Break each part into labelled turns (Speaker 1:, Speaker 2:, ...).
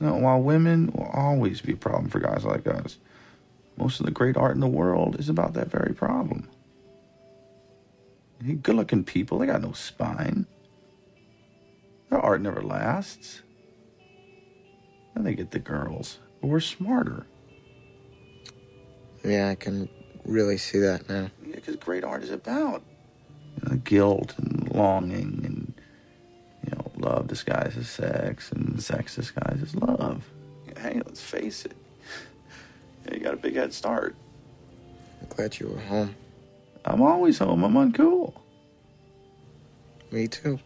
Speaker 1: No, while women will always be a problem for guys like us, most of the great art in the world is about that very problem. Good looking people, they got no spine. Their art never lasts. And they get the girls. But we're smarter.
Speaker 2: Yeah, I can really see that now.
Speaker 1: Yeah, because great art is about you know, guilt and longing know love disguises sex and sex disguises love. Hey, let's face it. Yeah, you got a big head start.
Speaker 2: I'm glad you were home.
Speaker 1: I'm always home. I'm uncool.
Speaker 2: Me too.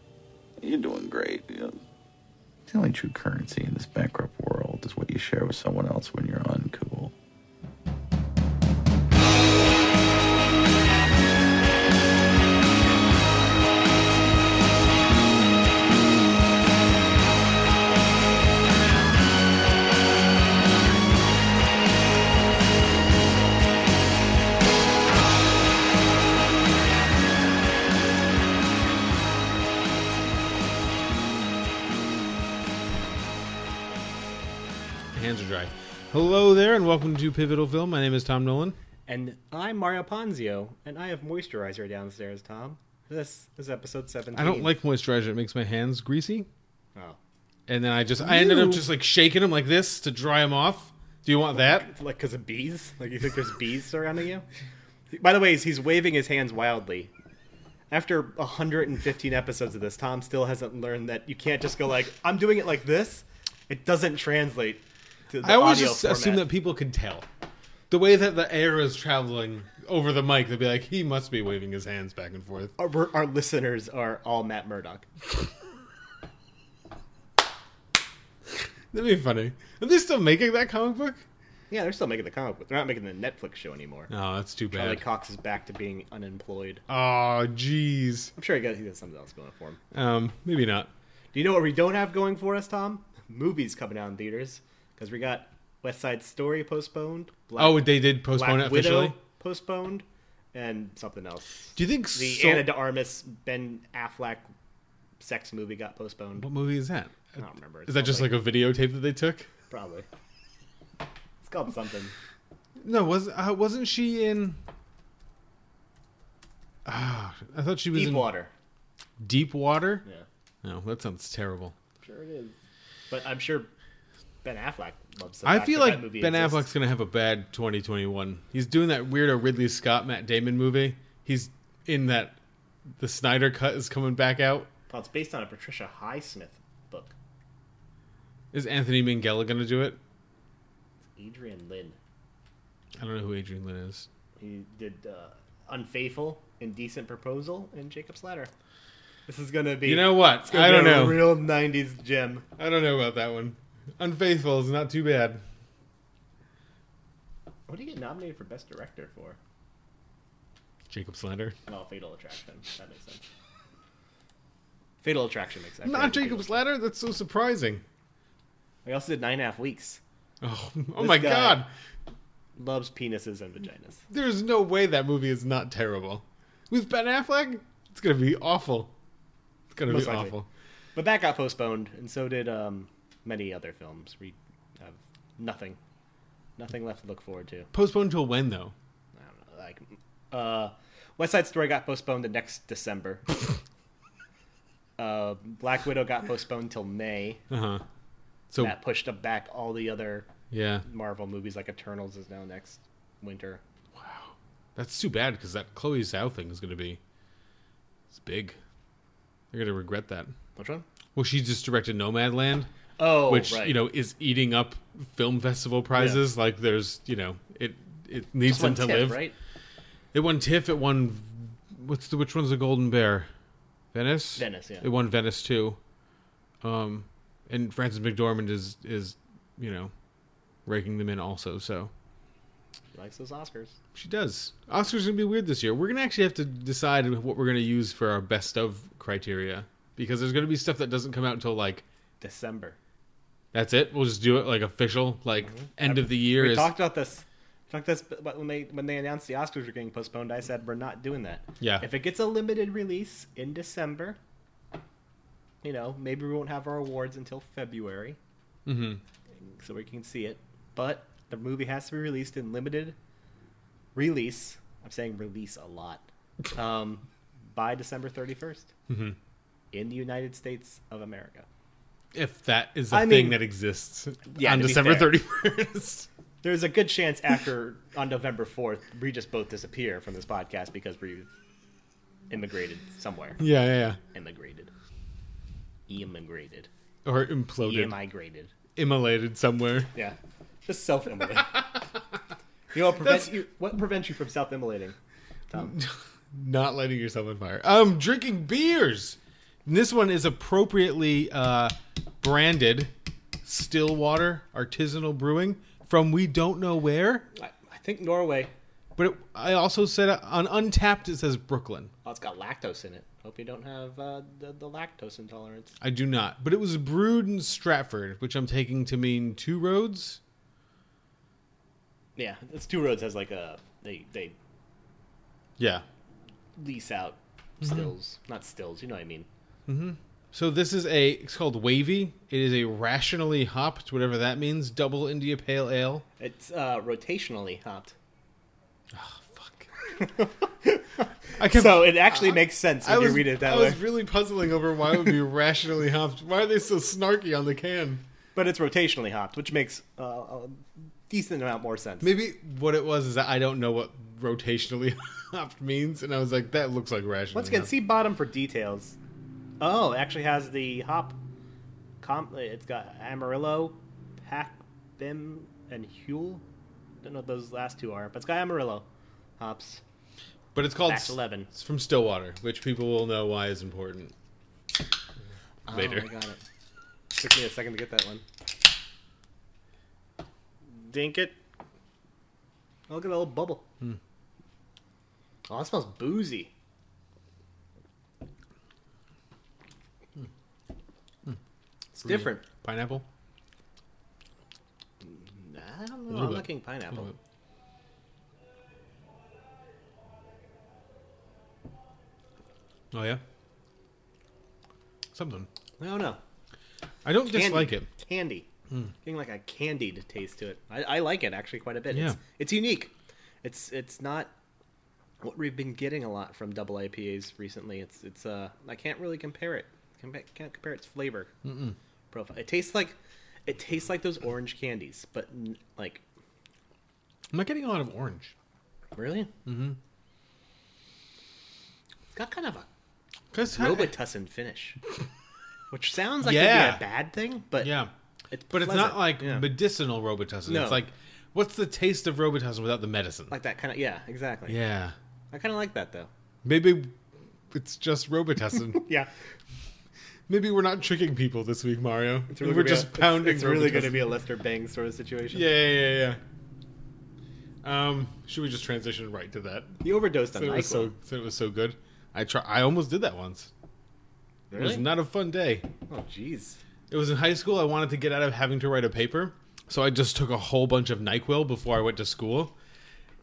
Speaker 1: You're doing great. You know, the only true currency in this bankrupt world is what you share with someone else when you're uncool.
Speaker 3: Hello there, and welcome to Pivotal Film. My name is Tom Nolan.
Speaker 4: And I'm Mario Ponzio, and I have moisturizer downstairs, Tom. This is episode 17.
Speaker 3: I don't like moisturizer; it makes my hands greasy.
Speaker 4: Oh.
Speaker 3: And then I just I ended up just like shaking them like this to dry them off. Do you want that?
Speaker 4: Like, because of bees? Like, you think there's bees surrounding you? By the way, he's- he's waving his hands wildly. After 115 episodes of this, Tom still hasn't learned that you can't just go like, I'm doing it like this. It doesn't translate to the
Speaker 3: I always just
Speaker 4: format.
Speaker 3: assume that people can tell the way that the air is traveling over the mic. They'd be like, he must be waving his hands back and forth.
Speaker 4: Our, our listeners are all Matt Murdock.
Speaker 3: That'd be funny. Are they still making that comic book?
Speaker 4: Yeah, they're still making the comic book. They're not making the Netflix show anymore.
Speaker 3: Oh, that's too bad. Charlie.
Speaker 4: Cox is back to being unemployed.
Speaker 3: Oh, jeez.
Speaker 4: I'm sure he got, he got something else going for him.
Speaker 3: Um, maybe not.
Speaker 4: Do you know what we don't have going for us, Tom? Movies coming out in theaters because we got West Side Story postponed. Black,
Speaker 3: Oh, they did postpone
Speaker 4: Black
Speaker 3: it officially.
Speaker 4: Widow postponed, and something else.
Speaker 3: Do you think
Speaker 4: The
Speaker 3: so-
Speaker 4: Ana de Armas Ben Affleck sex movie got postponed.
Speaker 3: What movie is that?
Speaker 4: I don't remember. It's
Speaker 3: Is that just like a videotape that they took?
Speaker 4: probably? It's called something.
Speaker 3: No, was uh, wasn't she in? Ah, I thought she was
Speaker 4: Deep
Speaker 3: in
Speaker 4: Water.
Speaker 3: Deep Water.
Speaker 4: Yeah,
Speaker 3: No, that sounds terrible.
Speaker 4: sure it is. But I'm sure Ben Affleck loves. The
Speaker 3: I feel like Ben
Speaker 4: exists.
Speaker 3: Affleck's gonna have a bad 2021. He's doing that weirdo Ridley Scott Matt Damon movie. He's in that. The Snyder cut is coming back out.
Speaker 4: Well, it's based on a Patricia Highsmith book.
Speaker 3: Is Anthony Minghella gonna do it?
Speaker 4: Adrian Lyne.
Speaker 3: I don't know who Adrian Lyne is.
Speaker 4: He did uh, Unfaithful, Indecent Proposal, and Jacob's Ladder. This is gonna be.
Speaker 3: You know what? I don't
Speaker 4: a
Speaker 3: know.
Speaker 4: Real '90s gem.
Speaker 3: I don't know about that one. Unfaithful is not too bad.
Speaker 4: What did he get nominated for Best Director for?
Speaker 3: Jacob's Ladder.
Speaker 4: Oh, Fatal Attraction. That makes sense. Fatal Attraction makes sense.
Speaker 3: Not Jacob's Ladder. That's so surprising.
Speaker 4: He also did Nine and a Half Weeks.
Speaker 3: Oh, oh
Speaker 4: This
Speaker 3: my
Speaker 4: guy-
Speaker 3: god.
Speaker 4: Loves penises and vaginas.
Speaker 3: There's no way that movie is not terrible. With Ben Affleck, it's gonna be awful. It's gonna
Speaker 4: Most
Speaker 3: be
Speaker 4: likely.
Speaker 3: awful.
Speaker 4: But that got postponed, and so did um, many other films. We have nothing, nothing left to look forward to.
Speaker 3: Postponed till when though?
Speaker 4: I don't know, like uh, West Side Story got postponed to next December. uh, Black Widow got postponed till May.
Speaker 3: Uh huh. So
Speaker 4: that pushed up back all the other
Speaker 3: yeah,
Speaker 4: Marvel movies, like Eternals is now next winter.
Speaker 3: Wow, that's too bad because that Chloe Zhao thing is gonna be. It's big. They're gonna regret that.
Speaker 4: Which one?
Speaker 3: Well, she just directed Nomadland,
Speaker 4: Oh,
Speaker 3: which
Speaker 4: right.
Speaker 3: you know is eating up film festival prizes. Like there's you know it it needs
Speaker 4: one
Speaker 3: them to
Speaker 4: tip,
Speaker 3: live.
Speaker 4: right?
Speaker 3: It won TIFF. It won. What's the which one's the Golden Bear? Venice.
Speaker 4: Venice, yeah.
Speaker 3: It won Venice too. Um, and Frances McDormand is is you know raking them in also. So
Speaker 4: She likes those Oscars.
Speaker 3: she does. Oscars gonna be weird this year. We're gonna actually have to decide what we're gonna use for our best of criteria because there's gonna be stuff that doesn't come out until like
Speaker 4: December.
Speaker 3: That's it. We'll just do it like official like end of the year
Speaker 4: Mm-hmm. We
Speaker 3: is
Speaker 4: talked about this. Talked this, but when they when they announced the Oscars were getting postponed, I said we're not doing that.
Speaker 3: Yeah.
Speaker 4: If it gets a limited release in December, you know, maybe we won't have our awards until February.
Speaker 3: hmm
Speaker 4: so we can see it. But the movie has to be released in limited release. I'm saying release a lot. Um, by December 31st
Speaker 3: Mm-hmm.
Speaker 4: in the United States of America.
Speaker 3: If that is a
Speaker 4: I
Speaker 3: thing
Speaker 4: mean-
Speaker 3: that exists
Speaker 4: Yeah,
Speaker 3: on December
Speaker 4: fair.
Speaker 3: 31st.
Speaker 4: There's a good chance after on November 4th we just both disappear from this podcast because we've immigrated somewhere.
Speaker 3: yeah, yeah, yeah.
Speaker 4: Immigrated. Immigrated.
Speaker 3: Or imploded.
Speaker 4: Immigrated.
Speaker 3: Immolated somewhere.
Speaker 4: Yeah. Just self immolate. you know what prevents you what prevents you from self immolating? Tom.
Speaker 3: Not lighting yourself on fire. Um, drinking beers. And this one is appropriately uh, branded Stillwater Artisanal Brewing from we don't know where.
Speaker 4: I, I think Norway.
Speaker 3: But it, I also said uh, on Untappd it says Brooklyn.
Speaker 4: Oh, it's got lactose in it. Hope you don't have uh, the, the lactose intolerance.
Speaker 3: I do not. But it was brewed in Stratford, which I'm taking to mean two roads.
Speaker 4: Yeah, it's Two Roads has like a they they
Speaker 3: Yeah.
Speaker 4: lease out
Speaker 3: Mm-hmm.
Speaker 4: stills, not stills. You know what I mean?
Speaker 3: So this is a it's called Wavy. It is a rationally hopped, whatever that means, double India Pale Ale.
Speaker 4: It's uh, rotationally hopped.
Speaker 3: Oh fuck. I kept,
Speaker 4: So it actually makes sense when
Speaker 3: I was,
Speaker 4: you read it that
Speaker 3: I
Speaker 4: way.
Speaker 3: I was really puzzling over why it would be rationally hopped. Why are they so snarky on the can?
Speaker 4: But it's rotationally hopped, which makes uh, a decent amount more sense.
Speaker 3: Maybe what it was is that I don't know what rotationally hopped means, and I was like, that looks like rationally.
Speaker 4: Once again,
Speaker 3: hopped.
Speaker 4: see bottom for details. Oh, it actually has the hop. Com- it's got Amarillo, Pac, Bim, and Huel. Don't know what those last two are, but it's got Amarillo hops.
Speaker 3: but it's called
Speaker 4: Batch 11.
Speaker 3: It's from Stillwater, which people will know why is important. Oh, Later.
Speaker 4: Oh, I got it. Took me a second to get that one. Dink it. Oh, look at that little bubble. Hmm. Oh, that smells boozy. Different.
Speaker 3: Pineapple.
Speaker 4: I don't know. I'm
Speaker 3: bit.
Speaker 4: looking pineapple.
Speaker 3: Oh yeah. Something.
Speaker 4: I don't know.
Speaker 3: I don't
Speaker 4: Candy.
Speaker 3: dislike it.
Speaker 4: Candy. Getting like a candied taste to it. I, I like it actually quite a bit.
Speaker 3: Yeah.
Speaker 4: It's, it's unique. It's it's not what we've been getting a lot from double IPAs recently. It's it's uh I can't really compare it. Compa- Can't compare its flavor profile. It tastes like it tastes like those orange candies, but n- like
Speaker 3: I'm not getting a lot of orange.
Speaker 4: really. Mm-hmm. It's got kind of a
Speaker 3: Cause
Speaker 4: Robitussin finish, which sounds like
Speaker 3: Yeah.
Speaker 4: be a bad thing, but
Speaker 3: yeah,
Speaker 4: it's
Speaker 3: but it's not like
Speaker 4: Yeah.
Speaker 3: medicinal Robitussin.
Speaker 4: No.
Speaker 3: It's like, what's the taste of Robitussin without the medicine?
Speaker 4: like that kind of yeah, exactly.
Speaker 3: yeah,
Speaker 4: I kind of like that though.
Speaker 3: maybe it's just Robitussin.
Speaker 4: Yeah,
Speaker 3: maybe we're not tricking people this week, Mario.
Speaker 4: It's really
Speaker 3: we're just
Speaker 4: a-
Speaker 3: pounding.
Speaker 4: It's, really going to be a Lester Bangs sort of situation.
Speaker 3: Yeah, yeah, yeah, yeah. Um, should we just transition right to that?
Speaker 4: he overdosed on
Speaker 3: it was
Speaker 4: Nyquil.
Speaker 3: so, so it was so good. I try. I almost did that once. Really? It was not a fun day.
Speaker 4: oh, jeez.
Speaker 3: It was in high school. I wanted to get out of having to write a paper, so I just took a whole bunch of Nyquil before I went to school,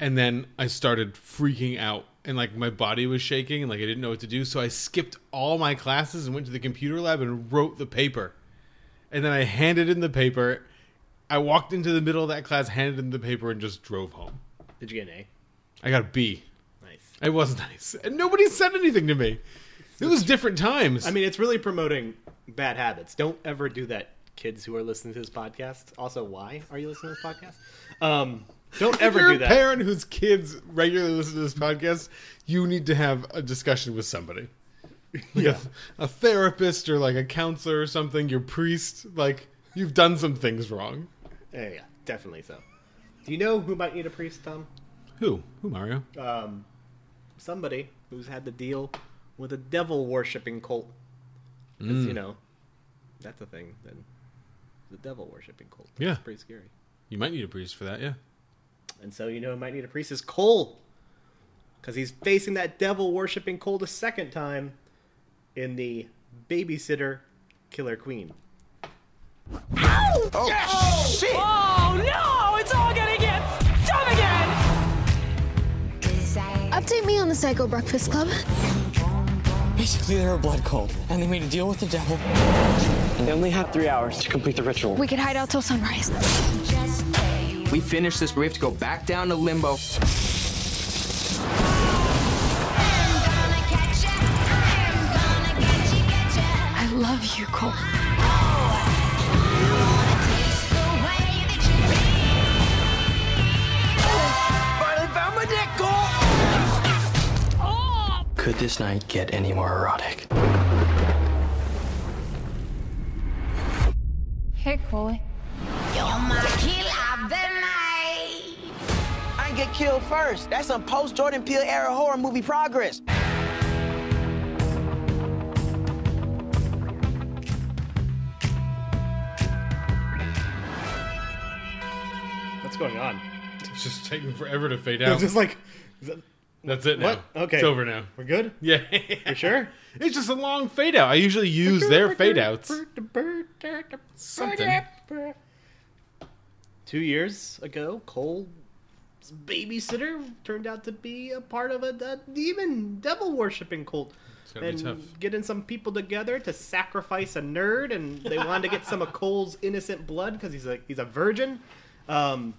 Speaker 3: and then I started freaking out, and like my body was shaking, and like I didn't know what to do. So I skipped all my classes and went to the computer lab and wrote the paper, and then I handed in the paper. I walked into the middle of that class, handed in the paper, and just drove home.
Speaker 4: Did you get an A?
Speaker 3: I got a B.
Speaker 4: Nice.
Speaker 3: It was nice, and nobody said anything to me. It was different times.
Speaker 4: I mean, it's really promoting bad habits. Don't ever do that, kids who are listening to this podcast. Also, why are you listening to this podcast? Um, don't
Speaker 3: if
Speaker 4: ever
Speaker 3: you're
Speaker 4: do
Speaker 3: a
Speaker 4: that.
Speaker 3: parent whose kids regularly listen to this podcast, you need to have a discussion with somebody. Like
Speaker 4: Yeah.
Speaker 3: a, a therapist or like a counselor or something, your priest. Like, you've done some things wrong.
Speaker 4: Yeah, yeah, definitely so. Do you know who might need a priest, Tom?
Speaker 3: Who? Who, Mario?
Speaker 4: Um, somebody who's had to deal with a devil worshipping cult. Because, you know, that's a thing. Then the devil worshipping cult. That's
Speaker 3: Yeah.
Speaker 4: pretty scary.
Speaker 3: You might need a priest for that, yeah.
Speaker 4: And so you know, who might need a priest is Cole, because he's facing that devil worshipping Cole a second time in the babysitter Killer Queen.
Speaker 5: Oh, shit! Oh, no! It's all gonna get dumb again!
Speaker 6: Update me on the Psycho Breakfast Club.
Speaker 7: Basically, they're a blood cult, and they made a deal with the devil
Speaker 6: And they only have three hours to complete the ritual.
Speaker 7: We could hide out till sunrise.
Speaker 8: We finish this, we have to go back down to limbo.
Speaker 7: I love you, Cole.
Speaker 6: Could this night get any more erotic?
Speaker 7: Hey, Cole.
Speaker 9: I get killed first. That's some post Jordan Peele era horror movie progress.
Speaker 4: What's going on?
Speaker 3: It's just taking forever to fade out.
Speaker 4: It's
Speaker 3: out.
Speaker 4: just like, is that-
Speaker 3: That's it now.
Speaker 4: what? Okay,
Speaker 3: It's over now.
Speaker 4: We're good.
Speaker 3: Yeah.
Speaker 4: You sure?
Speaker 3: It's just a long fade out. I usually use their fade outs. Something.
Speaker 4: Two years ago, Cole's babysitter turned out to be a part of a, a demon, devil worshipping cult.
Speaker 3: It's
Speaker 4: and
Speaker 3: be tough.
Speaker 4: getting some people together to sacrifice a nerd, and they wanted to get some of Cole's innocent blood because he's a he's a virgin, um,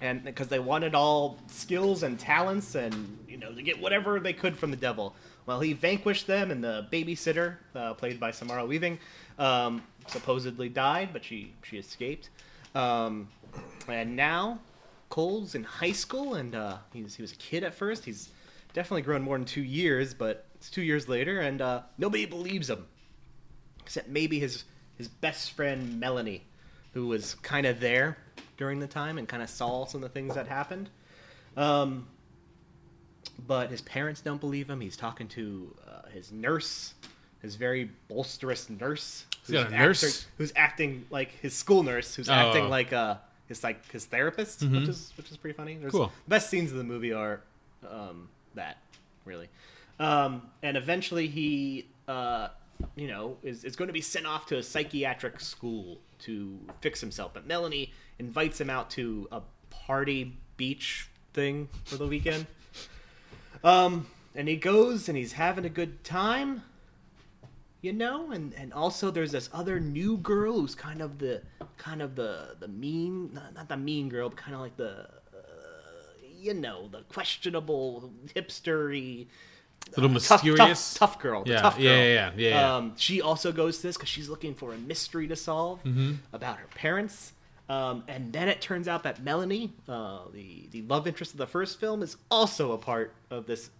Speaker 4: and because they wanted all skills and talents, and you know to get whatever they could from the devil. Well, he vanquished them, and the babysitter, uh, played by Samara Weaving, um, supposedly died, but she she escaped. Um, and now Cole's in high school, and uh, he's he was a kid at first. He's definitely grown more than two years, but it's two years later, and uh, nobody believes him, except maybe his his best friend Melanie, who was kind of there during the time and kind of saw some of the things that happened. Um, but his parents don't believe him. He's talking to uh, his nurse, his very bolsterous nurse. Who's
Speaker 3: a nurse?
Speaker 4: acting- who's acting like his school nurse, who's
Speaker 3: Oh.
Speaker 4: acting like uh, his like his therapist, which is which is pretty funny. There's,
Speaker 3: Cool.
Speaker 4: The best scenes of the movie are um, that really, um, and eventually he, uh, you know, is is going to be sent off to a psychiatric school to fix himself. But Melanie invites him out to a party beach thing for the weekend. Um, and he goes and he's having a good time, you know, and and also there's this other new girl who's kind of the kind of the the mean, not, not the mean girl, but kind of like the, uh, you know, the questionable hipstery.
Speaker 3: Little
Speaker 4: Tough,
Speaker 3: mysterious.
Speaker 4: tough, tough girl. The
Speaker 3: Yeah,
Speaker 4: tough girl.
Speaker 3: yeah, yeah, yeah, yeah, yeah.
Speaker 4: Um, she also goes to this because she's looking for a mystery to solve
Speaker 3: Mm-hmm.
Speaker 4: about her parents. Um, and then it turns out that Melanie, uh, the the love interest of the first film, is also a part of this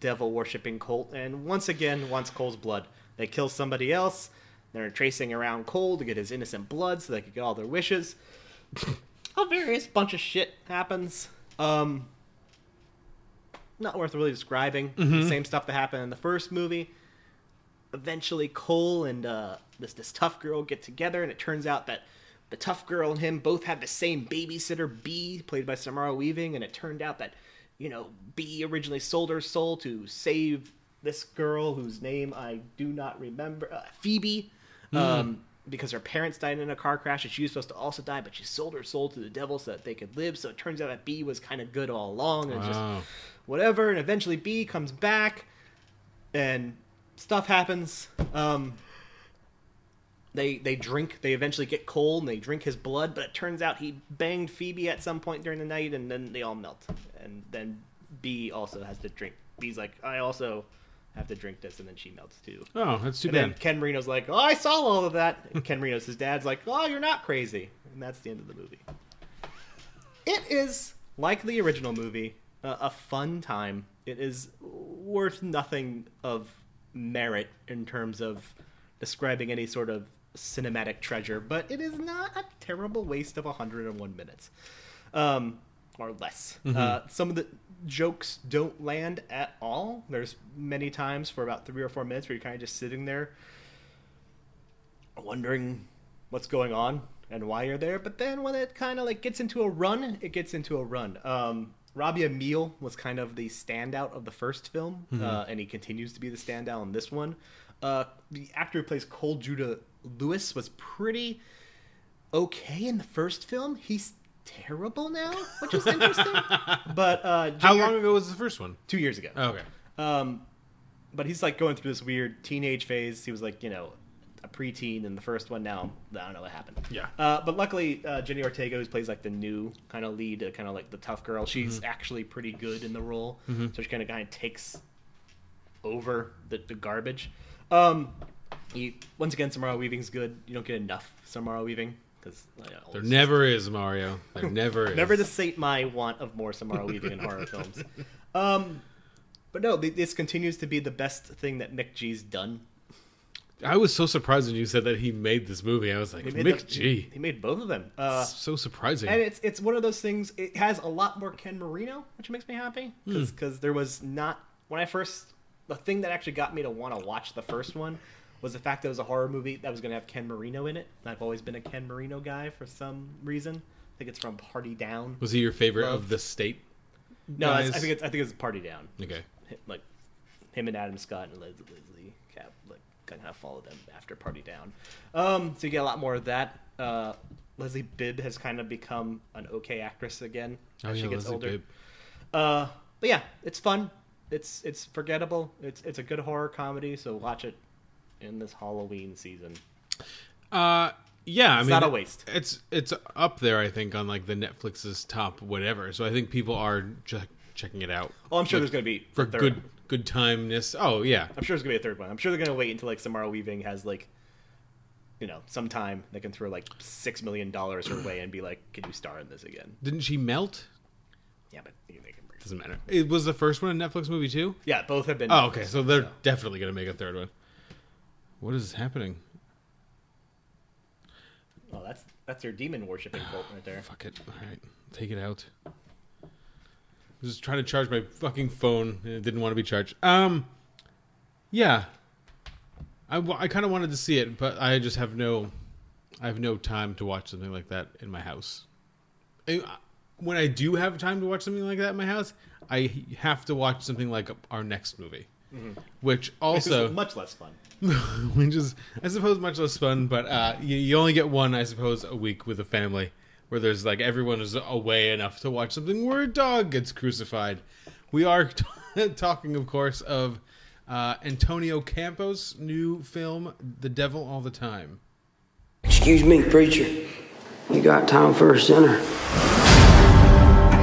Speaker 4: devil worshipping cult, and once again wants Cole's blood. They kill somebody else. They're tracing around Cole to get his innocent blood so they could get all their wishes. a various bunch of shit happens. Um, not worth really describing. The same stuff that happened in the first movie. Eventually, Cole and uh, this this tough girl get together, and it turns out that the tough girl and him both have the same babysitter, B, played by Samara Weaving, and it turned out that you know B originally sold her soul to save this girl whose name I do not remember, uh, Phoebe. Um, because her parents died in a car crash and she was supposed to also die, but she sold her soul to the devil so that they could live. So it turns out that B was kind of good all along and just whatever. And eventually B comes back and stuff happens. Um, they they drink. They eventually get cold and they drink his blood. But it turns out he banged Phoebe at some point during the night, and then they all melt. And then B also has to drink. B's like, I also have to drink this, and then she melts too.
Speaker 3: Oh, that's too
Speaker 4: And then
Speaker 3: bad.
Speaker 4: Ken Marino's like, "Oh, I saw all of that." And Ken Marino's his dad's like, "Oh, you're not crazy," and that's the end of the movie. It is like the original movie, uh, a fun time. It is worth nothing of merit in terms of describing any sort of cinematic treasure, but it is not a terrible waste of 101 minutes. Um, or less. Uh, some of the jokes don't land at all. There's many times for about three or four minutes where you're kind of just sitting there wondering what's going on and why you're there. But then when it kind of like gets into a run, it gets into a run. Um, Robbie Amell was kind of the standout of the first film, uh, and he continues to be the standout in this one. Uh, the actor who plays Cole Judah Lewis was pretty okay in the first film. He's terrible now, which is interesting. but uh,
Speaker 3: How long ago was the first one?
Speaker 4: Two years ago.
Speaker 3: Okay.
Speaker 4: Um, but he's like going through this weird teenage phase. He was like, you know, a preteen in the first one. Now I don't know what happened.
Speaker 3: Yeah.
Speaker 4: Uh, but luckily, uh, Jenny Ortega, who plays like the new kind of lead, uh, kind of like the tough girl, she's
Speaker 3: Mhm.
Speaker 4: actually pretty good in the role.
Speaker 3: Mhm.
Speaker 4: So she kind of kind of takes over the, the garbage. Um, you, once again, Samara Weaving's good. You don't get enough Samara Weaving because
Speaker 3: There never is Mario. There never is.
Speaker 4: Never to sate my want of more Samara Weaving in horror films. Um, but no, this continues to be the best thing that McG's done.
Speaker 3: I was so surprised when you said that he made this movie. I was like,
Speaker 4: He
Speaker 3: Mick
Speaker 4: the-
Speaker 3: G.
Speaker 4: He made both of them. Uh,
Speaker 3: so surprising.
Speaker 4: and it's it's one of those things. It has a lot more Ken Marino, which makes me happy because
Speaker 3: Hmm.
Speaker 4: there was not when I first the thing that actually got me to want to watch the first one was the fact that it was a horror movie that was going to have Ken Marino in it. And I've always been a Ken Marino guy for some reason. I think it's from Party Down.
Speaker 3: Was he your favorite
Speaker 4: Love.
Speaker 3: of the state?
Speaker 4: No, I think it's I think it's Party Down.
Speaker 3: Okay.
Speaker 4: Like him and Adam Scott and Leslie, Leslie Cap like kind of followed them after Party Down. Um, so you get a lot more of that. Uh, Leslie Bibb has kind of become an okay actress again
Speaker 3: Oh,
Speaker 4: as
Speaker 3: yeah,
Speaker 4: she gets
Speaker 3: Leslie
Speaker 4: older. Uh, but yeah, it's fun. It's it's forgettable. It's it's a good horror comedy. So watch it in this Halloween season.
Speaker 3: Uh, yeah, I
Speaker 4: It's
Speaker 3: mean,
Speaker 4: not a waste.
Speaker 3: It's it's up there, I think, on like the Netflix's top whatever. So I think people are just checking it out.
Speaker 4: Oh, I'm sure
Speaker 3: Like,
Speaker 4: there's gonna be
Speaker 3: for good
Speaker 4: one.
Speaker 3: good timeness. Oh yeah,
Speaker 4: I'm sure there's gonna be a third one. I'm sure they're gonna wait until like Samara Weaving has like, you know, some time they can throw like six million dollars her way and be like, "Can you star in this again?"
Speaker 3: didn't she melt?
Speaker 4: Yeah, but they can bring.
Speaker 3: Doesn't matter. It was the first one a Netflix movie too.
Speaker 4: Yeah, both have been.
Speaker 3: Oh, okay.
Speaker 4: Netflix,
Speaker 3: So they're definitely gonna make a third one. What is happening?
Speaker 4: Oh, that's that's your demon worshipping cult right there.
Speaker 3: Fuck it. All right, take it out. I was just trying to charge my fucking phone and it didn't want to be charged. Um, yeah, I, I kind of wanted to see it, but I just have no, I have no time to watch something like that in my house. I- when I do have time to watch something like that in my house, I have to watch something like our next movie,
Speaker 4: Mhm.
Speaker 3: which
Speaker 4: This is
Speaker 3: also
Speaker 4: much less fun.
Speaker 3: which is I suppose much less fun. But uh, you, you only get one, I suppose, a week with a family where there's like everyone is away enough to watch something where a dog gets crucified. We are talking, of course, of uh, Antonio Campos' new film, The Devil All the Time.
Speaker 10: Excuse me, preacher. You got time for a sinner?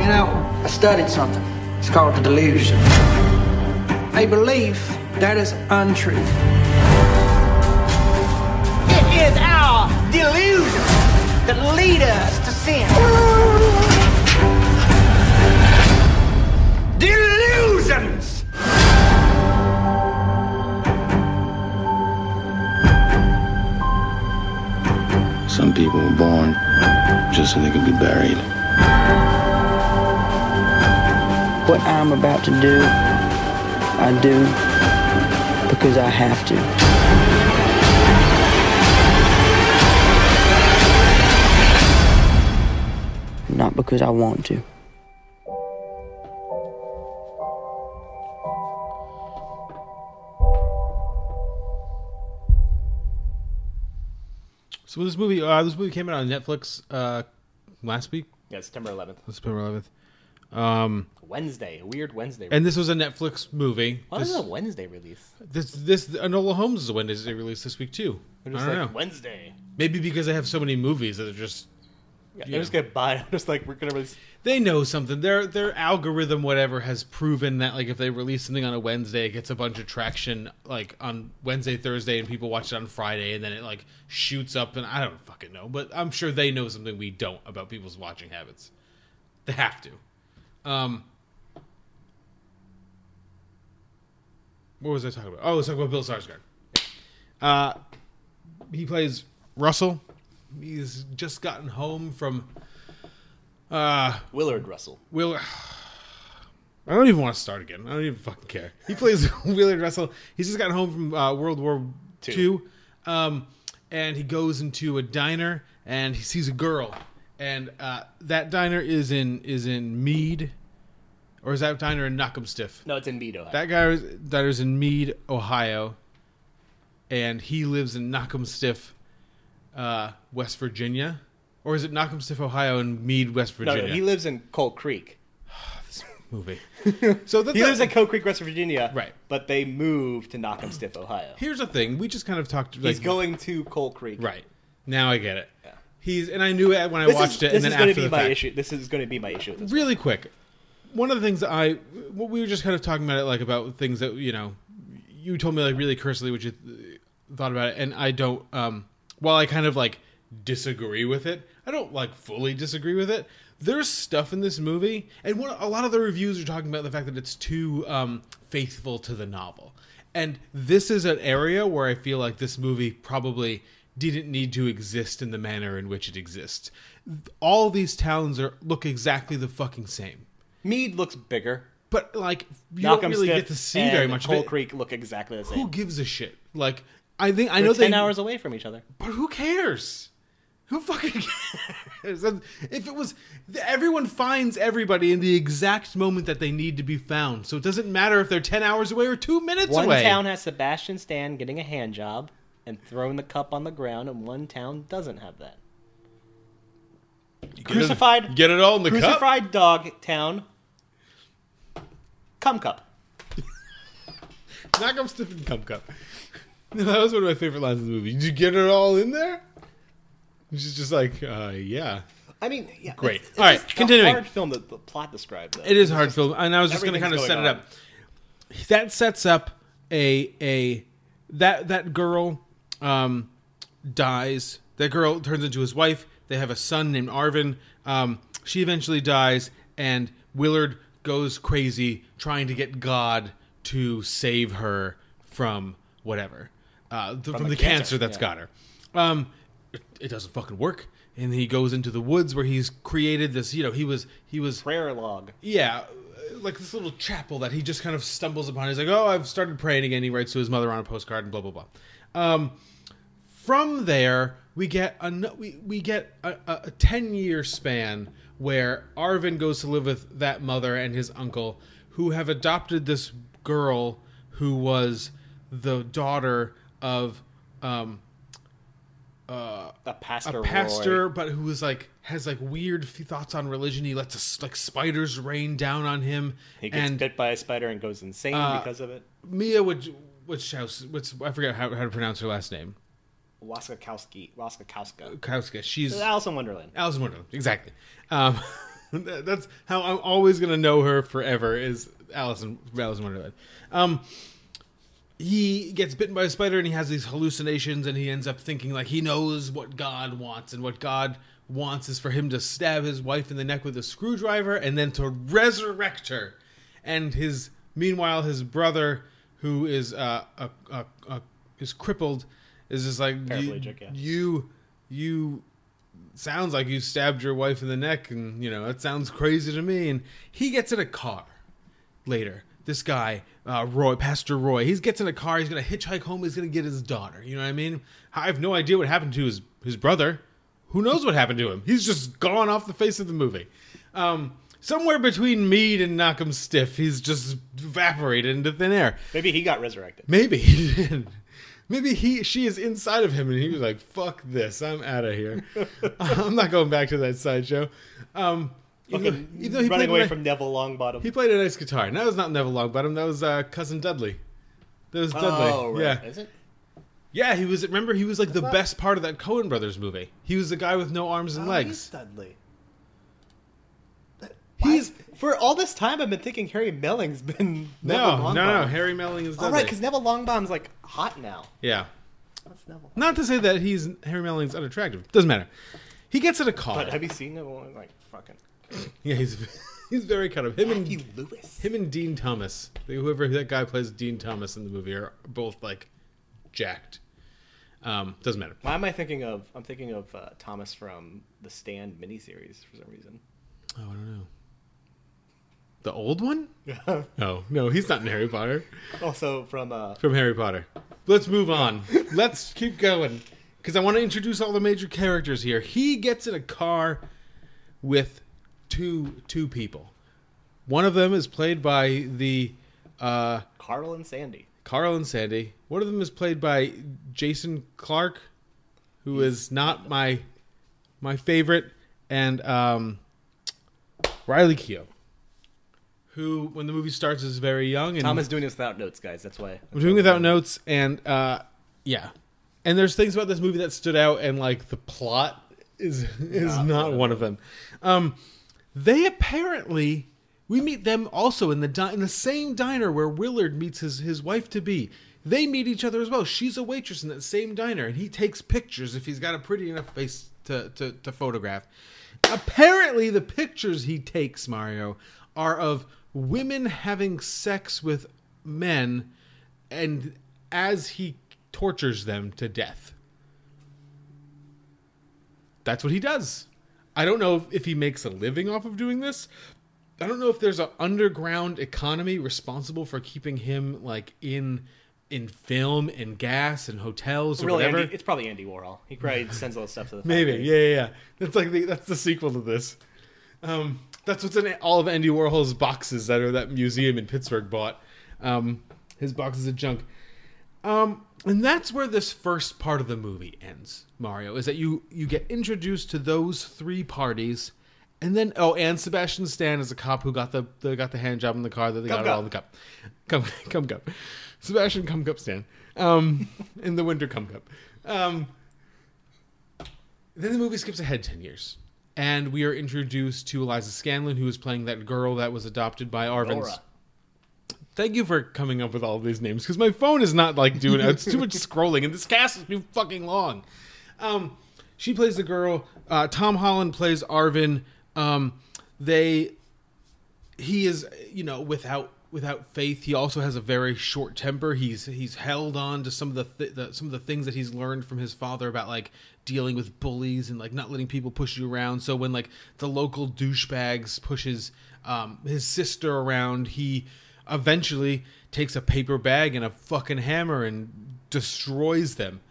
Speaker 10: You know, I studied something. It's called the delusion. A belief that is untrue.
Speaker 9: It is our delusion that lead us to sin. Delusions!
Speaker 11: Some people were born just so they could be buried.
Speaker 10: What I'm about to do, I do because I have to. Not because I want to.
Speaker 3: So this movie, uh, this movie came out on Netflix uh, last week,
Speaker 4: Yeah, September 11th.
Speaker 3: September 11th. Um,
Speaker 4: Wednesday, a weird Wednesday.
Speaker 3: and this was a Netflix movie.
Speaker 4: Why
Speaker 3: this,
Speaker 4: is it a Wednesday release?
Speaker 3: This this Enola Holmes is a Wednesday release this week too. I don't
Speaker 4: like,
Speaker 3: know.
Speaker 4: Wednesday.
Speaker 3: Maybe because they have so many movies that are just
Speaker 4: Yeah, they're just gonna buy. it. Just like we're gonna release.
Speaker 3: they know something. Their their algorithm whatever has proven that like if they release something on a Wednesday, it gets a bunch of traction like on Wednesday, Thursday, and people watch it on Friday, and then it like shoots up. And I don't fucking know, but I'm sure they know something we don't about people's watching habits. They have to. Um, what was I talking about? Oh, I was talking about Bill Skarsgård. Uh, he plays Russell. He's just gotten home from uh,
Speaker 4: Willard Russell.
Speaker 3: Will. I don't even want to start again. I don't even fucking care. He plays Willard Russell. He's just gotten home from uh, World War
Speaker 4: Two.
Speaker 3: Two, um, and he goes into a diner and he sees a girl, and uh, that diner is in is in Mead, or is that diner in Knockemstiff?
Speaker 4: No, it's in Mead, Ohio.
Speaker 3: That guy diner's in Mead, Ohio, and he lives in Knockemstiff, uh, West Virginia, or is it Knockemstiff, Ohio, and Mead, West Virginia?
Speaker 4: no, he lives in Cold Creek.
Speaker 3: This movie. So
Speaker 4: he lives in Coal Creek, West Virginia.
Speaker 3: Right.
Speaker 4: But they moved to Knock'em Stiff, Ohio.
Speaker 3: Here's the thing: we just kind of talked.
Speaker 4: He's going to Coal Creek.
Speaker 3: right now. I get it. He's and I knew it when I
Speaker 4: This
Speaker 3: watched
Speaker 4: is,
Speaker 3: it,
Speaker 4: this
Speaker 3: and then
Speaker 4: is going
Speaker 3: after
Speaker 4: to be
Speaker 3: the
Speaker 4: my
Speaker 3: fact.
Speaker 4: issue. This is going to be my issue.
Speaker 3: Really quick one of the things i we were just kind of talking about it like about things that you know you told me like really cursory what you th- thought about it and i don't um while i kind of like disagree with it i don't like fully disagree with it. There's stuff in this movie and what a lot of the reviews are talking about the fact that it's too um faithful to the novel. And this is an area where i feel like this movie probably didn't need to exist in the manner in which it exists. All these towns are look exactly the fucking same
Speaker 4: Mead looks bigger.
Speaker 3: but like you don't really
Speaker 4: Stiff
Speaker 3: get to see very much
Speaker 4: Coal
Speaker 3: of it.
Speaker 4: Creek look exactly the same.
Speaker 3: Who gives a shit? Like I think I
Speaker 4: They're
Speaker 3: know
Speaker 4: ten
Speaker 3: they
Speaker 4: hours away from each other.
Speaker 3: but who cares? Who fucking cares? If it was everyone finds everybody in the exact moment that they need to be found, so it doesn't matter if they're ten hours away or two minutes
Speaker 4: One
Speaker 3: away.
Speaker 4: town has Sebastian Stan getting a hand job and throwing the cup on the ground, and one town doesn't have that.
Speaker 3: get it-
Speaker 4: Crucified.
Speaker 3: get it all in the cup?
Speaker 4: Crucified dog town. Cum cup.
Speaker 3: Knock 'em stiff and cum cup. that was one of my favorite lines in the movie. Did you get it all in there? She's just like, uh, yeah.
Speaker 4: I mean, yeah,
Speaker 3: Great.
Speaker 4: It's, it's
Speaker 3: All right,
Speaker 4: just
Speaker 3: continuing.
Speaker 4: A hard film that the plot described. Though.
Speaker 3: It is
Speaker 4: It's
Speaker 3: hard film, and I was just going to kind of set it up. That sets up a a that that girl um, dies. That girl turns into his wife. They have a son named Arvin. Um, she eventually dies, and Willard goes crazy trying to get God to save her from whatever uh, th- from,
Speaker 4: the
Speaker 3: the cancer,
Speaker 4: cancer,
Speaker 3: that's
Speaker 4: yeah.
Speaker 3: got her. Um, it, it doesn't fucking work, and he goes into the woods where he's created this. You know, he was he was
Speaker 4: prayer log.
Speaker 3: yeah, uh, like this little chapel that he just kind of stumbles upon. He's like, "Oh, I've started praying again." He writes to his mother on a postcard and blah blah blah. Um, from there, we get a we we get a, a, a ten year span where Arvin goes to live with that mother and his uncle, who have adopted this girl who was the daughter of um, uh,
Speaker 4: A pastor.
Speaker 3: a pastor,
Speaker 4: Roy.
Speaker 3: but who was like has like weird thoughts on religion. He lets us like spiders rain down on him.
Speaker 4: He gets
Speaker 3: and
Speaker 4: bit by a spider and goes insane
Speaker 3: Uh,
Speaker 4: because of it.
Speaker 3: Mia, which which house? What's I forget how, how to pronounce her last name.
Speaker 4: Waskakowski. Waskakowska.
Speaker 3: Kauska. She's
Speaker 4: Alice in Wonderland.
Speaker 3: Alice in Wonderland. Exactly. Um, that's how I'm always gonna know her forever. Is Alice in Alice in Wonderland. Um, he gets bitten by a spider and he has these hallucinations and he ends up thinking like he knows what God wants and what God wants is for him to stab his wife in the neck with a screwdriver and then to resurrect her. And his meanwhile his brother who is uh, a, a, a, is crippled is just like you,
Speaker 4: yeah.
Speaker 3: you you sounds like you stabbed your wife in the neck and you know that sounds crazy to me. And he gets in a car later. This guy uh, roy pastor roy he gets in a car. He's gonna hitchhike home. He's gonna get his daughter. You know what i mean? I have no idea what happened to his his brother. Who knows what happened to him? He's just gone off the face of the movie. Um somewhere between mead and knock'em stiff he's just evaporated into thin air.
Speaker 4: Maybe he got resurrected.
Speaker 3: Maybe he did. Maybe he she is inside of him and he was like, "Fuck this, I'm out of here. I'm not going back to that sideshow." Um, even though, even though he
Speaker 4: running
Speaker 3: played
Speaker 4: away
Speaker 3: a-
Speaker 4: from Neville Longbottom.
Speaker 3: he played a nice guitar. And that was not Neville Longbottom. That was uh, cousin Dudley. That was Dudley.
Speaker 4: Oh, right.
Speaker 3: Yeah,
Speaker 4: Is it?
Speaker 3: yeah. He was. Remember, he was like the best part of that Coen Brothers movie. He was the guy with no arms and
Speaker 4: Oh,
Speaker 3: legs.
Speaker 4: he's Dudley.
Speaker 3: He's
Speaker 4: For all this time, I've been thinking Harry Melling's been
Speaker 3: no,
Speaker 4: Neville
Speaker 3: no, no. Harry Melling is
Speaker 4: Oh,
Speaker 3: Dudley.
Speaker 4: right, because Neville Longbottom's like hot now.
Speaker 3: yeah.
Speaker 4: That's Neville.
Speaker 3: Not to say that he's Harry Melling's unattractive. Doesn't matter. He gets in a car.
Speaker 4: But have you seen Neville? Like fucking.
Speaker 3: Yeah, he's he's very kind of him and
Speaker 4: Matthew Lewis.
Speaker 3: him and Dean Thomas. Whoever that guy plays Dean Thomas in the movie are both like jacked. Um, doesn't matter.
Speaker 4: Why am I thinking of? I'm thinking of uh, Thomas from the Stand miniseries for some reason.
Speaker 3: Oh, I don't know. The old one? No, no, he's not in Harry Potter.
Speaker 4: Also from uh,
Speaker 3: From Harry Potter. Let's move on. Let's keep going because I want to introduce all the major characters here. He gets in a car with two two people. One of them is played by the uh,
Speaker 4: Carl and Sandy.
Speaker 3: Carl and Sandy. One of them is played by Jason Clarke, who is not my my favorite, and um, Riley Keough, who, when the movie starts, is very young. And
Speaker 4: Tom is doing this without notes, guys. That's why.
Speaker 3: I'm doing without notes, and uh, yeah, and there's things about this movie that stood out, and like the plot is is not, one of them. Um, they apparently we meet them also in the di- in the same diner where Willard meets his his wife to be. They meet each other as well. She's a waitress in that same diner, and he takes pictures if he's got a pretty enough face to to, to photograph. Apparently, the pictures he takes, Mario, are of women having sex with men, and as he tortures them to death. That's what he does. I don't know if he makes a living off of doing this. I don't know if there's an underground economy responsible for keeping him like in in film and gas and hotels or
Speaker 4: Really,
Speaker 3: whatever.
Speaker 4: Andy, it's probably Andy Warhol. He probably sends all the stuff to the
Speaker 3: Maybe, yeah, yeah, yeah. That's like the, that's the sequel to this. Um, that's what's in all of Andy Warhol's boxes that are that museum in Pittsburgh bought. Um, his boxes of junk. Um, and that's where this first part of the movie ends. Mario is that you you get introduced to those three parties, and then oh, and Sebastian Stan is a cop who got the, the got the hand job in the car that they
Speaker 4: Cum
Speaker 3: got it all in the cup. Come come cup. Sebastian come cup Stan. Um, in the winter come cup. Um, then the movie skips ahead 10 years. And we are introduced to Eliza Scanlen, who is playing that girl that was adopted by Arvin's.
Speaker 4: Laura.
Speaker 3: Thank you for coming up with all of these names because my phone is not like doing it. It's too much scrolling, and this cast is too fucking long. Um, she plays the girl. Uh, Tom Holland plays Arvin. Um, they, he is, you know, without without faith. He also has a very short temper. He's he's held on to some of the, th- the some of the things that he's learned from his father about like dealing with bullies and like not letting people push you around. So when like the local douchebags pushes um, his sister around, he eventually takes a paper bag and a fucking hammer and destroys them.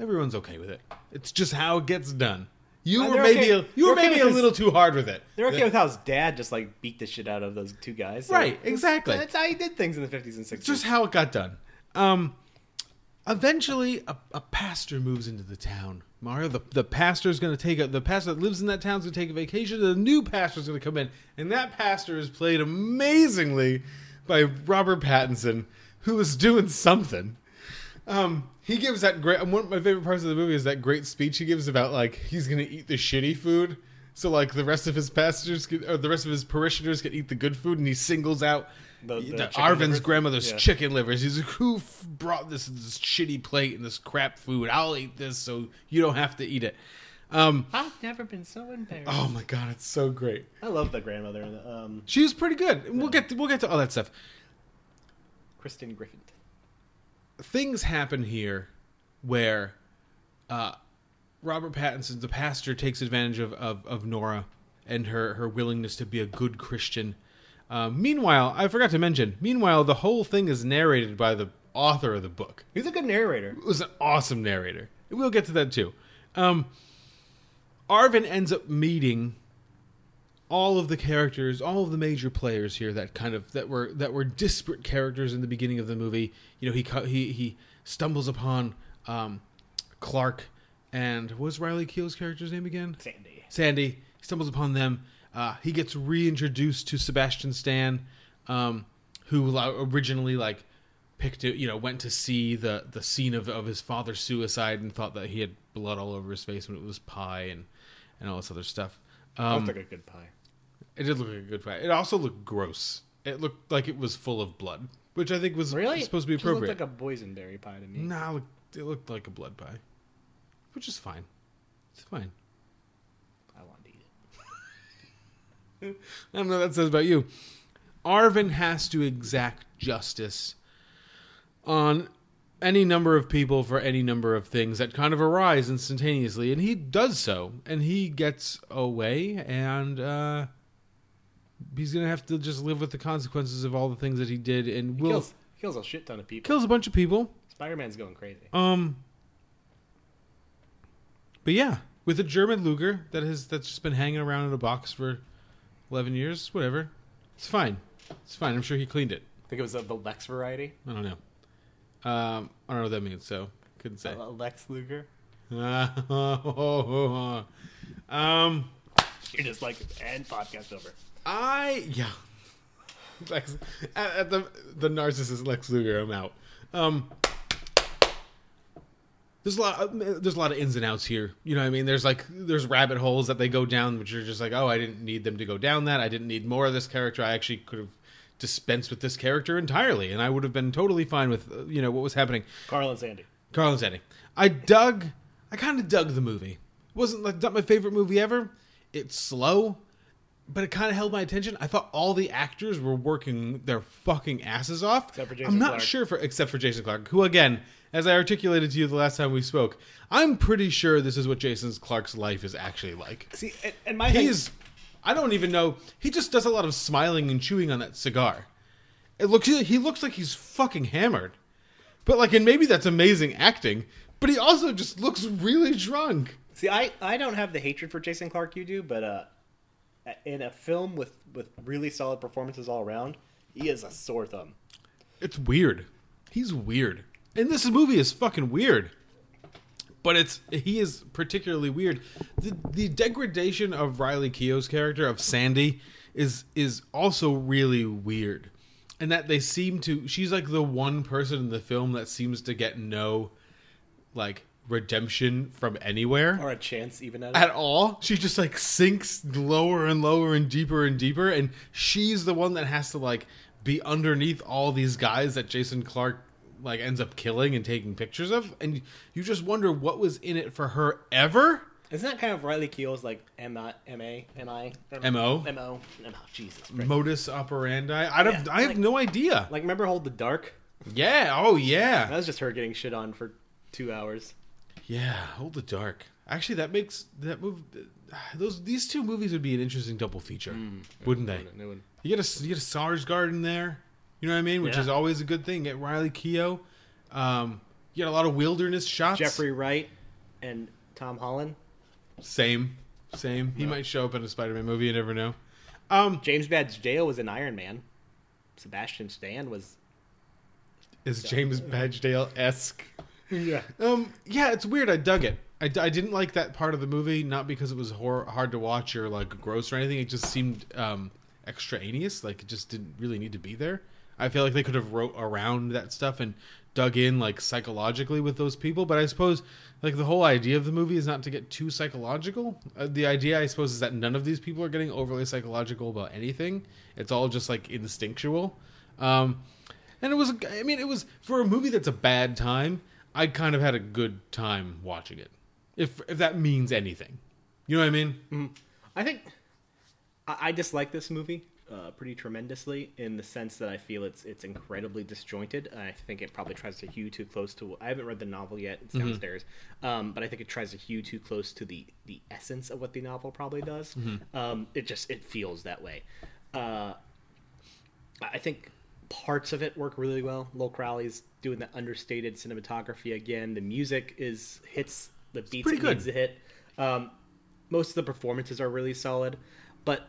Speaker 3: Everyone's okay with it. It's just how it gets done. You
Speaker 4: Uh,
Speaker 3: were maybe
Speaker 4: okay-
Speaker 3: a, you were
Speaker 4: they're okay
Speaker 3: maybe a
Speaker 4: with his-
Speaker 3: little too hard with it.
Speaker 4: They're okay with how his dad just like beat the shit out of those two guys. So
Speaker 3: Right, exactly.
Speaker 4: That's how he did things in the fifties and sixties.
Speaker 3: just how it got done. Um, eventually, a, a pastor moves into the town. Mario, the, the pastor's going to take a the pastor that lives in that town's going to take a vacation. The new pastor's going to come in, and that pastor is played amazingly by Robert Pattinson, who is doing something. Um, he gives that great. One of my favorite parts of the movie is that great speech he gives about like he's going to eat the shitty food. So like the rest of his passengers, can, or the rest of his parishioners, can eat the good food, and he singles out
Speaker 4: The-
Speaker 3: the,
Speaker 4: the
Speaker 3: Arvin's
Speaker 4: livers?
Speaker 3: grandmother's
Speaker 4: Yeah.
Speaker 3: chicken livers. He's like, who f- brought this this shitty plate and this crap food? I'll eat this, so you don't have to eat it. Um,
Speaker 4: I've never been so embarrassed.
Speaker 3: oh my god, it's so great.
Speaker 4: I love the grandmother. in the, Um,
Speaker 3: She was pretty good. And We'll get to, we'll get to all that stuff.
Speaker 4: Kristin Griffith.
Speaker 3: Things happen here where uh, Robert Pattinson, the pastor, takes advantage of, of, of Nora and her, her willingness to be a good Christian. Uh, meanwhile, I forgot to mention, meanwhile, the whole thing is narrated by the author of the book.
Speaker 4: He's a good narrator.
Speaker 3: It was an awesome narrator. We'll get to that too. Um, Arvin ends up meeting all of the characters, all of the major players here that kind of that were that were disparate characters in the beginning of the movie. You know, he he he stumbles upon um, Clark and what was Riley Keough's character's name again?
Speaker 4: Sandy.
Speaker 3: Sandy. He stumbles upon them. Uh, he gets reintroduced to Sebastian Stan, um, who originally like picked it, you know, went to see the the scene of, of his father's suicide and thought that he had blood all over his face when it was pie and and all this other stuff. Um,
Speaker 4: like a good pie.
Speaker 3: It did look like a good pie. It also looked gross. It looked like it was full of blood, which I think was
Speaker 4: Really?
Speaker 3: supposed to be
Speaker 4: Just looked
Speaker 3: appropriate.
Speaker 4: like a boysenberry pie to me.
Speaker 3: Nah, it looked, it looked like a blood pie, which is fine. It's fine.
Speaker 4: I want to eat it.
Speaker 3: I don't know what that says about you. Arvin has to exact justice on any number of people for any number of things that kind of arise instantaneously, and he does so, and he gets away, and uh, he's gonna have to just live with the consequences of all the things that he did, and
Speaker 4: He
Speaker 3: will
Speaker 4: kills, kills a shit ton of people.
Speaker 3: kills a bunch of people.
Speaker 4: Spider Man's going crazy.
Speaker 3: Um, but yeah, with a German Luger that has that's just been hanging around in a box for eleven years, whatever. It's fine. It's fine. I'm sure he cleaned it.
Speaker 4: I think it was uh, the Lex variety.
Speaker 3: I don't know. Um, I don't know what that means, so couldn't say.
Speaker 4: Uh, Lex Luger.
Speaker 3: um,
Speaker 4: You're just like, and podcast over.
Speaker 3: I yeah. Lex, at, at the the narcissist Lex Luger. I'm out. Um, there's a lot. There's a lot of ins and outs here. You know what I mean? There's like there's rabbit holes that they go down, which are just like, oh, I didn't need them to go down that. I didn't need more of this character. I actually could have dispensed with this character entirely, and I would have been totally fine with uh, you know what was happening.
Speaker 4: Carl and Sandy.
Speaker 3: Carl and Sandy. I dug. I kind of dug the movie. It wasn't like not my favorite movie ever. It's slow, but it kind of held my attention. I thought all the actors were working their fucking asses off.
Speaker 4: Except for Jason
Speaker 3: I'm not
Speaker 4: Clarke.
Speaker 3: sure for except for Jason Clarke, who again, as I articulated to you the last time we spoke, I'm pretty sure this is what Jason Clarke's life is actually like.
Speaker 4: See, and, my
Speaker 3: He's. I don't even know. He just does a lot of smiling and chewing on that cigar. It looks. He looks like he's fucking hammered. But like, and maybe that's amazing acting. But he also just looks really drunk.
Speaker 4: See, I, I don't have the hatred for Jason Clarke you do, but uh, in a film with, with really solid performances all around, he is a sore thumb.
Speaker 3: It's weird. He's weird. And this movie is fucking weird. But it's he is particularly weird. The the degradation of Riley Keough's character of Sandy is is also really weird. And that they seem to she's like the one person in the film that seems to get no like redemption from anywhere
Speaker 4: Or a chance even at
Speaker 3: at all. She just like sinks lower and lower and deeper and deeper, and she's the one that has to like be underneath all these guys that Jason Clarke like ends up killing and taking pictures of, and you just wonder what was in it for her ever.
Speaker 4: Isn't that kind of Riley Keough's like M I M A M I
Speaker 3: MO?
Speaker 4: M O oh, Jesus Christ.
Speaker 3: Modus operandi. I don't.
Speaker 4: Yeah,
Speaker 3: I have
Speaker 4: like-
Speaker 3: no idea.
Speaker 4: Like remember Hold the Dark?
Speaker 3: Yeah. Oh yeah.
Speaker 4: That was just her getting shit on for two hours.
Speaker 3: Yeah. Hold the dark. Actually, that makes that move. Those these two movies would be an interesting double feature, wouldn't they?
Speaker 4: wouldn't, wouldn't.
Speaker 3: You get a you get a Sarsgaard in there. You know what I mean? Which
Speaker 4: Yeah.
Speaker 3: is always a good thing. Get Riley Keough. Um, you get a lot of wilderness shots.
Speaker 4: Jeffrey Wright and Tom Holland.
Speaker 3: Same, same. He might show up in a Spider-Man movie. You never know. Um,
Speaker 4: James Badge Dale was in Iron Man. Sebastian Stan was
Speaker 3: is James Badge Dale esque?
Speaker 4: Yeah.
Speaker 3: Um, yeah, it's weird. I dug it. I, I didn't like that part of the movie, not because it was hor- hard to watch or like gross or anything. It just seemed um, extraneous. Like it just didn't really need to be there. I feel like they could have wrote around that stuff and dug in like psychologically with those people. But I suppose like the whole idea of the movie is not to get too psychological. Uh, the idea, I suppose, is that none of these people are getting overly psychological about anything. It's all just like instinctual. Um, and it was, I mean, it was for a movie that's a bad time. I kind of had a good time watching it, if if that means anything. You know what I mean?
Speaker 4: I think I, I dislike this movie uh, pretty tremendously in the sense that I feel it's it's incredibly disjointed. I think it probably tries to hew too close to. I haven't read the novel yet; it's
Speaker 3: Mhm.
Speaker 4: downstairs. Um, but I think it tries to hew too close to the the essence of what the novel probably does.
Speaker 3: Mhm.
Speaker 4: Um, it just it feels that way. Uh, I think parts of it work really well. Lol Crawley's doing the understated cinematography again. The music is hits the beats it needs to hit. Um, most of the performances are really solid, but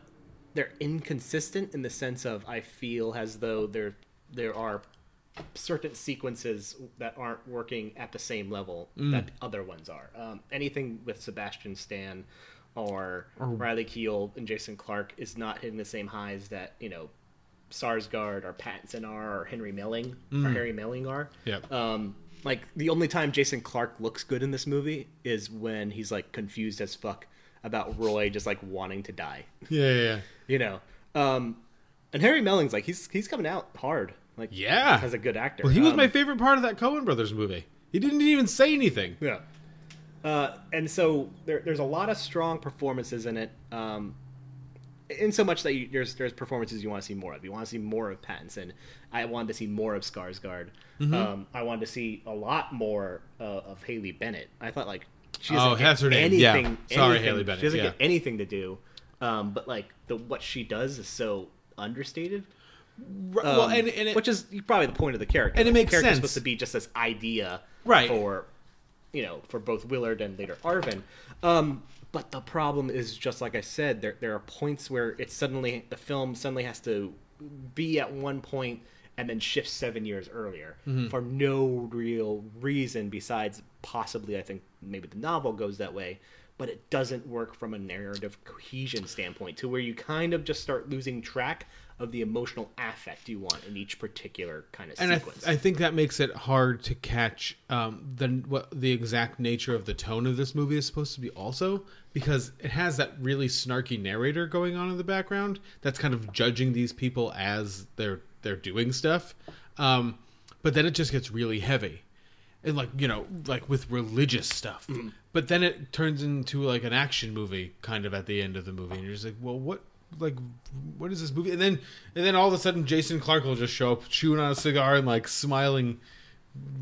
Speaker 4: they're inconsistent in the sense of I feel as though there there are certain sequences that aren't working at the same level
Speaker 3: Mm.
Speaker 4: that other ones are. Um, anything with Sebastian Stan or,
Speaker 3: Or-
Speaker 4: Riley Keough and Jason Clarke is not hitting the same highs that you know Sarsgaard or Pattinson are or Henry Melling or
Speaker 3: Mm.
Speaker 4: Harry Melling are.
Speaker 3: Yep.
Speaker 4: Um, like the only time Jason Clarke looks good in this movie is when he's like confused as fuck about Roy just like wanting to die.
Speaker 3: Yeah, yeah, yeah.
Speaker 4: You know. Um, and Harry Melling's like he's he's coming out hard. Like
Speaker 3: Yeah.
Speaker 4: as a good actor.
Speaker 3: Well, he was
Speaker 4: Um,
Speaker 3: my favorite part of that Coen Brothers movie. He didn't even say anything.
Speaker 4: Yeah. Uh, and so there, there's a lot of strong performances in it. Um, in so much that you, there's there's performances you want to see more of. You want to see more of Pattinson. I wanted to see more of Skarsgård.
Speaker 3: Mhm.
Speaker 4: Um, I wanted to see a lot more uh, of Haley Bennett. I thought like she
Speaker 3: Oh,
Speaker 4: doesn't get
Speaker 3: that's her name. Yeah.
Speaker 4: anything.
Speaker 3: Sorry,
Speaker 4: anything-
Speaker 3: Haley Bennett,
Speaker 4: She doesn't
Speaker 3: yeah.
Speaker 4: get anything to do. Um, but like the what she does is so understated.
Speaker 3: well,
Speaker 4: Um,
Speaker 3: and- and it-
Speaker 4: which is probably the point of the character.
Speaker 3: And it
Speaker 4: Like, the
Speaker 3: makes
Speaker 4: character's
Speaker 3: sense.
Speaker 4: supposed to be just this idea,
Speaker 3: Right.
Speaker 4: For you know, for both Willard and later Arvin. Um, but the problem is just like I said, there there are points where it suddenly the film suddenly has to be at one point and then shift seven years earlier
Speaker 3: Mhm.
Speaker 4: for no real reason besides possibly I think maybe the novel goes that way, but it doesn't work from a narrative cohesion standpoint to where you kind of just start losing track of the emotional affect you want in each particular kind of
Speaker 3: and I,
Speaker 4: sequence.
Speaker 3: th- I think that makes it hard to catch um, the what the exact nature of the tone of this movie is supposed to be also because it has that really snarky narrator going on in the background that's kind of judging these people as they're they're doing stuff um, but then it just gets really heavy and like you know like with religious stuff
Speaker 4: Mm-hmm.
Speaker 3: but then it turns into like an action movie kind of at the end of the movie and you're just like well what like what is this movie? And then and then all of a sudden jason clarke will just show up chewing on a cigar and like smiling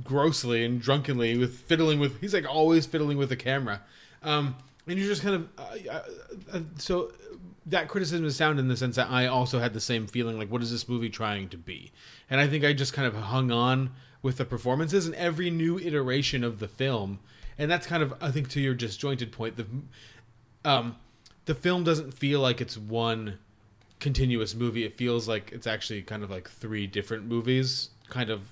Speaker 3: grossly and drunkenly with fiddling with he's like always fiddling with the camera. Um and you're just kind of uh, uh, so that criticism is sound in the sense that i also had the same feeling like what is this movie trying to be? And i think i just kind of hung on with the performances and every new iteration of the film. And that's kind of i think to your disjointed point the um the film doesn't feel like it's one continuous movie it feels like it's actually kind of like three different movies kind of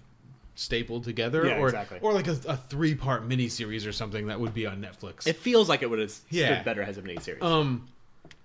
Speaker 3: stapled together
Speaker 4: Yeah,
Speaker 3: or
Speaker 4: exactly.
Speaker 3: or like a, a three part miniseries or something that would be on Netflix.
Speaker 4: it feels like it would have stood
Speaker 3: Yeah.
Speaker 4: better as a miniseries.
Speaker 3: um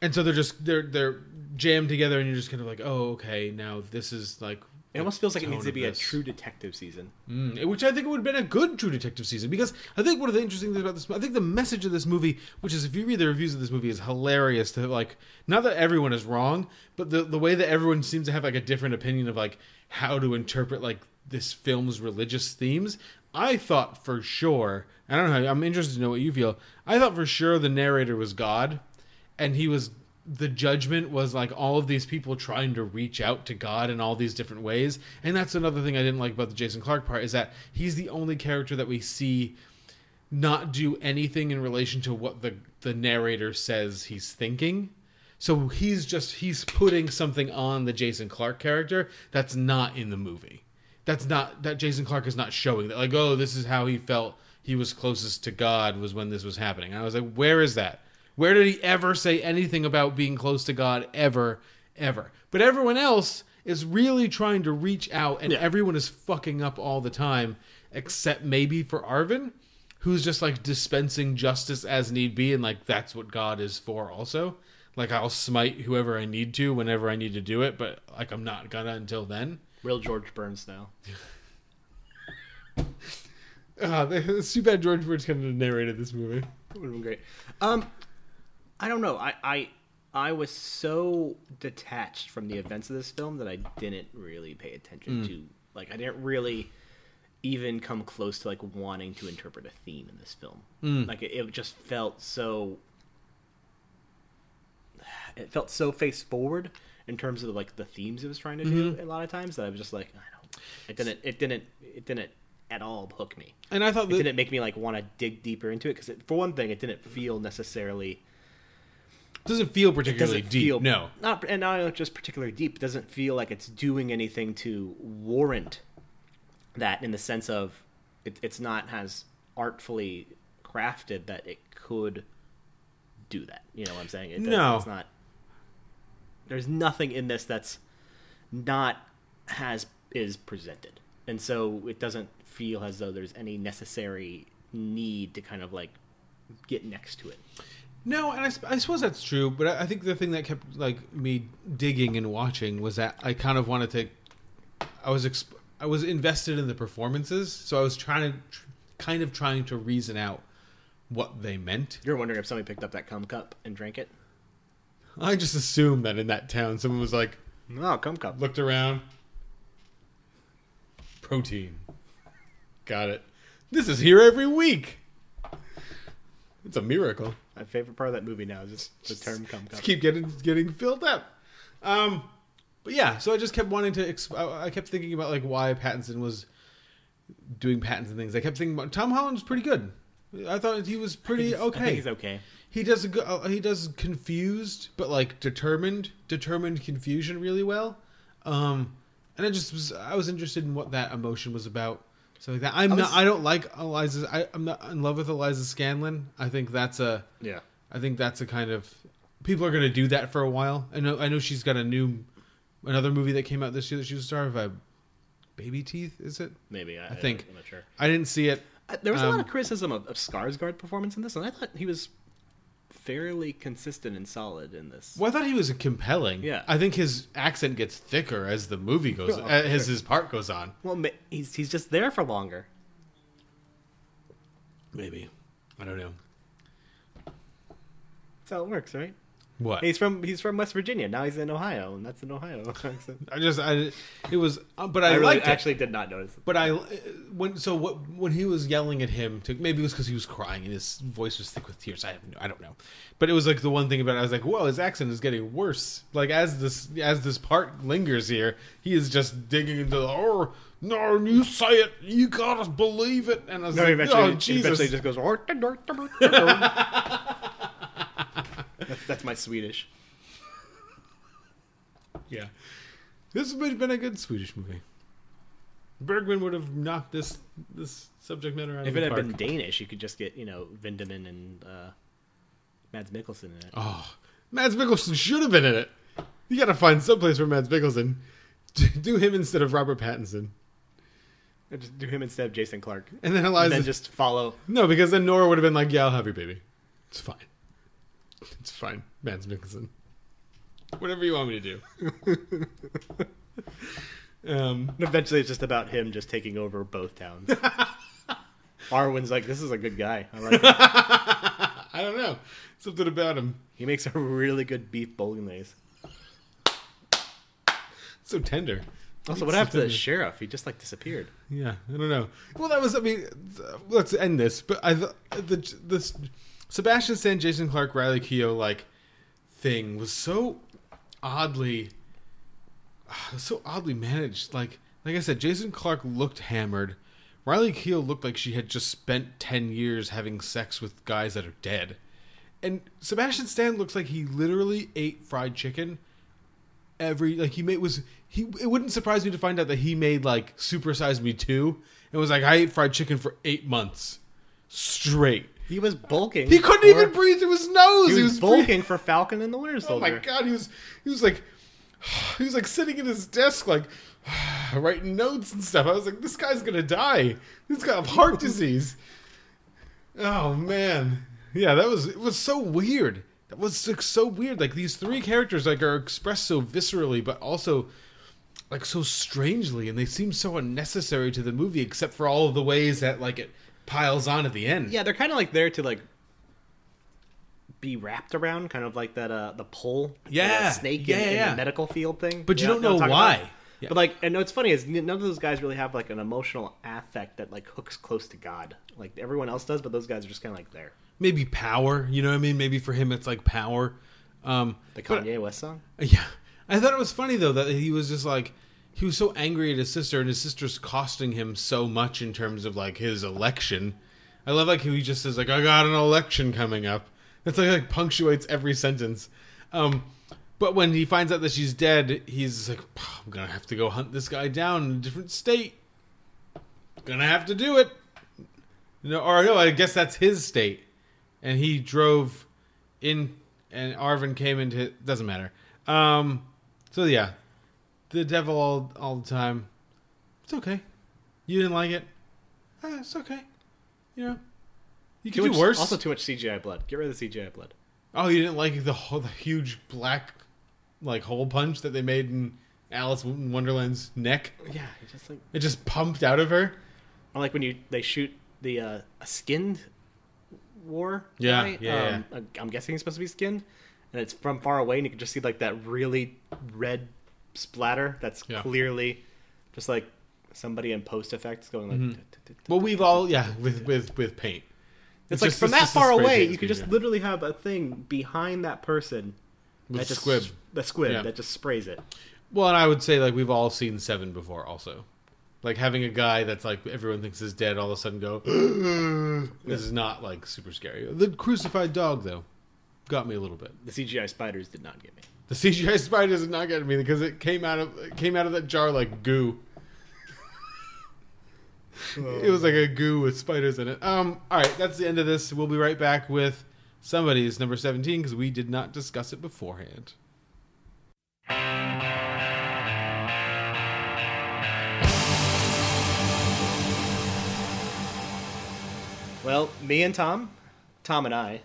Speaker 3: and so they're just they're they're jammed together and you're just kind of like, "Oh, okay, now this is like
Speaker 4: it almost feels like it needs to be a true detective season.
Speaker 3: Mm, which I think would have been a good True Detective season because I think one of the interesting things about this, I think the message of this movie, which is if you read the reviews of this movie, is hilarious. To like, not that everyone is wrong, but the the way that everyone seems to have like a different opinion of like how to interpret like this film's religious themes. I thought for sure, I don't know. I'm interested to know what you feel. I thought for sure the narrator was God, and he was the judgment was like all of these people trying to reach out to God in all these different ways. And that's another thing I didn't like about the Jason Clarke part is that he's the only character that we see not do anything in relation to what the the narrator says he's thinking. So he's just he's putting something on the Jason Clarke character that's not in the movie. That's not that Jason Clarke is not showing that like oh this is how he felt he was closest to God was when this was happening. And I was like where is that? Where did he ever say anything about being close to God ever ever? But everyone else is really trying to reach out and everyone is fucking up all the time except maybe for Arvin who's just like dispensing justice as need be and like that's what God is for also. Like I'll smite whoever I need to whenever I need to do it, but like I'm not gonna until then.
Speaker 4: Real George Burns now.
Speaker 3: Uh, it's too bad George Burns kind of narrated this movie.
Speaker 4: That would have been great. Um, I don't know. I, I I was so detached from the events of this film that I didn't really pay attention
Speaker 3: Mm.
Speaker 4: to. Like, I didn't really even come close to like wanting to interpret a theme in this film.
Speaker 3: Mm.
Speaker 4: Like, it, it just felt so. It felt so face forward in terms of like the themes it was trying to do.
Speaker 3: Mhm.
Speaker 4: A lot of times that I was just like, I don't. It didn't. It didn't. It didn't at all hook me.
Speaker 3: And I thought
Speaker 4: it didn't make me like want to dig deeper into it because for one thing, it didn't feel necessarily.
Speaker 3: Doesn't feel
Speaker 4: it
Speaker 3: particularly
Speaker 4: doesn't
Speaker 3: deep.
Speaker 4: feel-
Speaker 3: no.
Speaker 4: not and not just particularly deep. It doesn't feel like it's doing anything to warrant that in the sense of it, it's not as artfully crafted that it could do that. You know what I'm saying? It
Speaker 3: No.
Speaker 4: it's not. There's nothing in this that's not has is presented, and so it doesn't feel as though there's any necessary need to kind of like get next to it.
Speaker 3: No, and I, sp- I suppose that's true, but I I think the thing that kept like me digging and watching was that I kind of wanted to. I was exp- I was invested in the performances, so I was trying to tr- kind of trying to reason out what they meant.
Speaker 4: You're wondering if somebody picked up that cum cup and drank it.
Speaker 3: I just assumed that in that town, someone was like,
Speaker 4: "No, cum cup."
Speaker 3: Looked around. Protein. Got it. This is here every week. It's a miracle.
Speaker 4: My favorite part of that movie now is just the term cum cup.
Speaker 3: Just keep getting getting filled up. Um, but yeah, so I just kept wanting to. Exp- I, I kept thinking about like why Pattinson was doing Pattinson things. I kept thinking about Tom Holland's pretty good. I thought he was pretty
Speaker 4: I
Speaker 3: okay.
Speaker 4: think he's okay.
Speaker 3: He does a good. Uh, he does confused, but like determined, determined confusion really well. Um, and I just was. I was interested in what that emotion was about. So like that. I'm
Speaker 4: I was-
Speaker 3: not. I don't like Eliza. I, I'm not in love with Eliza Scanlen. I think that's a.
Speaker 4: Yeah.
Speaker 3: I think that's a kind of. People are going to do that for a while. I know. I know she's got a new, another movie that came out this year that she was a star of. Uh, Baby Teeth, is it?
Speaker 4: Maybe, I-
Speaker 3: I think.
Speaker 4: I'm not sure.
Speaker 3: I didn't see it.
Speaker 4: Uh, There was a
Speaker 3: Um,
Speaker 4: lot of criticism of, of Skarsgård performance in this, and I thought he was fairly consistent and solid in this.
Speaker 3: Well, I thought he was compelling.
Speaker 4: Yeah.
Speaker 3: I think his accent gets thicker as the movie goes,
Speaker 4: Oh,
Speaker 3: as
Speaker 4: sure.
Speaker 3: his part goes on.
Speaker 4: Well, he's he's just there for longer.
Speaker 3: Maybe. I don't know.
Speaker 4: That's how it works, right?
Speaker 3: What?
Speaker 4: He's from he's from West Virginia. Now he's in Ohio, and that's an Ohio accent.
Speaker 3: I just, I, it was, uh, but I,
Speaker 4: I really
Speaker 3: liked it.
Speaker 4: actually did not notice.
Speaker 3: But I, when so what when he was yelling at him, to, maybe it was because he was crying and his voice was thick with tears. I have no, I don't know, but it was like the one thing about it. I was like, whoa, his accent is getting worse. Like as this as this part lingers here, he is just digging into the oh no, you say it, you gotta believe it, and I was
Speaker 4: No,
Speaker 3: like,
Speaker 4: eventually,
Speaker 3: oh
Speaker 4: he
Speaker 3: Jesus,
Speaker 4: eventually just goes. that's, that's my Swedish.
Speaker 3: yeah. This would have been a good Swedish movie. Bergman would have knocked this this subject matter out
Speaker 4: If
Speaker 3: of the If it
Speaker 4: had
Speaker 3: park.
Speaker 4: been Danish, you could just get you know Vindeman and uh, Mads Mikkelsen in it.
Speaker 3: Oh, Mads Mikkelsen should have been in it. You got to find someplace for Mads Mikkelsen. Do him instead of Robert Pattinson.
Speaker 4: Or Just do him instead of Jason Clarke,
Speaker 3: And then Eliza.
Speaker 4: then just follow.
Speaker 3: No, because then Nora would have been like, "Yeah, I'll have your baby. It's fine. It's fine, Mads Mikkelsen. Whatever you want me to do." um,
Speaker 4: eventually, it's just about him just taking over both towns. Arvin's like, this is a good guy. I like him.
Speaker 3: I don't know something about him.
Speaker 4: He makes a really good beef bolognese.
Speaker 3: So tender.
Speaker 4: Also, what
Speaker 3: so
Speaker 4: happened to the sheriff? He just like disappeared.
Speaker 3: Yeah, I don't know. Well, that was. I mean, let's end this. But I th- the this Sebastian Stan, Jason Clarke, Riley Keough like thing was so oddly, ah, so oddly managed. Like like I said, Jason Clarke looked hammered. Riley Keough looked like she had just spent ten years having sex with guys that are dead. And Sebastian Stan looks like he literally ate fried chicken every like he made was he it wouldn't surprise me to find out that he made like Super Size Me 2 and was like I ate fried chicken for 8 months straight.
Speaker 4: He was bulking.
Speaker 3: He couldn't
Speaker 4: for-
Speaker 3: even breathe through his nose.
Speaker 4: He was,
Speaker 3: breathing-
Speaker 4: bulking for Falcon and the Winter Soldier.
Speaker 3: Oh my god, he was he was like he was like sitting at his desk like writing notes and stuff. I was like this guy's going to die. He's got heart disease. Oh man. Yeah, that was it was so weird. That was like so weird. Like these three characters like are expressed so viscerally but also like so strangely and they seem so unnecessary to the movie except for all of the ways that like it piles on at the end.
Speaker 4: Yeah, they're kind of like there to like be wrapped around, kind of like that uh the pole,
Speaker 3: Yeah.
Speaker 4: the snake
Speaker 3: Yeah,
Speaker 4: in,
Speaker 3: yeah,
Speaker 4: in the medical field thing.
Speaker 3: But you don't
Speaker 4: know
Speaker 3: know
Speaker 4: what I'm talking
Speaker 3: why. Yeah.
Speaker 4: But like, and what's funny is none of those guys really have like an emotional affect that like hooks close to God, like everyone else does. But those guys are just kind of like there.
Speaker 3: Maybe power, you know what I mean? Maybe for him it's like power. Um
Speaker 4: The
Speaker 3: but-
Speaker 4: Kanye West song.
Speaker 3: Yeah. I thought it was funny though that he was just like he was so angry at his sister and his sister's costing him so much in terms of like his election. I love like he just says like I got an election coming up. It's like, like punctuates every sentence. Um but when he finds out that she's dead, he's like I'm to have to go hunt this guy down in a different state. Gonna have to do it. No, or no, I guess that's his state. And he drove in, and Arvin came into. Doesn't matter. Um, so yeah, the devil all all the time. It's okay. You didn't like it. Ah, it's okay. You know, you could
Speaker 4: much,
Speaker 3: do worse.
Speaker 4: Also, too much CGI blood. Get rid of the CGI blood.
Speaker 3: Oh, you didn't like the whole, the huge black like hole punch that they made in Alice in Wonderland's neck?
Speaker 4: Yeah, it just like
Speaker 3: It just pumped out of her.
Speaker 4: I like when you they shoot the uh, a skinned war.
Speaker 3: Yeah,
Speaker 4: guy.
Speaker 3: yeah,
Speaker 4: Um, I'm guessing he's supposed to be skinned, and it's from far away, and you can just see like that really red splatter. That's
Speaker 3: Yeah.
Speaker 4: clearly just like somebody in post effects going like.
Speaker 3: Mhm. Well, we've all yeah with with with paint.
Speaker 4: It's, like
Speaker 3: just-
Speaker 4: from
Speaker 3: it's
Speaker 4: that far away, you could just literally have a thing behind that person
Speaker 3: With
Speaker 4: that just
Speaker 3: squib.
Speaker 4: the squib
Speaker 3: Yeah.
Speaker 4: that just sprays it.
Speaker 3: Well, and I would say like we've all seen Seven before, also. Like having a guy that's like everyone thinks is dead, all of a sudden go. this is not like super scary. The crucified dog though, got me a little bit.
Speaker 4: The CGI spiders did not get me.
Speaker 3: The CGI spider did not get me because it came out of it came out of that jar like goo. It was like a goo with spiders in it. Um. All right, that's the end of this. We'll be right back with somebody's number seventeen because we did not discuss it beforehand.
Speaker 4: Well, me and Tom, Tom and I,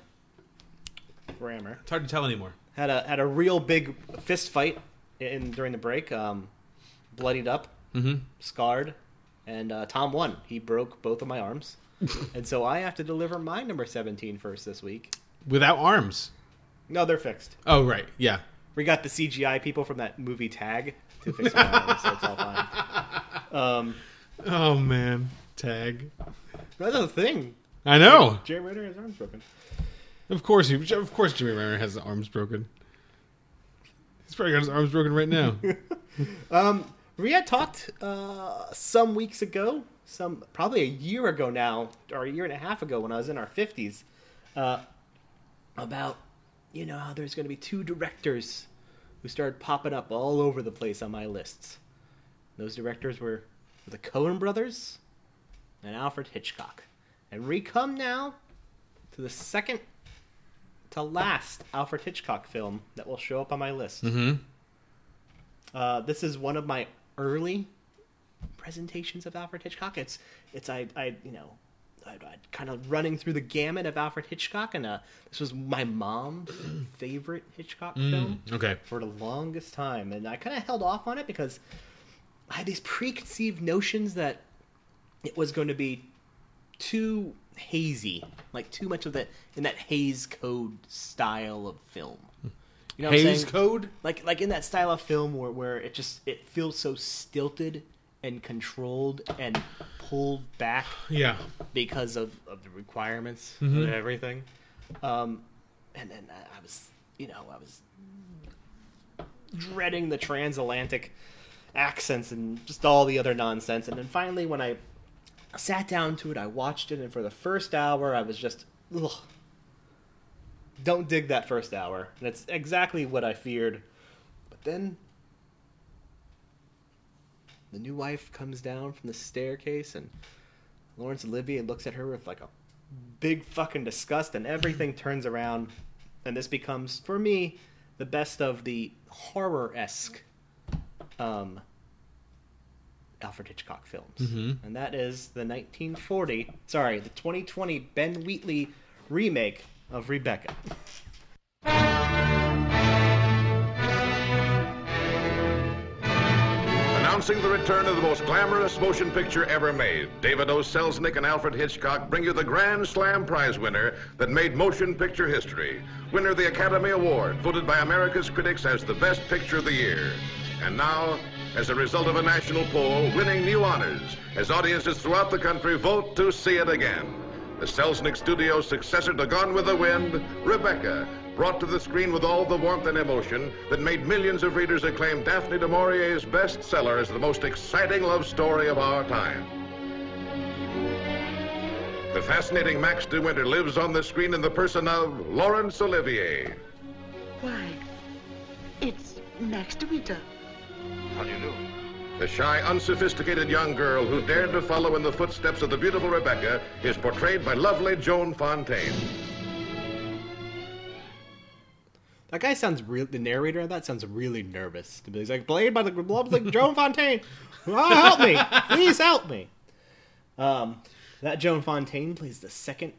Speaker 4: grammar.
Speaker 3: It's hard to tell anymore.
Speaker 4: Had a had a real big fist fight in during the break. Um, bloodied up,
Speaker 3: Mhm.
Speaker 4: scarred, and uh, Tom won. He broke both of my arms, and so I have to deliver my number 17 first this week.
Speaker 3: Without arms.
Speaker 4: No, they're fixed.
Speaker 3: Oh right, yeah.
Speaker 4: We got the CGI people from that movie Tag to fix my arms, so it's all fine. Um,
Speaker 3: Oh man, tag.
Speaker 4: that's a thing.
Speaker 3: I know.
Speaker 4: Jay Ritter has arms broken.
Speaker 3: Of course, he, of course, Jeremy Renner has his arms broken. He's probably got his arms broken right now.
Speaker 4: Um, had talked uh, some weeks ago, some probably a year ago now, or a year and a half ago when I was in our fifties, uh, about you know how there's going to be two directors who started popping up all over the place on my lists. Those directors were the Coen brothers and Alfred Hitchcock, and we come now to the second to last Alfred Hitchcock film that will show up on my list.
Speaker 3: mm-hmm.
Speaker 4: Uh, this is one of my early presentations of Alfred Hitchcock. It's it's I I you know I, I kind of running through the gamut of Alfred Hitchcock, and uh, this was my mom's favorite Hitchcock film
Speaker 3: Okay.
Speaker 4: for the longest time, and I kind of held off on it because I had these preconceived notions that it was going to be too hazy, like too much of that in that Hays Code style of film. You know what I'm saying?
Speaker 3: Code?
Speaker 4: like like in that style of film where, where it just it feels so stilted and controlled and pulled back
Speaker 3: Yeah.
Speaker 4: because of, of the requirements
Speaker 3: Mhm.
Speaker 4: of everything um and then I, I was you know i was dreading the transatlantic accents and just all the other nonsense and then finally when i sat down to it. I watched it and for the first hour i was just ugh, don't dig that first hour. And it's exactly what i feared. But then the new wife comes down from the staircase and Laurence Olivier looks at her with like a big fucking disgust and everything turns around. And this becomes for me the best of the horror-esque um, Alfred Hitchcock films.
Speaker 3: Mhm.
Speaker 4: And that is the 1940, sorry, the 2020 Ben Wheatley remake of Rebecca.
Speaker 12: Announcing the return of the most glamorous motion picture ever made, David O. Selznick and Alfred Hitchcock bring you the Grand Slam Prize winner that made motion picture history. Winner of the Academy Award, voted by America's critics as the best picture of the year. And now, as a result of a national poll, winning new honors as audiences throughout the country vote to see it again. The Selznick Studios' successor to Gone with the Wind, Rebecca, brought to the screen with all the warmth and emotion that made millions of readers acclaim Daphne du Maurier's bestseller as the most exciting love story of our time. The fascinating Max de Winter lives on the screen in the person of Laurence Olivier.
Speaker 13: Why, it's Max DeWinter.
Speaker 12: How do you do? The shy, unsophisticated young girl who dared to follow in the footsteps of the beautiful Rebecca is portrayed by lovely Joan Fontaine.
Speaker 4: That guy sounds real. The narrator of that sounds really nervous. He's like played by the lovely Joan Fontaine. Oh, help me, please help me. Um, that Joan Fontaine plays the second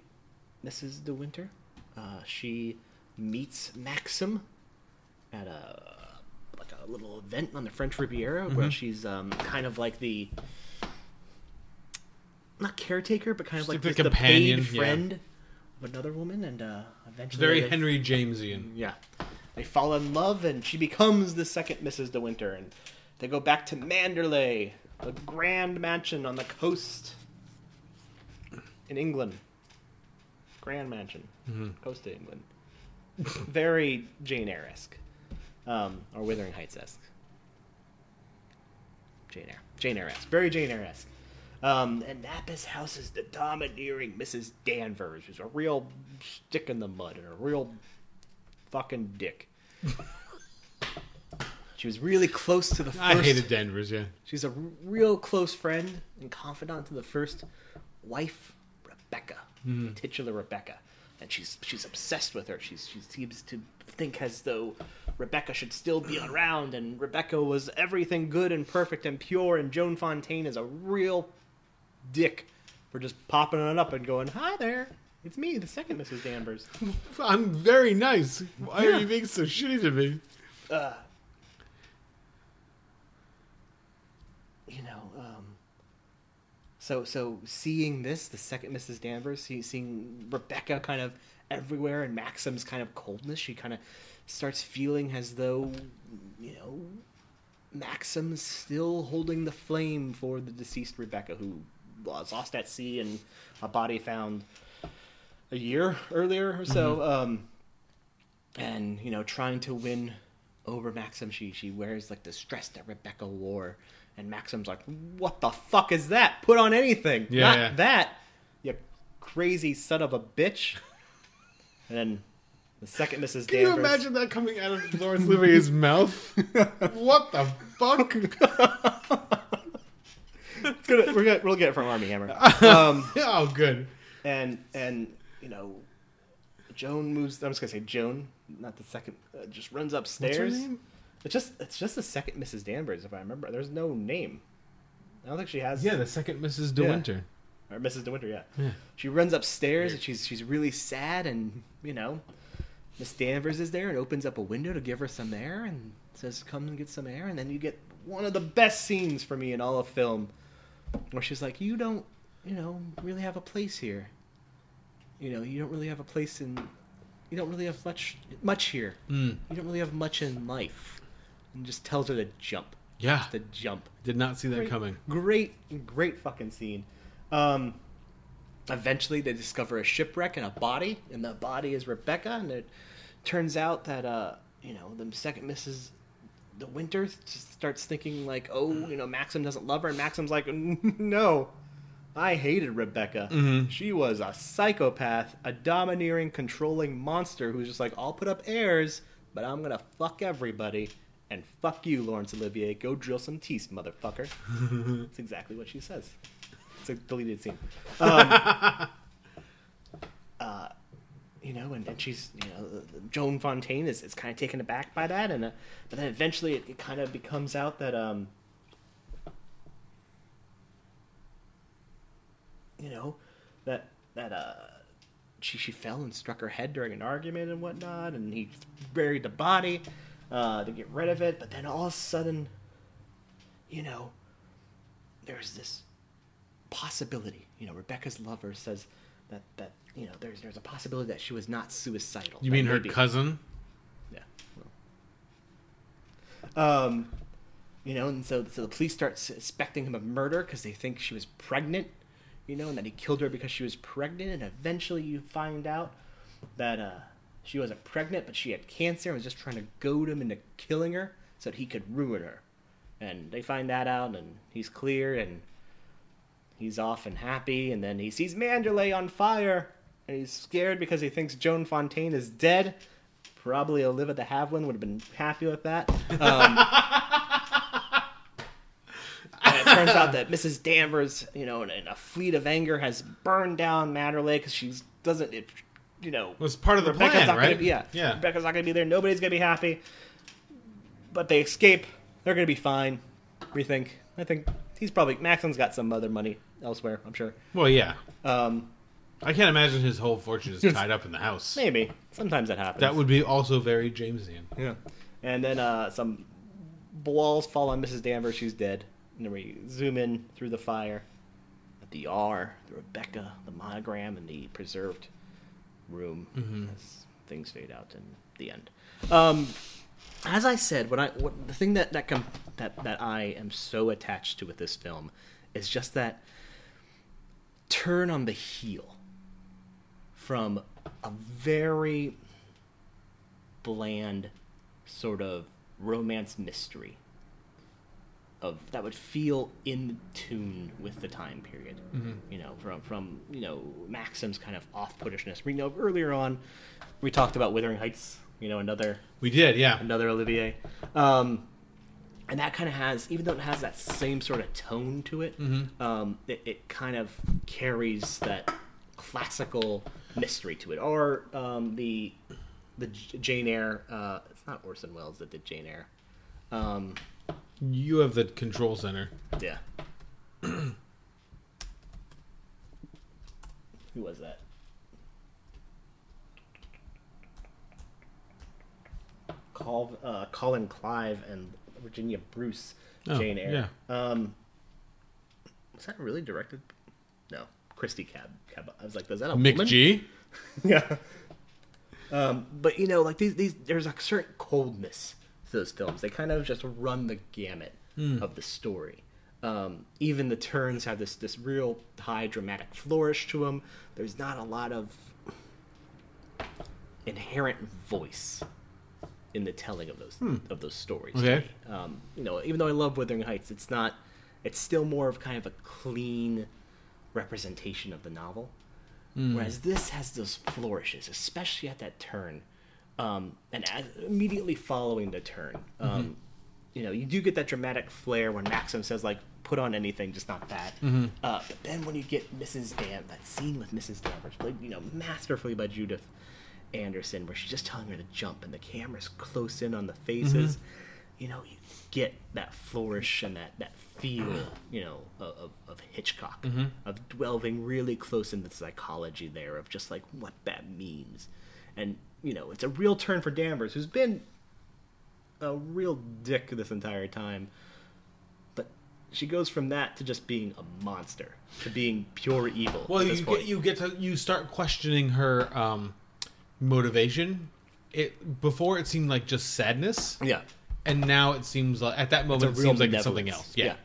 Speaker 4: Mrs. De Winter. Uh, she meets Maxim at a like a little event on the French Riviera where
Speaker 3: Mhm.
Speaker 4: she's um, kind of like the not caretaker, but kind of
Speaker 3: She's
Speaker 4: like,
Speaker 3: the
Speaker 4: this-
Speaker 3: companion,
Speaker 4: the paid
Speaker 3: yeah.
Speaker 4: friend of another woman, and uh, eventually
Speaker 3: Very
Speaker 4: they-
Speaker 3: Henry Jamesian.
Speaker 4: yeah. They fall in love, and she becomes the second Mrs. De Winter, and they go back to Manderley, a grand mansion on the coast in England. Grand mansion,
Speaker 3: Mhm.
Speaker 4: coast of England. Very Jane Eyre esque, um, or Wuthering Heights esque. Jane Eyre, Jane Eyre esque, very Jane Eyre esque. Um, and at this house is the domineering Mrs. Danvers, who's a real stick in the mud and a real fucking dick. she was really close to the first.
Speaker 3: I hated Danvers, yeah.
Speaker 4: She's a r- real close friend and confidant to the first wife, Rebecca, the titular Rebecca, and she's she's obsessed with her. She's she seems to think as though Rebecca should still be around, and Rebecca was everything good and perfect and pure, and Joan Fontaine is a real dick for just popping it up and going, "Hi there, It's me, the second Mrs. Danvers.
Speaker 3: I'm very nice. Why
Speaker 4: Yeah.
Speaker 3: are you being so shitty to me?
Speaker 4: uh, you know, um, so so seeing this, the second Mrs. Danvers, see, seeing Rebecca kind of everywhere, and Maxim's kind of coldness, she kind of starts feeling as though, you know, Maxim's still holding the flame for the deceased Rebecca, who was lost at sea and a body found a year earlier or so. Um, and you know trying to win over Maxim. She she wears like this dress that Rebecca wore, and Maxim's like, "What the fuck is that? Put on anything,
Speaker 3: Yeah,
Speaker 4: not
Speaker 3: yeah.
Speaker 4: that, you crazy son of a bitch." And then the second Mrs.
Speaker 3: Can you imagine that coming out of Laurence Olivier's mouth? what the fuck?
Speaker 4: It's gonna, we're gonna we'll get it from Armie Hammer. Um,
Speaker 3: oh, good.
Speaker 4: And and you know, Joan moves. I'm just gonna say Joan, not the second. Uh, just runs upstairs.
Speaker 3: name?
Speaker 4: It's just it's just the second Mrs. Danvers, if I remember. There's no name. I don't think she has.
Speaker 3: Yeah, the second Mrs. De
Speaker 4: Yeah.
Speaker 3: Winter.
Speaker 4: or Mrs. De Winter. Yeah.
Speaker 3: Yeah.
Speaker 4: She runs upstairs and she's she's really sad and you know, Miss Danvers is there and opens up a window to give her some air and says, "Come and get some air." And then you get one of the best scenes for me in all of film, where she's like, "You don't, you know, really have a place here. You know, you don't really have a place in. You don't really have much much here.
Speaker 3: Mm.
Speaker 4: You don't really have much in life." And just tells her to jump.
Speaker 3: Yeah.
Speaker 4: Just to jump.
Speaker 3: Did not see that
Speaker 4: Great-
Speaker 3: coming.
Speaker 4: Great, great fucking scene. Um, eventually, they discover a shipwreck and a body, and the body is Rebecca. And it turns out that uh, you know the second Mrs. De Winter starts thinking like, oh, you know, Maxim doesn't love her, and Maxim's like, no, I hated Rebecca.
Speaker 3: Mhm.
Speaker 4: She was a psychopath, a domineering, controlling monster who's just like, I'll put up airs, but I'm gonna fuck everybody. And fuck you, Laurence Olivier. Go drill some teeth, motherfucker. That's exactly what she says. It's a deleted scene. Um, uh, you know, and, and she's, you know, Joan Fontaine is, is kind of taken aback by that, and uh, but then eventually it, it kind of becomes out that, um, you know, that that uh, she she fell and struck her head during an argument and whatnot, and he buried the body uh, to get rid of it. But then all of a sudden, you know, there's this possibility. You know, Rebecca's lover says that that you know there's there's a possibility that she was not suicidal.
Speaker 3: You mean her
Speaker 4: maybe-
Speaker 3: cousin?
Speaker 4: Yeah. Um, you know, and so so the police start suspecting him of murder because they think she was pregnant. You know, and that he killed her because she was pregnant. And eventually, you find out that uh, she wasn't pregnant, but she had cancer and was just trying to goad him into killing her so that he could ruin her. And they find that out, and he's clear, and he's off and happy. And then he sees Manderley on fire, and he's scared because he thinks Joan Fontaine is dead. Probably Olivia de Havilland would have been happy with that. Um, and it turns out that Mrs. Danvers, you know, in, in a fleet of anger, has burned down Manderley because she doesn't, it, you know,
Speaker 3: Was part of the
Speaker 4: Rebecca's
Speaker 3: plan,
Speaker 4: not gonna
Speaker 3: right?
Speaker 4: be- yeah,
Speaker 3: Yeah.
Speaker 4: Rebecca's not going to be there. Nobody's going to be happy. But they escape. They're going to be fine. We think. I think he's probably Maxim's got some other money elsewhere. I'm sure.
Speaker 3: Well, yeah.
Speaker 4: Um,
Speaker 3: I can't imagine his whole fortune is tied up in the house.
Speaker 4: maybe sometimes that happens.
Speaker 3: That would be also very Jamesian.
Speaker 4: Yeah. And then uh, some walls fall on Mrs. Danvers. She's dead. And then we zoom in through the fire at the R, the Rebecca, the monogram, and the preserved room
Speaker 3: Mhm.
Speaker 4: as things fade out in the end. Um, as I said, what I what the thing that that com- that that I am so attached to with this film is just that turn on the heel from a very bland sort of romance mystery of that would feel in tune with the time period.
Speaker 3: Mhm.
Speaker 4: You know, from from you know Maxim's kind of off puttishness. We know earlier on we talked about Wuthering Heights. You know, another
Speaker 3: We did, yeah.
Speaker 4: another Olivier. Um, and that kind of has, even though it has that same sort of tone to it,
Speaker 3: Mhm.
Speaker 4: um, it, it kind of carries that classical mystery to it. Or um, the the Jane Eyre. Uh, it's not Orson Welles that did Jane Eyre. Um,
Speaker 3: You have the control center.
Speaker 4: yeah. Who was that? Col- uh, Colin Clive and Virginia Bruce
Speaker 3: Oh,
Speaker 4: Jane Eyre. Um, was that really directed? No, Christy Cab. Cab. I was like, is that a
Speaker 3: Mick
Speaker 4: woman?
Speaker 3: G.
Speaker 4: yeah. Um, but you know, like these, these, there's a certain coldness to those films. They kind of just run the gamut
Speaker 3: Hmm.
Speaker 4: of the story. Um, even the turns have this this real high dramatic flourish to them. There's not a lot of inherent voice in the telling of those
Speaker 3: Hmm.
Speaker 4: of those stories.
Speaker 3: Okay.
Speaker 4: Um, you know, even though I love Wuthering Heights, it's not. It's still more of kind of a clean representation of the novel.
Speaker 3: Mm.
Speaker 4: Whereas this has those flourishes, especially at that turn, um, and as, immediately following the turn. Um,
Speaker 3: Mhm.
Speaker 4: You know, you do get that dramatic flair when Maxim says like, "Put on anything, just not that."
Speaker 3: Mhm.
Speaker 4: Uh, but then when you get Mrs. Dan, that scene with Mrs. Danvers, played you know masterfully by Judith Anderson, where she's just telling her to jump, and the camera's close in on the faces. You know, you get that flourish and that that feel, you know, of, of- Hitchcock,
Speaker 3: Mhm.
Speaker 4: of delving really close into the psychology there of just like what that means, and you know, it's a real turn for Danvers, who's been a real dick this entire time. But she goes from that to just being a monster, to being pure evil.
Speaker 3: Well, you get you get to you start questioning her um, motivation. It before it seemed like just sadness.
Speaker 4: Yeah.
Speaker 3: And now it seems like at that moment it
Speaker 4: It's a real
Speaker 3: seems like it's something else. Yeah.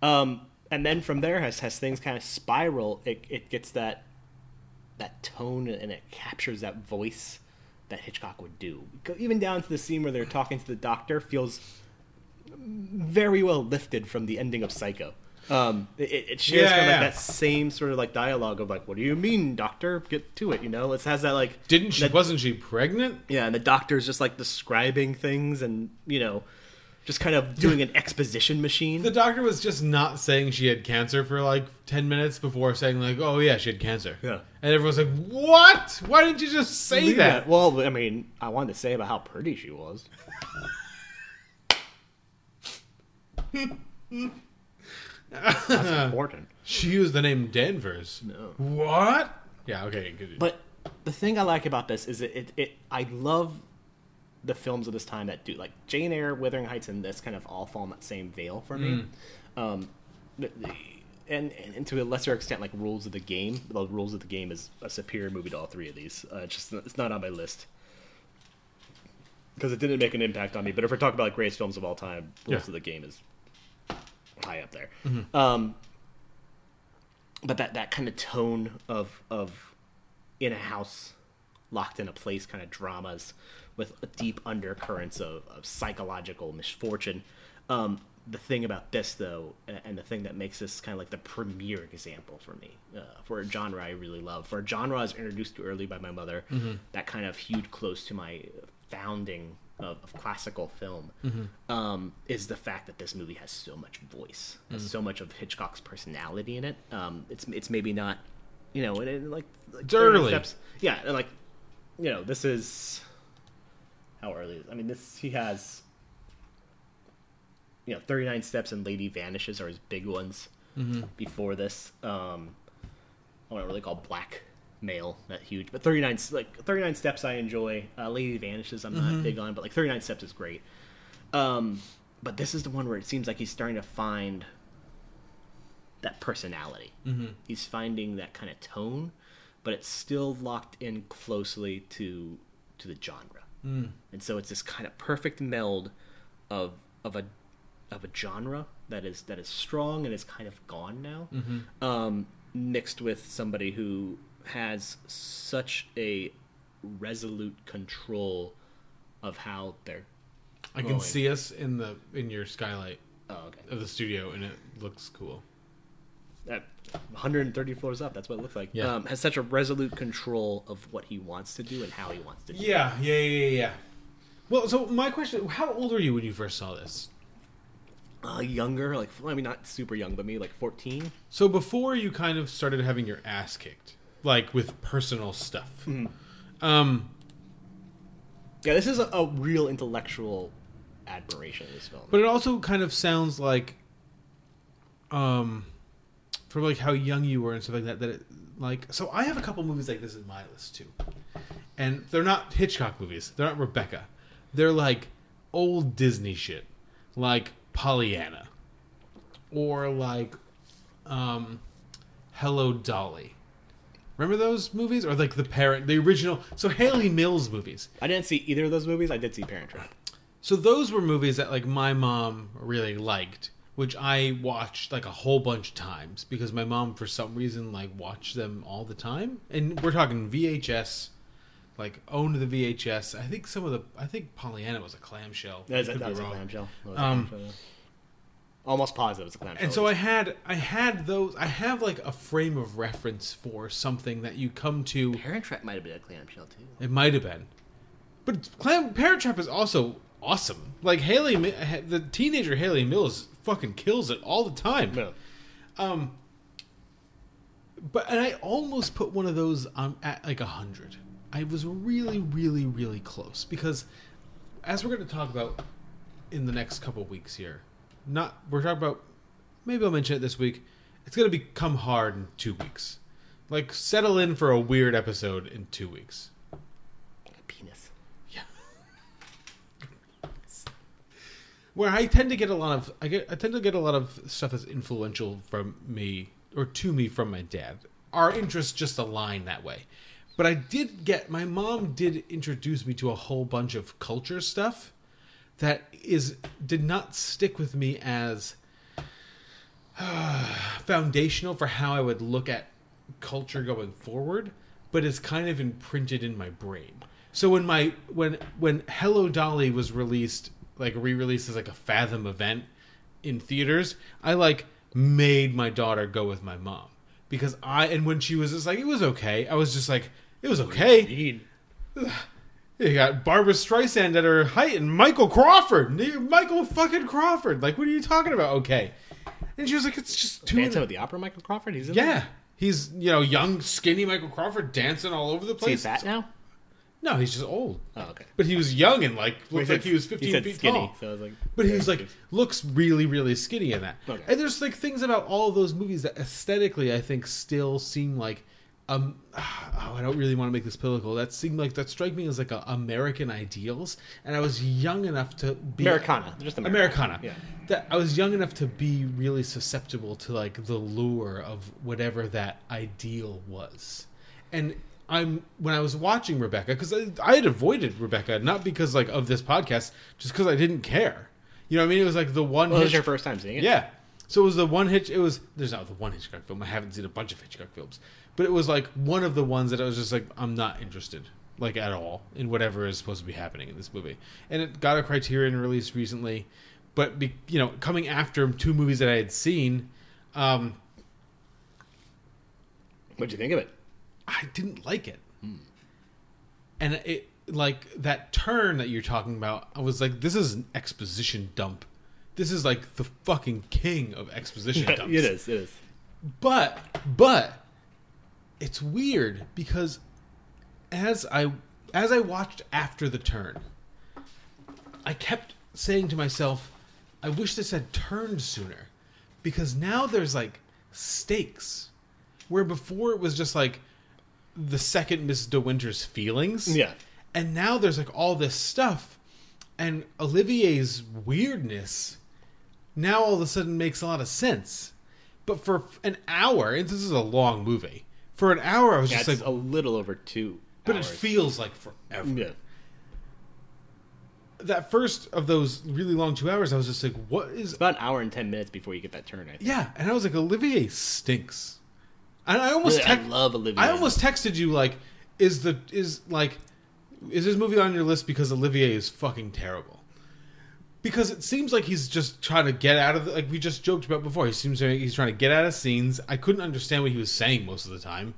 Speaker 4: Um, and then from there, as, as things kind of spiral, it, it gets that that tone and it captures that voice that Hitchcock would do. Even down to the scene where they're talking to the doctor feels very well lifted from the ending of Psycho. Um, it, it shares
Speaker 3: Yeah,
Speaker 4: kind of
Speaker 3: yeah.
Speaker 4: like that same sort of like dialogue of like, "What do you mean, doctor? Get to it." You know, it has that like.
Speaker 3: Didn't she?
Speaker 4: that-
Speaker 3: wasn't she pregnant?
Speaker 4: yeah, and the doctor's just like describing things and you know, just kind of doing an exposition machine.
Speaker 3: The doctor was just not saying she had cancer for like ten minutes before saying like, "Oh yeah, she had cancer."
Speaker 4: Yeah.
Speaker 3: And everyone's like, "What? Why didn't you just say that?"
Speaker 4: Well, I mean, I wanted to say about how pretty she was. That's important.
Speaker 3: She used the name Danvers.
Speaker 4: No.
Speaker 3: What? Yeah. Okay. Good.
Speaker 4: But the thing I like about this is it, it, it I love the films of this time that do like Jane Eyre, Wuthering Heights, and this kind of all fall in that same veil for me. Um, the, the, and, and to a lesser extent, like Rules of the Game. The Rules of the Game is a superior movie to all three of these. Uh, it's just it's not on my list because it didn't make an impact on me. But if we're talking about like greatest films of all time, Rules
Speaker 3: Yeah.
Speaker 4: of the Game is high up there.
Speaker 3: Mhm.
Speaker 4: Um, but that that kind of tone of of in a house locked in a place kind of dramas with deep undercurrents of, of psychological misfortune um, the thing about this though and the thing that makes this kind of like the premier example for me uh, for a genre i really love for a genre i was introduced to early by my mother
Speaker 3: Mhm.
Speaker 4: that kind of hewed close to my founding of, of classical film
Speaker 3: Mhm.
Speaker 4: um, is the fact that this movie has so much voice, has
Speaker 3: Mhm.
Speaker 4: so much of Hitchcock's personality in it. Um, it's it's maybe not, you know, like, like
Speaker 3: It's early.
Speaker 4: steps. Yeah, and like, you know, this is how early? Is, I mean, this he has, you know, thirty nine steps and Lady Vanishes are his big ones.
Speaker 3: Mhm.
Speaker 4: Before this, um, I don't really call Black Male that huge, but thirty nine like thirty nine steps I enjoy. Uh, Lady Vanishes I'm not
Speaker 3: Mhm.
Speaker 4: big on, but like thirty nine steps is great. Um, but this is the one where it seems like he's starting to find that personality.
Speaker 3: Mhm.
Speaker 4: He's finding that kind of tone, but it's still locked in closely to to the genre.
Speaker 3: Mm.
Speaker 4: And so it's this kind of perfect meld of of a of a genre that is that is strong and is kind of gone now,
Speaker 3: Mhm.
Speaker 4: um, mixed with somebody who has such a resolute control of how they're.
Speaker 3: I can
Speaker 4: going.
Speaker 3: see us in the in your skylight
Speaker 4: Oh, okay.
Speaker 3: of the studio, and it looks cool.
Speaker 4: at 130 floors up. That's what it looks like.
Speaker 3: Yeah.
Speaker 4: Um, has such a resolute control of what he wants to do and how he wants to do.
Speaker 3: Yeah, yeah, yeah, yeah. Well, so my question: How old were you when you first saw this?
Speaker 4: Uh, younger, like I mean, not super young, but maybe like 14.
Speaker 3: So before you kind of started having your ass kicked, like with personal stuff.
Speaker 4: Mhm.
Speaker 3: Um,
Speaker 4: Yeah, this is a, a real intellectual admiration of this film.
Speaker 3: but it also kind of sounds like, um, for like how young you were and stuff like that. That it, like, so I have a couple movies like this in my list too, and they're not Hitchcock movies. They're not Rebecca. They're like old Disney shit, like Pollyanna, or like um, Hello Dolly. Remember those movies, or like the parent, the original? So Hayley Mills movies.
Speaker 4: I didn't see either of those movies. I did see Parent Trap.
Speaker 3: So those were movies that like my mom really liked, which I watched like a whole bunch of times because my mom for some reason like watched them all the time. And we're talking VHS, like owned the VHS. I think some of the I think Pollyanna was a clamshell.
Speaker 4: That, is, that was a clamshell. That was a
Speaker 3: Um,
Speaker 4: clamshell, yeah. Almost positive it's a clamshell.
Speaker 3: and so I had I had those I have like a frame of reference for something that you come to.
Speaker 14: Parent Trap might have been a clamshell too.
Speaker 3: It might have been, but Clam Parent Trap is also awesome. Like Hayley, the teenager Hayley Mills fucking kills it all the time. Um, but and I almost put one of those um, at like a hundred. I was really, really, really close because, as we're going to talk about in the next couple weeks here, not we're talking about. Maybe I'll mention it this week. It's going to become hard in two weeks. Like settle in for a weird episode in two weeks.
Speaker 4: Penis. Yeah.
Speaker 3: where I tend to get a lot of I get I tend to get a lot of stuff that's influential from me or to me from my dad. Our interests just align that way. But I did get my mom did introduce me to a whole bunch of culture stuff that is did not stick with me as foundational for how I would look at culture going forward, but is kind of imprinted in my brain. So when my when when Hello Dolly was released, like re-released as like a Fathom event in theaters, I like made my daughter go with my mom because I and when she was just like it was okay, I was just like it was okay. You got Barbra Streisand at her height and Michael Crawford, Michael fucking Crawford. Like, what are you talking about? Okay, and she was like, it's just too.
Speaker 4: Phantom of the Opera, Michael Crawford. He's in
Speaker 3: Yeah,
Speaker 4: there?
Speaker 3: he's you know young, skinny Michael Crawford dancing all over the
Speaker 4: Is he
Speaker 3: place.
Speaker 4: fat now?
Speaker 3: No, he's just old.
Speaker 4: Oh, okay.
Speaker 3: But he was young and like looked
Speaker 4: he
Speaker 3: like he was
Speaker 4: he
Speaker 3: fifteen
Speaker 4: said
Speaker 3: feet
Speaker 4: skinny,
Speaker 3: tall.
Speaker 4: so I was like,
Speaker 3: but he was like looks really, really skinny in that.
Speaker 4: Okay.
Speaker 3: And there's like things about all of those movies that aesthetically I think still seem like um oh, I don't really want to make this political. That seemed like that strike me as like a American ideals, and I was young enough to be
Speaker 4: Americana, just Americana.
Speaker 3: Americana.
Speaker 4: Yeah.
Speaker 3: That I was young enough to be really susceptible to like the lure of whatever that ideal was, and I'm when I was watching Rebecca because I, I had avoided Rebecca not because like of this podcast, just because I didn't care. You know what I mean? It was like the one.
Speaker 4: Well, it was
Speaker 3: Hitch-
Speaker 4: your first time seeing it?
Speaker 3: Yeah. So it was the one Hitch. It was there's not the one Hitchcock film. I haven't seen a bunch of Hitchcock films, but it was like one of the ones that I was just like I'm not interested like at all in whatever is supposed to be happening in this movie. And it got a Criterion release recently, but be, you know coming after two movies that I had seen. Um,
Speaker 4: What'd you think of it?
Speaker 3: I didn't like it. And it like that turn that you're talking about, I was like, this is an exposition dump. This is like the fucking king of exposition dumps.
Speaker 4: it is. It is.
Speaker 3: But but it's weird because as I as I watched after the turn, I kept saying to myself, I wish this had turned sooner. Because now there's like stakes. Where before it was just like the second Miss De Winter's feelings.
Speaker 4: Yeah.
Speaker 3: And now there's like all this stuff. And Olivier's weirdness now all of a sudden makes a lot of sense. But for an hour, and this is a long movie, for an hour I was
Speaker 4: Yeah,
Speaker 3: just like,
Speaker 4: a little over two.
Speaker 3: but
Speaker 4: hours.
Speaker 3: it feels like forever.
Speaker 4: Yeah.
Speaker 3: That first of those really long two hours, I was just like, what is.
Speaker 4: It's about an hour and ten minutes before you get that turn. I think.
Speaker 3: Yeah, and I was like, Olivier stinks. And I almost
Speaker 4: Really, I love Olivier.
Speaker 3: I almost texted you like, is the is like, is this movie on your list because Olivier is fucking terrible? Because it seems like he's just trying to get out of the, like we just joked about before. He seems like he's trying to get out of scenes. I couldn't understand what he was saying most of the time.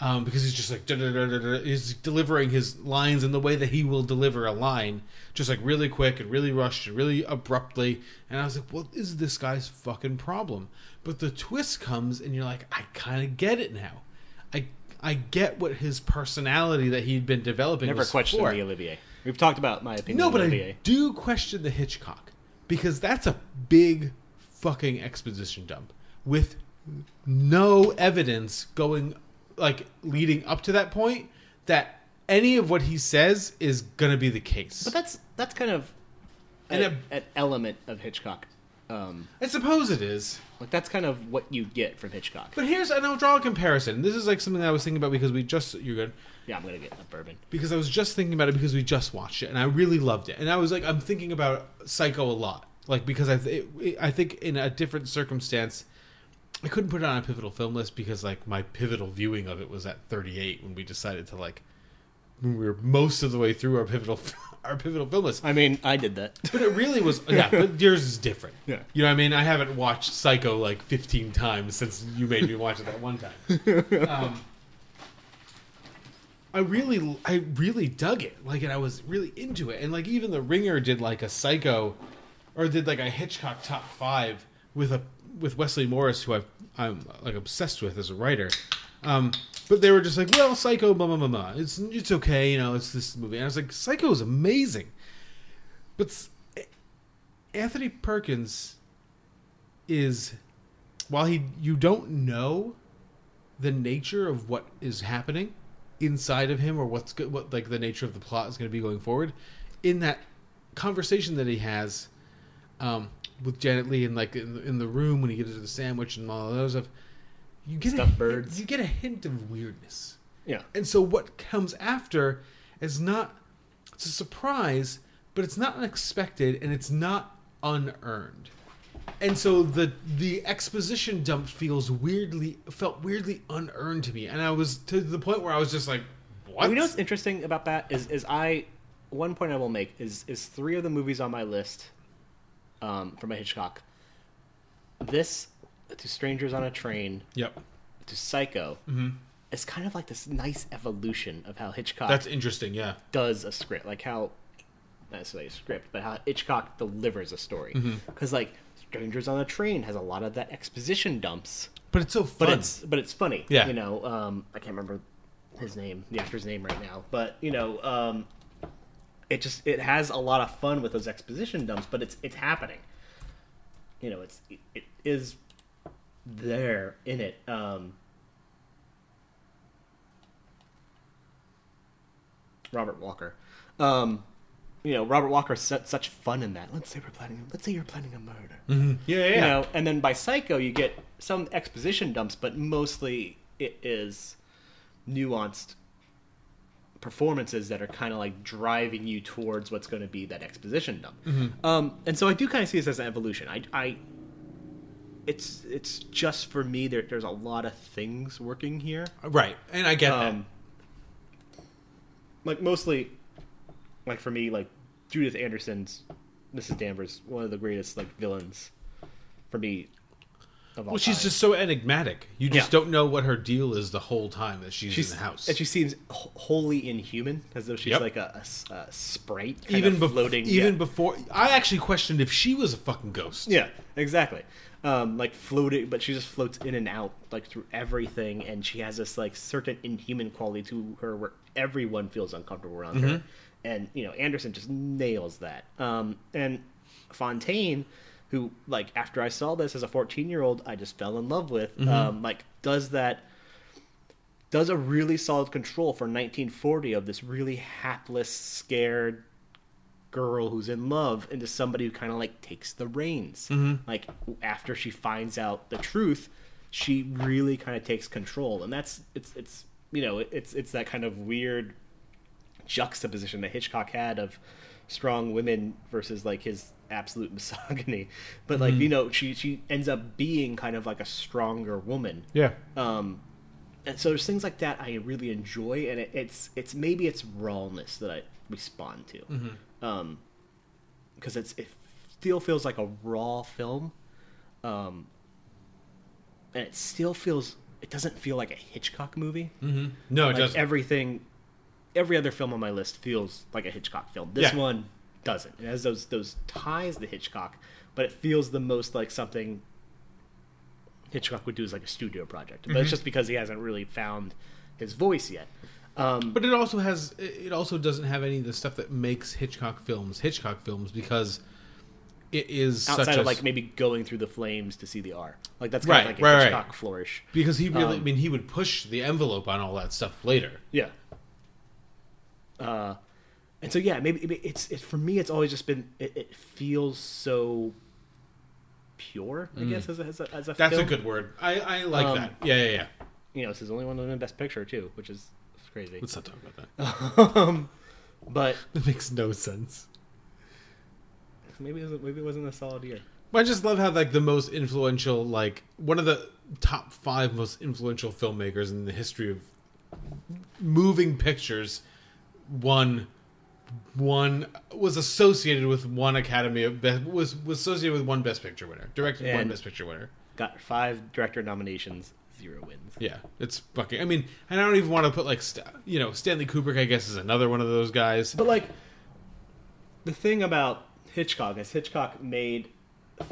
Speaker 3: Um, because he's just like da, da, da, he's delivering his lines in the way that he will deliver a line, just like really quick and really rushed and really abruptly. And I was like, "What is this guy's fucking problem?" But the twist comes, and you're like, "I kind of get it now. I I get what his personality that he'd been developing
Speaker 4: Never
Speaker 3: was
Speaker 4: questioned
Speaker 3: for.
Speaker 4: the Olivier. We've talked about my opinion.
Speaker 3: No, but I do question the Hitchcock because that's a big fucking exposition dump with no evidence going like leading up to that point that any of what he says is gonna be the case.
Speaker 4: But that's that's kind of
Speaker 3: And
Speaker 4: an, an element of Hitchcock. Um,
Speaker 3: I suppose it is.
Speaker 4: Like that's kind of what you get from Hitchcock.
Speaker 3: But here's and I'll draw a comparison. This is like something that I was thinking about because we just you're good.
Speaker 4: Yeah, I'm gonna get a bourbon.
Speaker 3: Because I was just thinking about it because we just watched it and I really loved it. And I was like I'm thinking about Psycho a lot. Like because I th- it, I think in a different circumstance I couldn't put it on a pivotal film list because like my pivotal viewing of it was at 38 when we decided to like we were most of the way through our pivotal our pivotal film list.
Speaker 4: I mean, I did that.
Speaker 3: But it really was yeah, but yours is different.
Speaker 4: Yeah.
Speaker 3: You know what I mean? I haven't watched Psycho like 15 times since you made me watch it that one time. Um, I really I really dug it. Like and I was really into it. And like even the Ringer did like a Psycho or did like a Hitchcock top 5 with a with Wesley Morris who I've, I'm like obsessed with as a writer. Um, but they were just like, well, Psycho, blah blah blah blah. It's it's okay, you know. It's this movie, and I was like, Psycho is amazing, but Anthony Perkins is while he you don't know the nature of what is happening inside of him or what's good what like the nature of the plot is going to be going forward in that conversation that he has um, with Janet Leigh and like in the, in the room when he gets to the sandwich and all of those stuff you get
Speaker 4: Stuffed
Speaker 3: a,
Speaker 4: birds.
Speaker 3: you get a hint of weirdness
Speaker 4: Yeah.
Speaker 3: and so what comes after is not it's a surprise, but it's not unexpected and it's not unearned. And so the the exposition dump feels weirdly felt weirdly unearned to me. And I was to the point where I was just like, what?
Speaker 4: You know what's interesting about that is is I one point I will make is is three of the movies on my list um, from a Hitchcock. This to Strangers on a Train.
Speaker 3: Yep.
Speaker 4: To Psycho.
Speaker 3: Mhm.
Speaker 4: It's kind of like this nice evolution of how Hitchcock.
Speaker 3: That's interesting, yeah.
Speaker 4: Does a script like how not necessarily a script, but how Hitchcock delivers a story. Because like Strangers on a Train has a lot of that exposition dumps.
Speaker 3: But it's so fun.
Speaker 4: But it's but it's funny.
Speaker 3: Yeah.
Speaker 4: You know, um, I can't remember his name, the actor's name right now, but you know, um, it just it has a lot of fun with those exposition dumps, but it's it's happening. You know, it's it, it is there in it. Um, Robert Walker. Um, you know, Robert Walker set such fun in that. Let's say we're planning. Let's say you're planning a murder.
Speaker 3: Mhm. Yeah, yeah,
Speaker 4: You know, and then by Psycho, you get some exposition dumps, but mostly it is nuanced performances that are kind of like driving you towards what's going to be that exposition dump.
Speaker 3: Mhm.
Speaker 4: Um, and so I do kind of see this as an evolution. I, I, it's it's just for me. There, there's a lot of things working here.
Speaker 3: Right, and I get that.
Speaker 4: Um, Like mostly, like for me, like Judith Anderson's Mrs. Danvers, one of the greatest like villains for me. Of all
Speaker 3: Well, she's just so enigmatic. You just
Speaker 4: Yeah.
Speaker 3: don't know what her deal is the whole time that she's,
Speaker 4: she's
Speaker 3: in the house.
Speaker 4: and she seems wholly inhuman, as though she's
Speaker 3: Yep.
Speaker 4: like a sprite, kind
Speaker 3: even
Speaker 4: of floating.
Speaker 3: even
Speaker 4: yeah.
Speaker 3: before, I actually questioned if she was a fucking ghost.
Speaker 4: Yeah, exactly. Um, like floating, but she just floats in and out like through everything, and she has this like certain inhuman quality to her where everyone feels uncomfortable around her.
Speaker 3: Mhm.
Speaker 4: And you know, Anderson just nails that. Um, and Fontaine, who like after I saw this as a fourteen year old, I just fell in love with.
Speaker 3: Mhm.
Speaker 4: Um, like does that does a really solid control for 1940 of this really hapless, scared girl who's in love into somebody who kind of like takes the reins.
Speaker 3: Mhm.
Speaker 4: Like after she finds out the truth, she really kind of takes control, and that's it's it's you know it's it's that kind of weird juxtaposition that Hitchcock had of strong women versus like his absolute misogyny. But like
Speaker 3: Mhm.
Speaker 4: you know she she ends up being kind of like a stronger woman.
Speaker 3: Yeah.
Speaker 4: Um, and so there's things like that I really enjoy, and it, it's it's maybe it's rawness that I respond to,
Speaker 3: Mhm.
Speaker 4: Um, because it's it still feels like a raw film, um, and it still feels it doesn't feel like a Hitchcock movie.
Speaker 3: Mhm. No, it
Speaker 4: Like,
Speaker 3: doesn't.
Speaker 4: Everything, every other film on my list feels like a Hitchcock film. This
Speaker 3: Yeah.
Speaker 4: one doesn't. It has those those ties to Hitchcock, but it feels the most like something Hitchcock would do as like a studio project. But
Speaker 3: Mhm.
Speaker 4: it's just because he hasn't really found his voice yet. Um,
Speaker 3: But it also has it also doesn't have any of the stuff that makes Hitchcock films Hitchcock films because it is
Speaker 4: outside
Speaker 3: such
Speaker 4: of
Speaker 3: a,
Speaker 4: like maybe going through the flames to see the R, like that's
Speaker 3: right,
Speaker 4: kind of like a
Speaker 3: right,
Speaker 4: Hitchcock
Speaker 3: right.
Speaker 4: flourish.
Speaker 3: because he really I
Speaker 4: Um,
Speaker 3: mean he would push the envelope on all that stuff later.
Speaker 4: Yeah. Uh, and so yeah, maybe, maybe it's it, for me. It's always just been it, it feels so pure. I
Speaker 3: Mm.
Speaker 4: guess as a, as a, as a
Speaker 3: That's a good word. I, I like
Speaker 4: Um,
Speaker 3: that. Yeah, yeah, yeah.
Speaker 4: You know, this is the only one to win Best Picture too, which is crazy.
Speaker 3: Let's not talk about
Speaker 4: that. um, but
Speaker 3: it makes no sense.
Speaker 4: Maybe it wasn't, maybe it wasn't a solid year.
Speaker 3: But I just love how like the most influential, like one of the top five most influential filmmakers in the history of moving pictures, won one was associated with one Academy of Be- was was associated with one Best Picture winner, directed one Best Picture winner.
Speaker 4: Got five director nominations, zero wins.
Speaker 3: Yeah, it's fucking. I mean, and I don't even want to put like st- you know Stanley Kubrick. I guess is another one of those guys.
Speaker 4: But like the thing about Hitchcock is Hitchcock made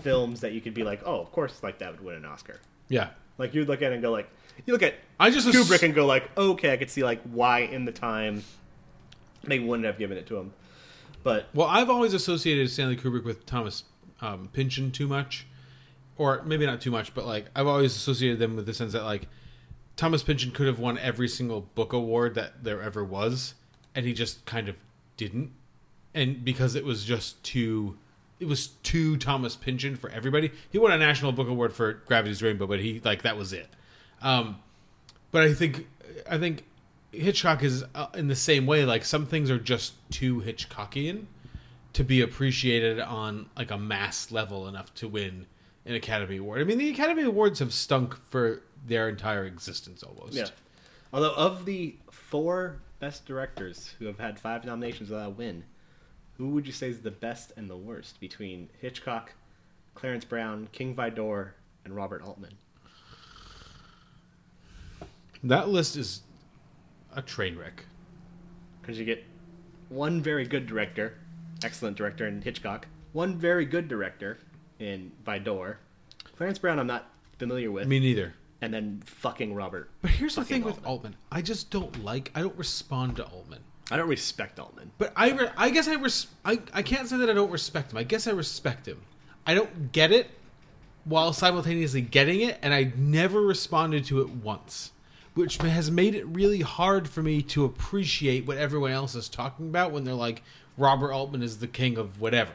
Speaker 4: films that you could be like, oh, of course, like that would win an Oscar.
Speaker 3: Yeah.
Speaker 4: Like you'd look at it and go like, you look at
Speaker 3: I just
Speaker 4: Kubrick
Speaker 3: ass-
Speaker 4: and go like, okay, I could see like why in the time they wouldn't have given it to him. But
Speaker 3: Well, I've always associated Stanley Kubrick with Thomas um, Pynchon too much, or maybe not too much, but like I've always associated them with the sense that like Thomas Pynchon could have won every single book award that there ever was, and he just kind of didn't, and because it was just too. It was too Thomas Pynchon for everybody. He won a National Book Award for Gravity's Rainbow, but he like that was it. Um, but I think I think Hitchcock is uh, in the same way. Like some things are just too Hitchcockian to be appreciated on like a mass level enough to win an Academy Award. I mean, the Academy Awards have stunk for their entire existence almost.
Speaker 4: yeah. Although of the four best directors who have had five nominations without a win, who would you say is the best and the worst between Hitchcock, Clarence Brown, King Vidor, and Robert Altman?
Speaker 3: That list is a train wreck.
Speaker 4: Because you get one very good director, excellent director in Hitchcock, one very good director in Vidor. Clarence Brown, I'm not familiar with.
Speaker 3: Me neither.
Speaker 4: And then fucking Robert.
Speaker 3: But here's the thing with Altman. I just don't like. I don't respond to Altman.
Speaker 4: I don't respect Altman.
Speaker 3: But I, re- I guess I, res- I, I can't say that I don't respect him. I guess I respect him. I don't get it while simultaneously getting it, and I never responded to it once, which has made it really hard for me to appreciate what everyone else is talking about when they're like, Robert Altman is the king of whatever.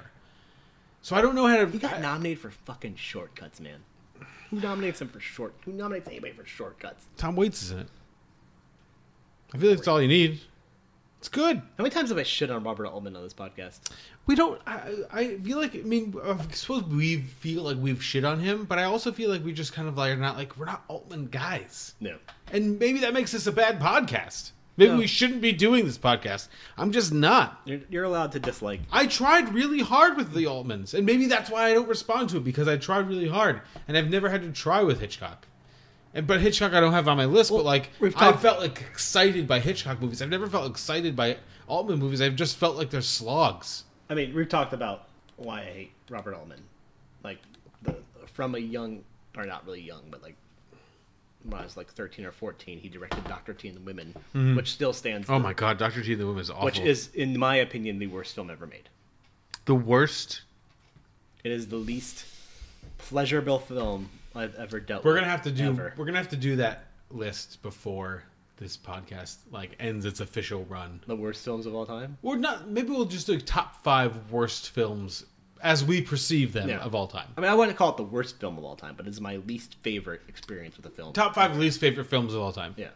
Speaker 3: So I don't know how to.
Speaker 4: He got nominated for fucking shortcuts, man. Who nominates him for short? Who nominates anybody for shortcuts?
Speaker 3: Tom Waits is in it. I feel like that's all you need. It's good.
Speaker 4: How many times have I shit on Robert Altman on this podcast?
Speaker 3: We don't. I, I feel like. I mean, I suppose we feel like we've shit on him, but I also feel like we just kind of like are not like we're not Altman guys.
Speaker 4: No.
Speaker 3: And maybe that makes us a bad podcast. Maybe
Speaker 4: No.
Speaker 3: we shouldn't be doing this podcast. I'm just not.
Speaker 4: You're, you're allowed to dislike.
Speaker 3: I tried really hard with the Altmans, and maybe that's why I don't respond to it because I tried really hard, and I've never had to try with Hitchcock. And but Hitchcock I don't have on my list, but like
Speaker 4: we've
Speaker 3: I felt like excited by Hitchcock movies. I've never felt excited by Altman movies. I've just felt like they're slogs.
Speaker 4: I mean, we've talked about why I hate Robert Altman. Like, the, from a young, or not really young, but like when I was like 13 or 14, he directed Dr. T and the Women,
Speaker 3: Mhm.
Speaker 4: which still stands.
Speaker 3: Oh my god, Doctor T and the Women is awful.
Speaker 4: Which is, in my opinion, the worst film ever made.
Speaker 3: the worst.
Speaker 4: It is the least pleasurable film I've ever dealt
Speaker 3: We're
Speaker 4: with.
Speaker 3: gonna have to do.
Speaker 4: ever.
Speaker 3: We're gonna have to do that list before this podcast like ends its official run.
Speaker 4: The worst films of all time.
Speaker 3: Or not. Maybe we'll just do top five worst films as we perceive them
Speaker 4: Yeah.
Speaker 3: of all time.
Speaker 4: I mean, I wouldn't call it the worst film of all time, but it's my least favorite experience with a film.
Speaker 3: Top five least favorite films of all time.
Speaker 4: Yeah.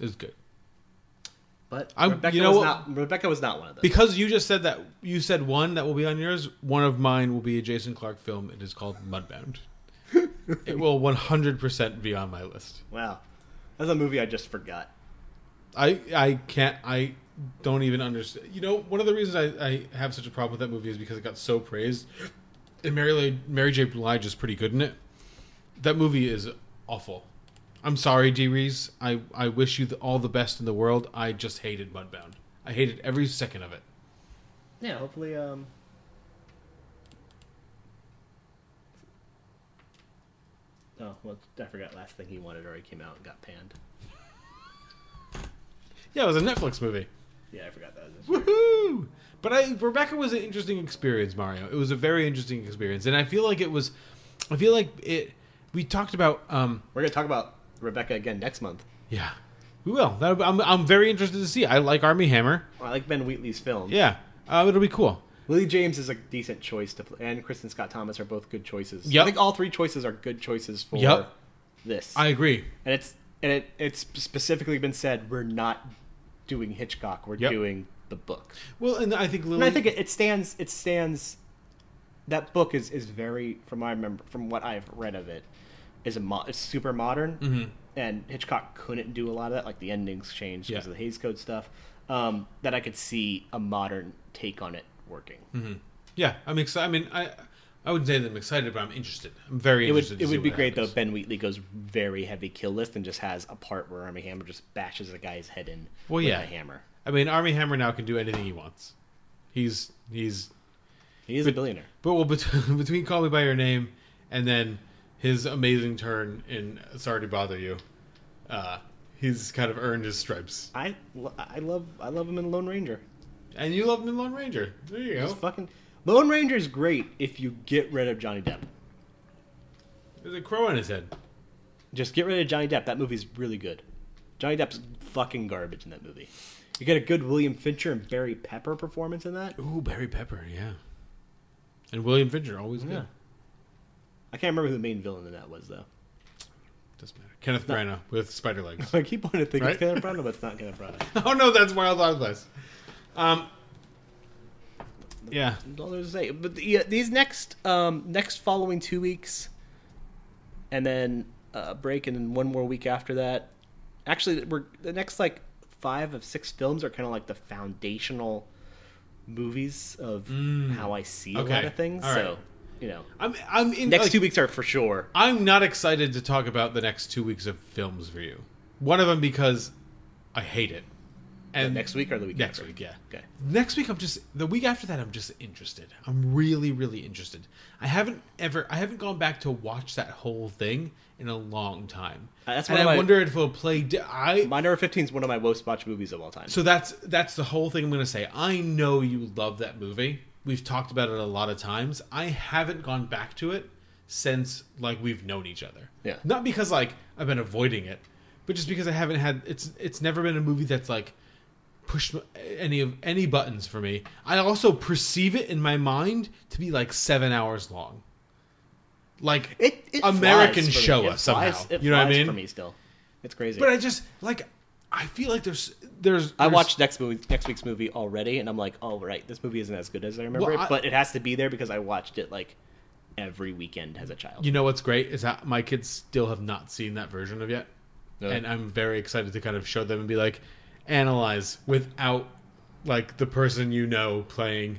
Speaker 3: is good.
Speaker 4: But
Speaker 3: I'm-
Speaker 4: Rebecca
Speaker 3: you know
Speaker 4: was
Speaker 3: what?
Speaker 4: not. Rebecca was not one of them.
Speaker 3: Because you just said that you said one that will be on yours. One of mine will be a Jason Clarke film. It is called Mudbound. it will 100% be on my list.
Speaker 4: Wow, that's a movie I just forgot.
Speaker 3: I I can't I don't even understand. You know, one of the reasons I, I have such a problem with that movie is because it got so praised. And Mary Mary J. Blige is pretty good in it. That movie is awful. I'm sorry, Dee Rees. I I wish you the, all the best in the world. I just hated Mudbound. I hated every second of it.
Speaker 4: Yeah, hopefully. Um, oh well, I forgot. Last thing he wanted already came out and got panned.
Speaker 3: Yeah, it was a Netflix movie.
Speaker 4: Yeah, I forgot that. Was
Speaker 3: Woohoo! But I Rebecca was an interesting experience, Mario. It was a very interesting experience, and I feel like it was. I feel like it. We talked about. um
Speaker 4: We're gonna talk about Rebecca again next month.
Speaker 3: Yeah. We will. That'll I'm, I'm very interested to see. I like Armie Hammer.
Speaker 4: I like Ben Wheatley's film.
Speaker 3: Yeah, uh, it'll be cool.
Speaker 4: Lily James is a decent choice to play, and Kristin Scott Thomas are both good choices.
Speaker 3: Yep.
Speaker 4: I think all three choices are good choices for
Speaker 3: Yep.
Speaker 4: this.
Speaker 3: I agree.
Speaker 4: and it's and it it's specifically been said we're not doing Hitchcock. We're
Speaker 3: Yep.
Speaker 4: doing the book.
Speaker 3: Well, and I think Lily.
Speaker 4: And I think it, it stands. It stands. That book is is very from I remember from what I've read of it is a mo- it's super modern,
Speaker 3: Mhm.
Speaker 4: and Hitchcock couldn't do a lot of that. Like the endings changed because
Speaker 3: Yeah.
Speaker 4: of the Hays Code stuff. Um, that I could see a modern take on it working.
Speaker 3: hmm Yeah, I'm excited. I mean, I I wouldn't say that I'm excited, but I'm interested. I'm very
Speaker 4: It would
Speaker 3: interested.
Speaker 4: it would be great
Speaker 3: happens.
Speaker 4: though. Ben Wheatley goes very heavy kill list and just has a part where Armie Hammer just bashes a guy's head in
Speaker 3: Well,
Speaker 4: with
Speaker 3: yeah,
Speaker 4: a hammer.
Speaker 3: I mean, Armie Hammer now can do anything he wants. He's he's
Speaker 4: He is a billionaire.
Speaker 3: But well, bet- between Call Me by Your Name and then his amazing turn in Sorry to Bother You, uh, he's kind of earned his stripes.
Speaker 4: I, I love I love him in Lone Ranger.
Speaker 3: And you love him in Lone Ranger. There you go.
Speaker 4: He's fucking Lone Ranger is great if you get rid of Johnny Depp.
Speaker 3: There's a crow on his head.
Speaker 4: Just get rid of Johnny Depp. That movie's really good. Johnny Depp's fucking garbage in that movie. You get a good William Fichtner and Barry Pepper performance in that.
Speaker 3: Ooh, Barry Pepper, yeah. And William Fichtner, always good.
Speaker 4: Yeah. I can't remember who the main villain in that was though.
Speaker 3: Doesn't matter. Kenneth
Speaker 4: Not-
Speaker 3: Branagh with spider legs.
Speaker 4: I keep wanting to think
Speaker 3: Right?
Speaker 4: it's Kenneth Branagh, but it's not Kenneth Branagh.
Speaker 3: oh no, that's Wild Wild West. Um, yeah.
Speaker 4: All there's to say. But the, these next um, next following two weeks, and then a break, and then one more week after that. Actually, we're the next like five of six films are kind of like the foundational movies of
Speaker 3: Mm.
Speaker 4: how I see a lot of things.
Speaker 3: All
Speaker 4: so
Speaker 3: right.
Speaker 4: you know,
Speaker 3: I'm I'm in
Speaker 4: next
Speaker 3: like-
Speaker 4: two weeks are for sure.
Speaker 3: I'm not excited to talk about the next two weeks of films for you. One of them because I hate it.
Speaker 4: And next week or the week
Speaker 3: next
Speaker 4: after?
Speaker 3: week, yeah.
Speaker 4: Okay.
Speaker 3: Next week, I'm just the week after that. I'm just interested. I'm really, really interested. I haven't ever, I haven't gone back to watch that whole thing in a long time.
Speaker 4: Uh, that's
Speaker 3: and I
Speaker 4: my-
Speaker 3: wonder if it'll play. di- I
Speaker 4: My number fifteen is one of my most watched movies of all time.
Speaker 3: so that's that's the whole thing I'm going to say. I know you love that movie. We've talked about it a lot of times. I haven't gone back to it since like we've known each other.
Speaker 4: Yeah.
Speaker 3: Not because like I've been avoiding it, but just because I haven't had it's it's never been a movie that's like pushed any of any buttons for me. I also perceive it in my mind to be like 7 hours long. Like
Speaker 4: it, it
Speaker 3: American
Speaker 4: flies for
Speaker 3: show
Speaker 4: It
Speaker 3: us somehow.
Speaker 4: flies- it
Speaker 3: you know what I mean?
Speaker 4: For me, still, it's crazy.
Speaker 3: But I just like I feel like there's there's,
Speaker 4: I watched next movie, next week's movie already, and I'm like, oh right, this movie isn't as good as I remember
Speaker 3: Well,
Speaker 4: it,
Speaker 3: I-
Speaker 4: but it has to be there because I watched it like every weekend as a child.
Speaker 3: You know what's great is that my kids still have not seen that version of yet, and I'm very excited to kind of show them and be like, analyze without like the person you know playing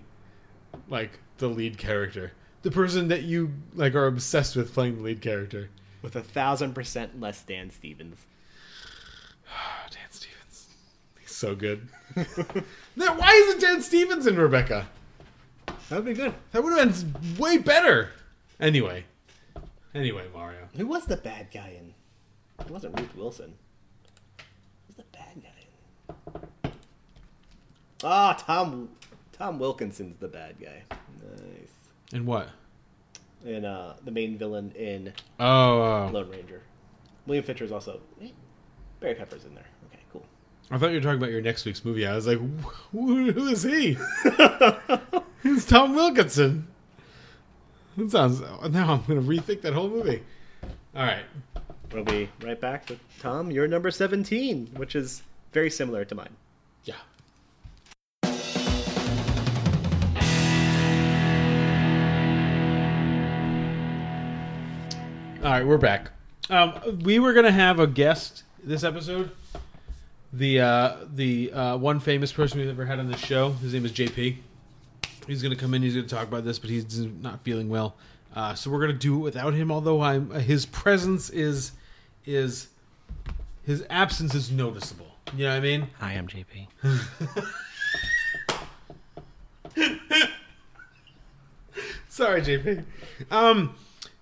Speaker 3: like the lead character, the person that you like are obsessed with playing the lead character.
Speaker 4: With a thousand percent less Dan Stevens.
Speaker 3: Dan Stevens, he's so good. now, why isn't Dan Stevens in Rebecca?
Speaker 4: That would be good.
Speaker 3: That would have been way better. Anyway, anyway, Mario.
Speaker 4: Who was the bad guy in? It wasn't Ruth Wilson. Who's the bad guy in? Ah, Tom. Tom Wilkinson's the bad guy. Nice.
Speaker 3: And what?
Speaker 4: And uh, the main villain in
Speaker 3: Oh, uh,
Speaker 4: Lone Ranger. William Fichtner is also. eh, Barry Pepper's in there. Okay, cool.
Speaker 3: I thought you were talking about your next week's movie. I was like, who, who is he? it's Tom Wilkinson. That sounds. Now I'm going to rethink that whole movie. All right.
Speaker 4: We'll be right back with Tom. You're number 17, which is very similar to mine.
Speaker 3: Yeah. All right, we're back. Um, we were gonna have a guest this episode. The uh, the uh, one famous person we've ever had on this show. His name is JP. He's gonna come in. He's gonna talk about this, but he's not feeling well. Uh, so we're gonna do it without him. Although I'm his presence is is his absence is noticeable. You know what I mean?
Speaker 15: Hi, I'm JP.
Speaker 3: Sorry, JP. Um,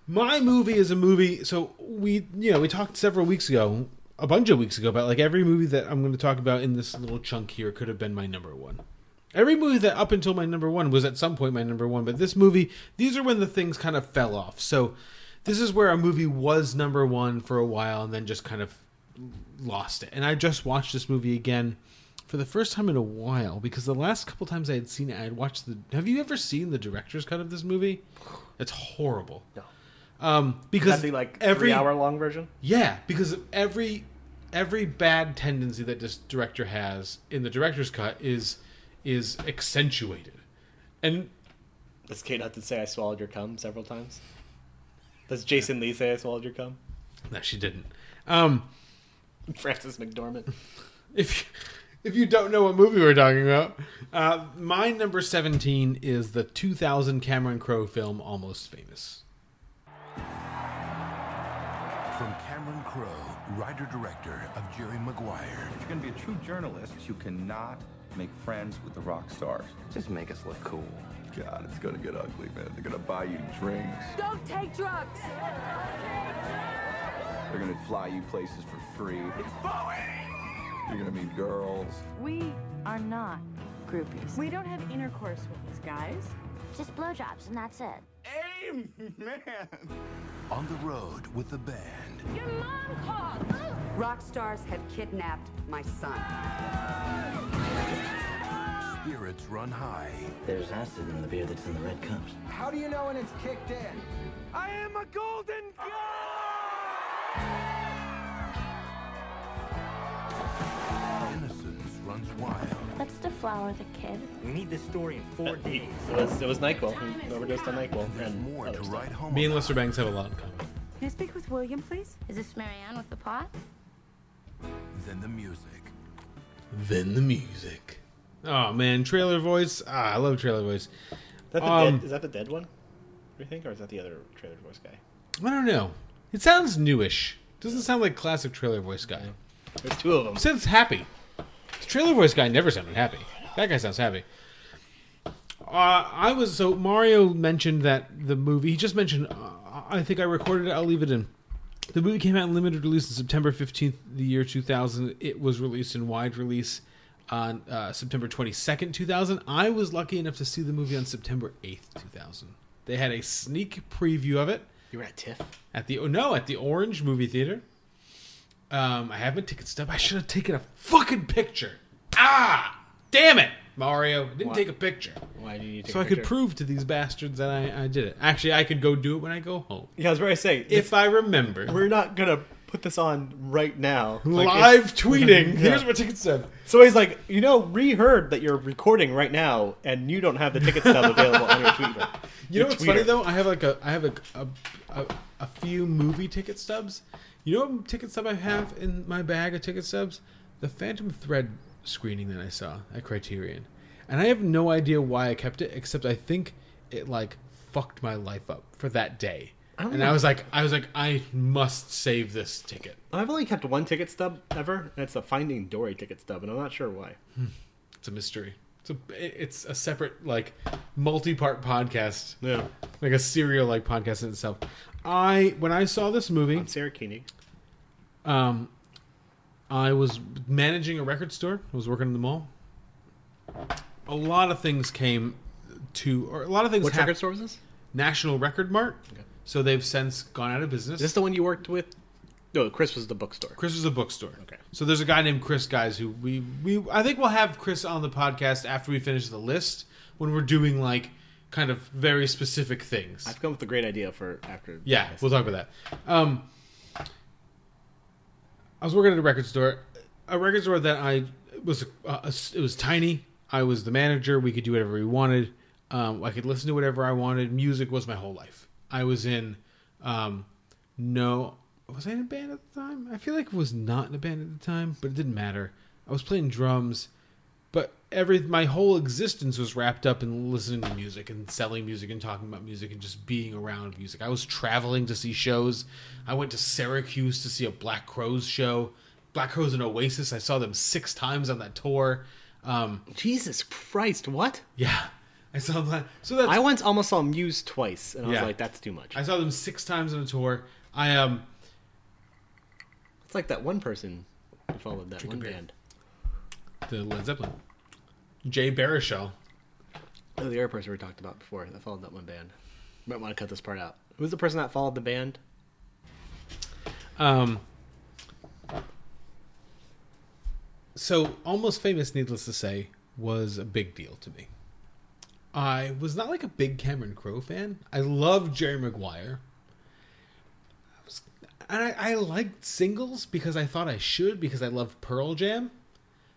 Speaker 3: my movie is a movie. So we, you know, we talked several weeks ago, a bunch of weeks ago, about like every movie that I'm going to talk about in this little chunk here could have been my number one. Every movie that up until my number one was at some point my number one, but this movie, these are when the things kind of fell off. So this is where a movie was number one for a while and then just kind of lost it. And I just watched this movie again for the first time in a while because the last couple times I had seen it, I had watched the. Have you ever seen the director's cut of this movie? It's horrible.
Speaker 4: No.
Speaker 3: Um, because
Speaker 4: the like
Speaker 3: every
Speaker 4: three hour long version.
Speaker 3: yeah, because every every bad tendency that this director has in the director's cut is is accentuated. And
Speaker 4: Does Kate Hudson say I swallowed your cum several times? Does Jason Lee say I swallowed your cum?
Speaker 3: no, she didn't. Um,
Speaker 4: Frances McDormand.
Speaker 3: if if you don't know what movie we're talking about, uh, my number seventeen is the 2000 Cameron Crowe film Almost Famous.
Speaker 16: From Cameron Crowe, writer-director of Jerry Maguire.
Speaker 1: If you're going to be a true journalist, you cannot make friends with the rock stars. Just make us look cool. God, it's going to get ugly, man. They're going to buy you drinks.
Speaker 17: Don't take drugs.
Speaker 1: They're going to fly you places for free. You're going to meet girls.
Speaker 18: We are not groupies. We don't have intercourse with these guys.
Speaker 19: Just blowjobs, and that's it.
Speaker 1: Amen.
Speaker 16: On the road with the band.
Speaker 18: Your mom called.
Speaker 20: Rock stars have kidnapped my son.
Speaker 16: Spirits run high.
Speaker 6: There's acid in the beer that's in the red cups.
Speaker 21: How do you know when it's kicked in?
Speaker 22: I am a golden
Speaker 16: Innocence runs wild.
Speaker 19: Let's deflower the kid.
Speaker 22: We need this story in four days.
Speaker 4: It was it was Nyquil. He overdosed on Nyquil. And
Speaker 16: more to
Speaker 4: stuff.
Speaker 16: write home
Speaker 3: Me and
Speaker 16: about.
Speaker 3: Lester Bangs have a lot in common.
Speaker 18: Can I speak with William, please?
Speaker 19: Is this Marianne with the pot?
Speaker 16: Then the music.
Speaker 3: Then the music. Oh man, trailer voice. Ah, I love trailer voice.
Speaker 4: Is that the
Speaker 3: Um,
Speaker 4: dead, is that the dead one? Do you think, or is that the other trailer voice guy?
Speaker 3: I don't know. It sounds newish. Doesn't sound like classic trailer voice guy.
Speaker 4: There's two of them.
Speaker 3: Sounds happy. The trailer voice guy never sounded happy. That guy sounds happy. Uh, I was so Mario mentioned that the movie. He just mentioned. Uh, I think I recorded it. I'll leave it in. The movie came out in limited release on September fifteenth, the year two thousand. It was released in wide release on uh, September twenty second, two thousand. I was lucky enough to see the movie on September eighth, two thousand. They had a sneak preview of it
Speaker 4: You were at TIFF.
Speaker 3: at the oh no at the Orange Movie Theater. Um, I have my ticket stub. I should have taken a fucking picture. Ah, damn it, Mario! Didn't
Speaker 4: Why?
Speaker 3: take a picture,
Speaker 4: Why do you take
Speaker 3: so
Speaker 4: a
Speaker 3: I could prove to these bastards that I, I did it. Actually, I could go do it when I go home
Speaker 4: Yeah, I was about to say
Speaker 3: if I remember.
Speaker 4: we're not gonna put this on right now. Like,
Speaker 3: Live tweeting.
Speaker 4: Yeah.
Speaker 3: Here's my ticket stub.
Speaker 4: So he's like, you know, reheard that you're recording right now, and you don't have the ticket stub available on your tweeter.
Speaker 3: You know what's funny though? I have like a I have a a, a a few movie ticket stubs. You know what ticket stub I have in my bag of ticket stubs? The Phantom Thread screening that I saw at Criterion, and I have no idea why I kept it, except I think it like fucked my life up for that day.
Speaker 4: Don't
Speaker 3: And
Speaker 4: know.
Speaker 3: I was like, I was like, I must save this ticket.
Speaker 4: I've only kept one ticket stub ever, and it's a Finding Dory ticket stub, and I'm not sure why.
Speaker 3: It's a mystery. It's a it's a separate like multi-part podcast.
Speaker 4: Yeah.
Speaker 3: like a serial like podcast in itself. I when I saw this movie,
Speaker 4: I'm Sarah Koenig.
Speaker 3: um, I was managing a record store. I was working in the mall. A lot of things came to, or a lot of things.
Speaker 4: Which
Speaker 3: hap-
Speaker 4: record store was this?
Speaker 3: National Record Mart. So they've since gone out of business.
Speaker 4: Is this the one you worked with? No, Chris was the bookstore.
Speaker 3: Chris was a bookstore.
Speaker 4: Okay.
Speaker 3: So there's a guy named Chris, guys, who we we I think we'll have Chris on the podcast after we finish the list when we're doing like kind of very specific things.
Speaker 4: I've come up with a great idea for after.
Speaker 3: Yeah, we'll talk about that. Um, I was working at a record store, a record store that I was. Uh, it was tiny. I was the manager. We could do whatever we wanted. Um, I could listen to whatever I wanted. Music was my whole life. I was in. Um, no, was I in a band at the time? I feel like I was not in a band at the time, but it didn't matter. I was playing drums, but every my whole existence was wrapped up in listening to music and selling music and talking about music and just being around music. I was traveling to see shows. I went to Syracuse to see a Black Crowes show. Black Crowes and Oasis. I saw them six times on that tour. Um,
Speaker 4: Jesus Christ, what?
Speaker 3: yeah, I saw that. So that's
Speaker 4: I once almost saw Muse twice, and I was
Speaker 3: Yeah.
Speaker 4: like, that's too much.
Speaker 3: I saw them six times on a tour. I um
Speaker 4: It's like that one person who followed that
Speaker 3: Drink a
Speaker 4: one
Speaker 3: beer.
Speaker 4: band.
Speaker 3: the Led Zeppelin, Jay Baruchel.
Speaker 4: Oh, the other person we talked about before that followed that one band. Might want to cut this part out. Who's the person that followed the band?
Speaker 3: Um, so almost famous, needless to say, was a big deal to me. I was not like a big Cameron Crowe fan. I loved Jerry Maguire. I was, and I, I liked singles because I thought I should because I loved Pearl Jam.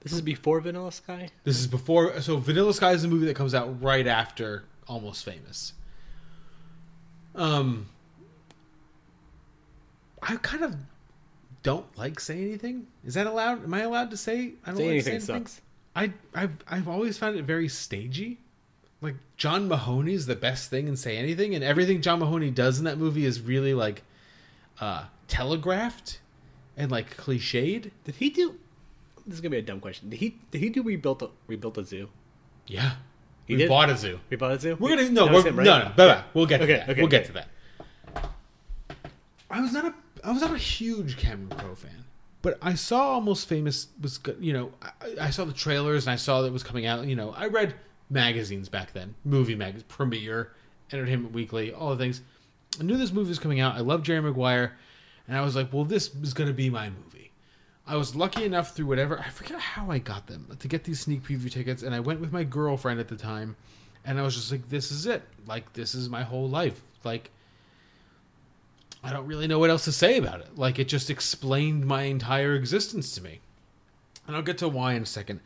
Speaker 14: This is before Vanilla Sky.
Speaker 3: This is before. So Vanilla Sky is a movie that comes out right after Almost Famous. Um, I kind of don't like say anything. Is that allowed? Am I allowed to say? I don't
Speaker 14: Say
Speaker 3: like
Speaker 14: Anything
Speaker 3: say anything?
Speaker 14: sucks.
Speaker 3: I I've I've always found it very stagey. Like John Mahoney is the best thing in Say Anything, and everything John Mahoney does in that movie is really like uh telegraphed and like cliched.
Speaker 14: Did he do? This is gonna be a dumb question. Did he? Did he do rebuilt a rebuilt a zoo?
Speaker 3: Yeah.
Speaker 14: He
Speaker 3: we
Speaker 14: did?
Speaker 3: bought a zoo.
Speaker 14: We bought a zoo.
Speaker 3: We're gonna no, we're,
Speaker 14: him, right?
Speaker 3: no, no, bye bye. We'll get
Speaker 14: Okay,
Speaker 3: to that.
Speaker 14: okay,
Speaker 3: we'll get to that. I was not a I was not a huge Cameron Crowe fan, but I saw Almost Famous was you know I, I saw the trailers and I saw that it was coming out. You know I read magazines back then, movie magazines, Premiere, Entertainment Weekly, all the things. I knew this movie was coming out. I love Jerry Maguire, and I was like, well, this is going to be my movie. I was lucky enough through whatever I forget how I got them to get these sneak preview tickets, and I went with my girlfriend at the time, and I was just like, "This is it! Like this is my whole life! Like I don't really know what else to say about it. Like it just explained my entire existence to me." And I'll get to why in a second,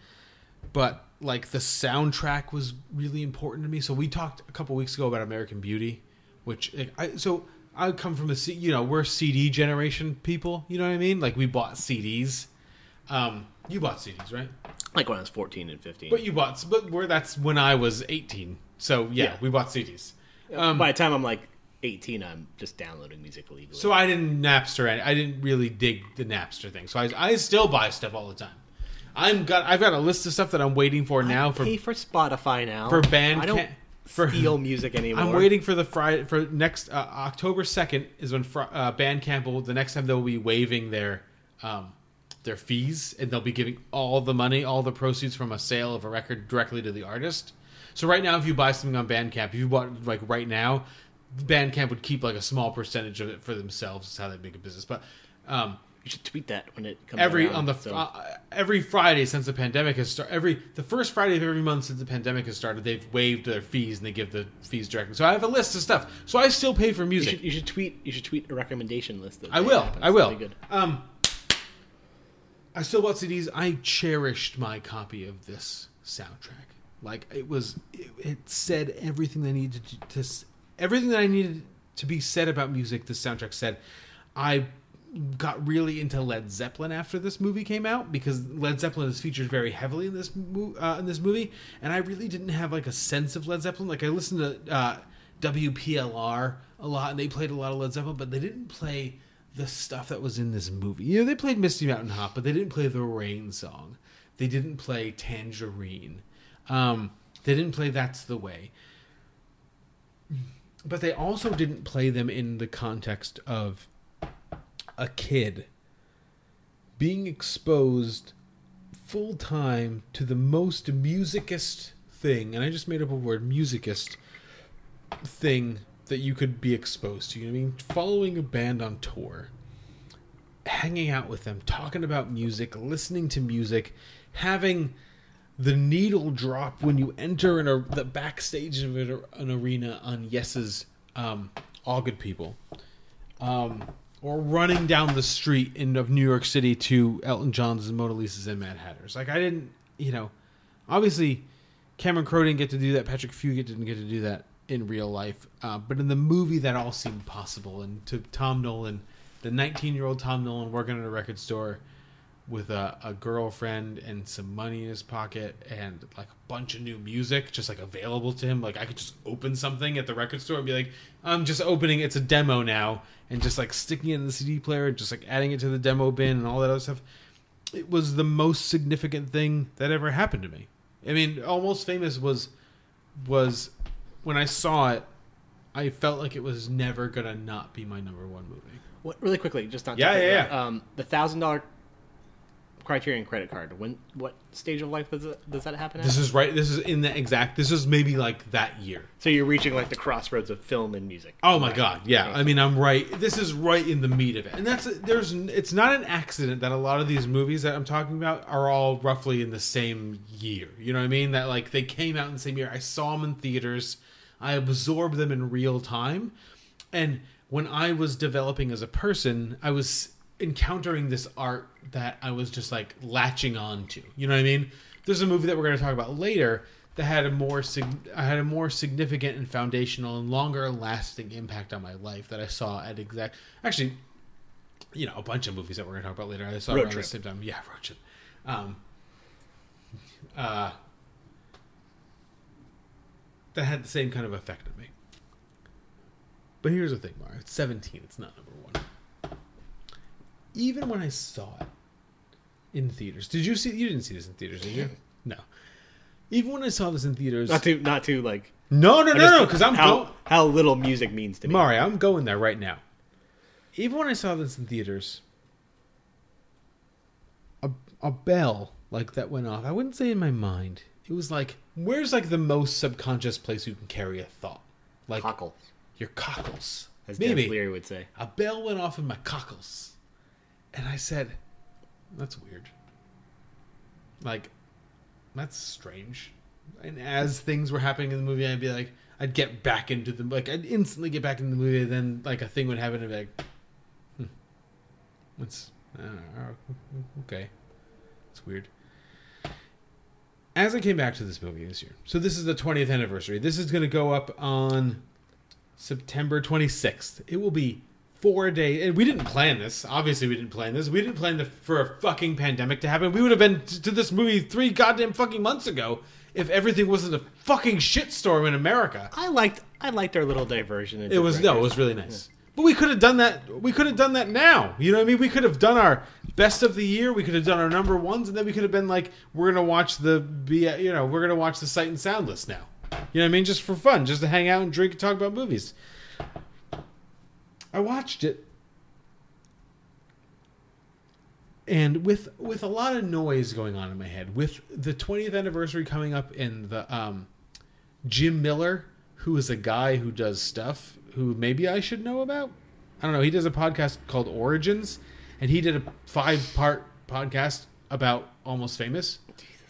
Speaker 3: but like the soundtrack was really important to me. So we talked a couple weeks ago about American Beauty, which like, I so I come from a C, you know we're CD generation people. You know what I mean? Like we bought CDs. Um, you bought CDs, right?
Speaker 14: Like when I was fourteen and fifteen.
Speaker 3: But you bought, but where that's when I was eighteen. So yeah,
Speaker 14: Yeah.
Speaker 3: we bought CDs.
Speaker 14: Um, By the time I'm like eighteen, I'm just downloading music illegally.
Speaker 3: So I didn't Napster. I didn't really dig the Napster thing. So I, I still buy stuff all the time. I'm got. I've got a list of stuff that I'm waiting for now for
Speaker 14: pay for Spotify now
Speaker 3: for band.
Speaker 14: I don't
Speaker 3: for
Speaker 14: steal music anymore.
Speaker 3: I'm waiting for the Friday for next uh, October second is when Fri uh, Bandcamp will the next time they'll be waiving their um, their fees and they'll be giving all the money, all the proceeds from a sale of a record directly to the artist. So right now, if you buy something on Bandcamp, if you bought like right now, Bandcamp would keep like a small percentage of it for themselves. Is how they make a business. But um,
Speaker 14: You should tweet that when it comes out.
Speaker 3: every
Speaker 14: around,
Speaker 3: on the
Speaker 14: so-
Speaker 3: uh, every Friday since the pandemic has started. Every the first Friday of every month since the pandemic has started, they've waived their fees and they give the fees directly. So I have a list of stuff. So I still pay for
Speaker 14: you
Speaker 3: music.
Speaker 14: should, you should tweet. You should tweet a recommendation list. Of
Speaker 3: I will.
Speaker 14: happens.
Speaker 3: I will.
Speaker 14: That'd be good.
Speaker 3: Um, I still bought CDs. I cherished my copy of this soundtrack. Like it was, it, it said everything that needed to, to everything that I needed to be said about music. The soundtrack said. I got really into Led Zeppelin after this movie came out because Led Zeppelin is featured very heavily in this uh, in this movie, and I really didn't have like a sense of Led Zeppelin. Like I listened to uh, WPLR a lot, and they played a lot of Led Zeppelin, but they didn't play the stuff that was in this movie. You know, they played Misty Mountain Hop, but they didn't play the Rain song. They didn't play Tangerine. Um, they didn't play That's the Way. But they also didn't play them in the context of a kid being exposed full time to the most musicist thing, and I just made up a word, musicist thing that you could be exposed to. You know I mean? Following a band on tour, hanging out with them, talking about music, listening to music, having the needle drop when you enter in a, the backstage of an, an arena on Yes's um, All Good People. Um, or running down the street in of New York City to Elton John's and Mona Lisa's and Mad Hatters. Like I didn't, you know, obviously Cameron Crowe didn't get to do that. Patrick Fugit didn't get to do that in real life. Uh, but in the movie, that all seemed possible. And to Tom Nolan, the 19 year old Tom Nolan working at a record store with a, a girlfriend and some money in his pocket and like a bunch of new music just like available to him. Like I could just open something at the record store and be like, I'm just opening it's a demo now and just like sticking it in the CD player and just like adding it to the demo bin and all that other stuff. It was the most significant thing that ever happened to me. I mean, Almost Famous was was when I saw it, I felt like it was never gonna not be my number one movie.
Speaker 14: What, really quickly, just on
Speaker 3: Yeah,
Speaker 14: of
Speaker 3: yeah,
Speaker 14: Um, the thousand dollar Criterion credit card. When what stage of life does it, does that happen? At?
Speaker 3: This is right. This is in the exact. This is maybe like that year.
Speaker 14: so you're reaching like the crossroads of film and music.
Speaker 3: Oh my god, yeah. I mean, I'm right. This is right in the meat of it, and that's there's. It's not an accident that a lot of these movies that I'm talking about are all roughly in the same year. You know what I mean? That like they came out in the same year. I saw them in theaters. I absorbed them in real time, and when I was developing as a person, I was encountering this art that I was just like latching on to. You know what I mean? There's a movie that we're going to talk about later that had a more sig- had a more significant and foundational and longer lasting impact on my life that I saw at exact actually you know a bunch of movies that we're going to talk about later I saw
Speaker 14: Road
Speaker 3: around
Speaker 14: Trip.
Speaker 3: the same time yeah road trip um uh that had the same kind of effect on me but here's the thing Mario it's 17 it's not number even when I saw it in theaters did you see you didn't see this in theaters did you no even when I saw this in theaters
Speaker 14: Not to not to like.
Speaker 3: no, no, no, no, because I'm
Speaker 14: how
Speaker 3: go-
Speaker 14: how little music means to me.
Speaker 3: Mario, I'm going there right now. Even when I saw this in theaters, a a bell like that went off. I wouldn't say in my mind. It was like, where's like the most subconscious place you can carry a thought? Like
Speaker 14: cockles.
Speaker 3: Your cockles.
Speaker 14: As
Speaker 3: Maybe
Speaker 14: Denis Leary would say.
Speaker 3: a bell went off in my cockles, and I said, "That's weird." Like, that's strange. And as things were happening in the movie, I'd be like, I'd get back into the like, I'd instantly get back into the movie. And then like a thing would happen, and be like, hmm, "What's uh, okay?" It's weird. As I came back to this movie this year, so this is the 20th anniversary. This is going to go up on September 26th. It will be four days. And we didn't plan this. Obviously, we didn't plan this. We didn't plan the, for a fucking pandemic to happen. We would have been to this movie three goddamn fucking months ago if everything wasn't a fucking shitstorm in America.
Speaker 14: I liked I liked our little diversion.
Speaker 3: It was no, it was really nice. But we could have done that. We could have done that now. You know what I mean? We could have done our best of the year. We could have done our number ones, and then we could have been like, we're gonna watch the be, you know, we're gonna watch the Sight and Sound list now. You know what I mean? Just for fun, just to hang out and drink and talk about movies. I watched it, and with with a lot of noise going on in my head, with the 20th anniversary coming up, and the um, Jim Miller, who is a guy who does stuff who maybe I should know about. I don't know. He does a podcast called Origins, and he did a five part podcast about Almost Famous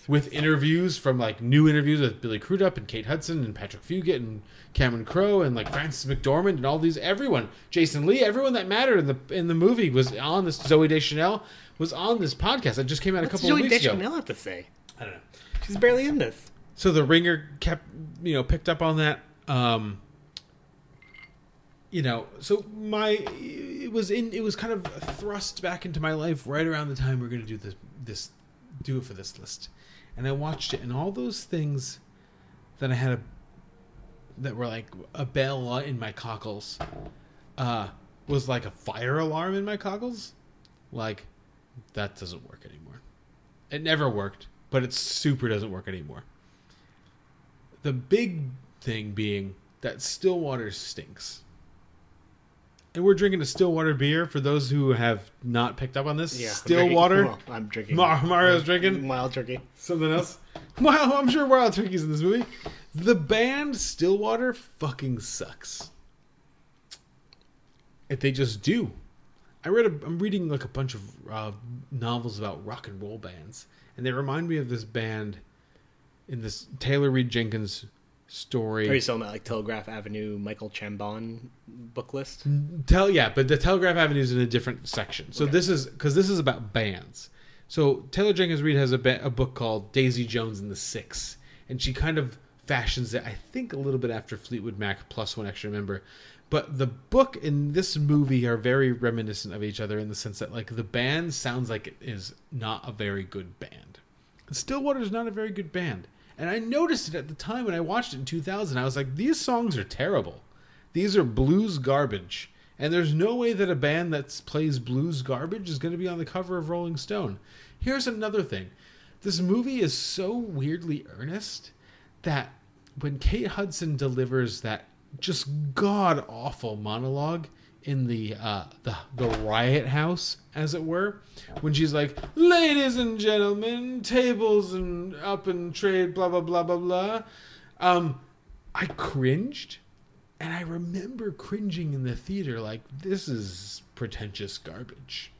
Speaker 3: with interviews from like new interviews with Billy Crudup and Kate Hudson and Patrick Fugit and Cameron Crowe and like Frances McDormand and all these everyone Jason Lee everyone that mattered in the in the movie was on this Zooey Deschanel was on this podcast that just came out a couple
Speaker 14: Joey
Speaker 3: of weeks ago.
Speaker 14: Deschanel have to say?
Speaker 3: I don't know.
Speaker 14: She's barely in this.
Speaker 3: So the ringer kept, you know, picked up on that. Um, you know, so my it was in it was kind of thrust back into my life right around the time we are going to do this this do it for this list, and I watched it, and all those things that I had a that were like a bell in my cockles, uh, was like a fire alarm in my cockles, like that doesn't work anymore. It never worked, but it super doesn't work anymore. The big thing being that Stillwater stinks. And we're drinking a Stillwater beer for those who have not picked up on this.
Speaker 14: Yeah, I'm
Speaker 3: Stillwater.
Speaker 14: drinking- well, I'm drinking.
Speaker 3: Mar- Mario's drinking.
Speaker 14: Wild turkey.
Speaker 3: Something else. Wow, I'm sure Wild Turkey's in this movie. The band Stillwater fucking sucks. If they just do. I read. A, I'm reading like a bunch of uh, novels about rock and roll bands, and they remind me of this band in this Taylor Reid Jenkins story.
Speaker 14: Are you talking that like Telegraph Avenue, Michael Chabon book list?
Speaker 3: Tell yeah, but the Telegraph Avenue is in a different section. So this is because this is about bands. So Taylor Jenkins Reid has a, ba- a book called Daisy Jones and the Six, and she kind of fashions it, I think, a little bit after Fleetwood Mac plus one extra member. But the book and this movie are very reminiscent of each other in the sense that like the band sounds like it is not a very good band. Stillwater is not a very good band. And I noticed it at the time when I watched it in 2000. I was like, these songs are terrible. These are blues garbage. And there's no way that a band that plays blues garbage is going to be on the cover of Rolling Stone. Here's another thing this movie is so weirdly earnest that when Kate Hudson delivers that just god awful monologue in the uh, the the riot house, as it were, when she's like, "Ladies and gentlemen, tables and up and trade, blah blah blah blah blah." Um, I cringed, and I remember cringing in the theater, like this is pretentious garbage.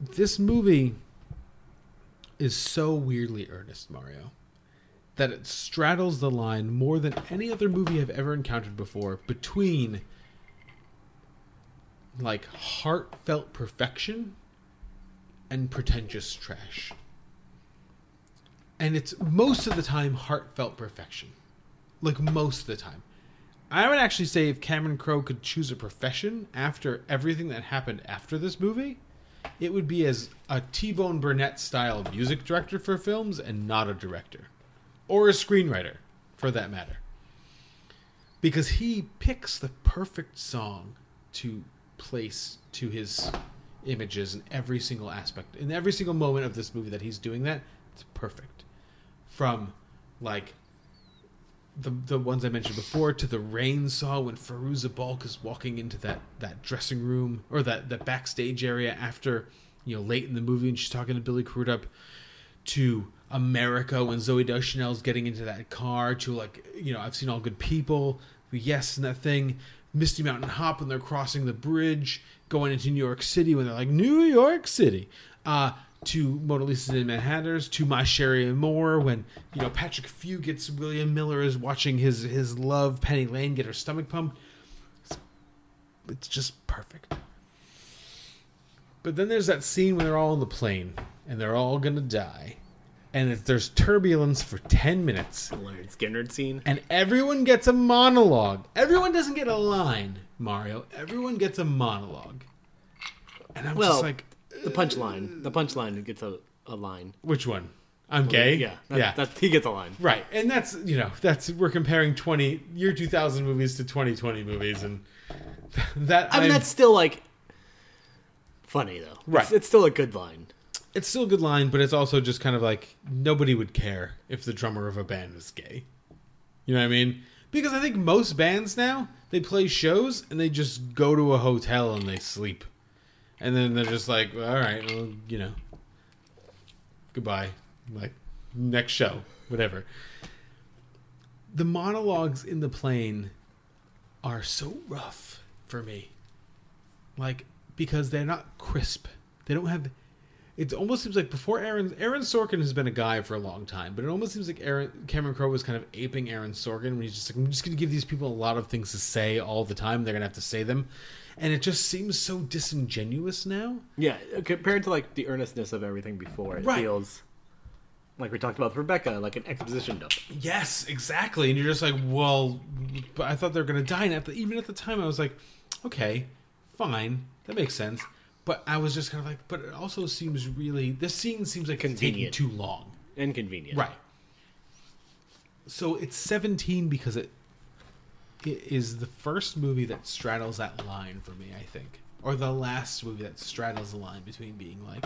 Speaker 3: This movie is so weirdly earnest, Mario, that it straddles the line more than any other movie I've ever encountered before between like heartfelt perfection and pretentious trash. And it's most of the time heartfelt perfection. Like most of the time. I would actually say if Cameron Crowe could choose a profession after everything that happened after this movie, it would be as a T-Bone Burnett style music director for films and not a director. Or a screenwriter, for that matter. Because he picks the perfect song to place to his images in every single aspect. In every single moment of this movie that he's doing that, it's perfect. From like the the ones I mentioned before to the Rain Song when Fairuza Balk is walking into that that dressing room or that that backstage area after you know late in the movie and she's talking to Billy Crudup to America when Zooey Deschanel's getting into that car to like you know I've seen all good people yes and that thing Misty Mountain Hop when they're crossing the bridge going into New York City when they're like New York City uh to Mona Lisas and Mad Hatters, to My Cherie Amour, when you know Patrick Fugit William Miller is watching his his love Penny Lane get her stomach pumped. It's, it's just perfect. But then there's that scene when they're all on the plane and they're all gonna die, and there's turbulence for ten minutes.
Speaker 14: Lynyrd Skynyrd scene,
Speaker 3: and everyone gets a monologue. Everyone doesn't get a line, Mario. Everyone gets a monologue, and I'm
Speaker 14: well,
Speaker 3: just like
Speaker 14: the punchline. The punchline gets a, a line.
Speaker 3: Which one? I'm gay.
Speaker 14: Yeah, that,
Speaker 3: yeah.
Speaker 14: That's, he gets a line.
Speaker 3: Right, and that's you know that's we're comparing twenty year two thousand movies to twenty twenty movies, and that
Speaker 14: I mean
Speaker 3: I'm-
Speaker 14: that's still like funny though.
Speaker 3: Right.
Speaker 14: It's, it's still a good line.
Speaker 3: It's still a good line, but it's also just kind of like nobody would care if the drummer of a band was gay. You know what I mean? Because I think most bands now they play shows and they just go to a hotel and they sleep, and then they're just like, all right, well, you know, goodbye, like next show, whatever. The monologues in the plane are so rough for me, like because they're not crisp. They don't have it almost seems like before Aaron Aaron Sorkin has been a guy for a long time, but it almost seems like Aaron Cameron Crowe was kind of aping Aaron Sorkin when he's just like, I'm just going to give these people a lot of things to say all the time. They're going to have to say them, and it just seems so disingenuous now.
Speaker 14: Yeah, uh, compared to like the earnestness of everything before, it
Speaker 3: Right.
Speaker 14: feels like we talked about with Rebecca, like an exposition dump.
Speaker 3: Yes, exactly. And you're just like, well, but I thought they were going to die. And at the, even at the time, I was like, okay, fine, that makes sense. But I was just kind of like, but it also seems really. This scene seems like it's taking
Speaker 14: Convenient.
Speaker 3: too long.
Speaker 14: Inconvenient.
Speaker 3: Right. So it's 17 because it, it is the first movie that straddles that line for me, I think. Or the last movie that straddles the line between being like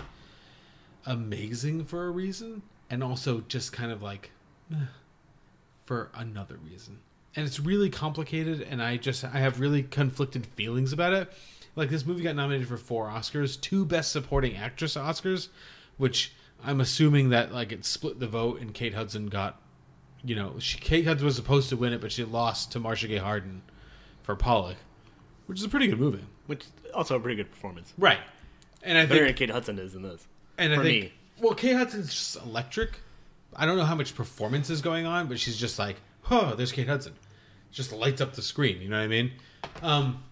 Speaker 3: amazing for a reason and also just kind of like eh, for another reason. And it's really complicated and I just I have really conflicted feelings about it. Like this movie got nominated for 4 Oscars, two best supporting actress Oscars, which I'm assuming that like it split the vote and Kate Hudson got you know, she, Kate Hudson was supposed to win it, but she lost to Marcia Gay Harden for Pollock, which is a pretty good movie.
Speaker 14: Which also a pretty good performance.
Speaker 3: Right. And I
Speaker 14: Better
Speaker 3: think
Speaker 14: Kate Hudson is in this.
Speaker 3: and I
Speaker 14: for
Speaker 3: think
Speaker 14: me.
Speaker 3: well, Kate Hudson's just electric. I don't know how much performance is going on, but she's just like, oh, there's Kate Hudson. Just lights up the screen. You know what I mean? Um,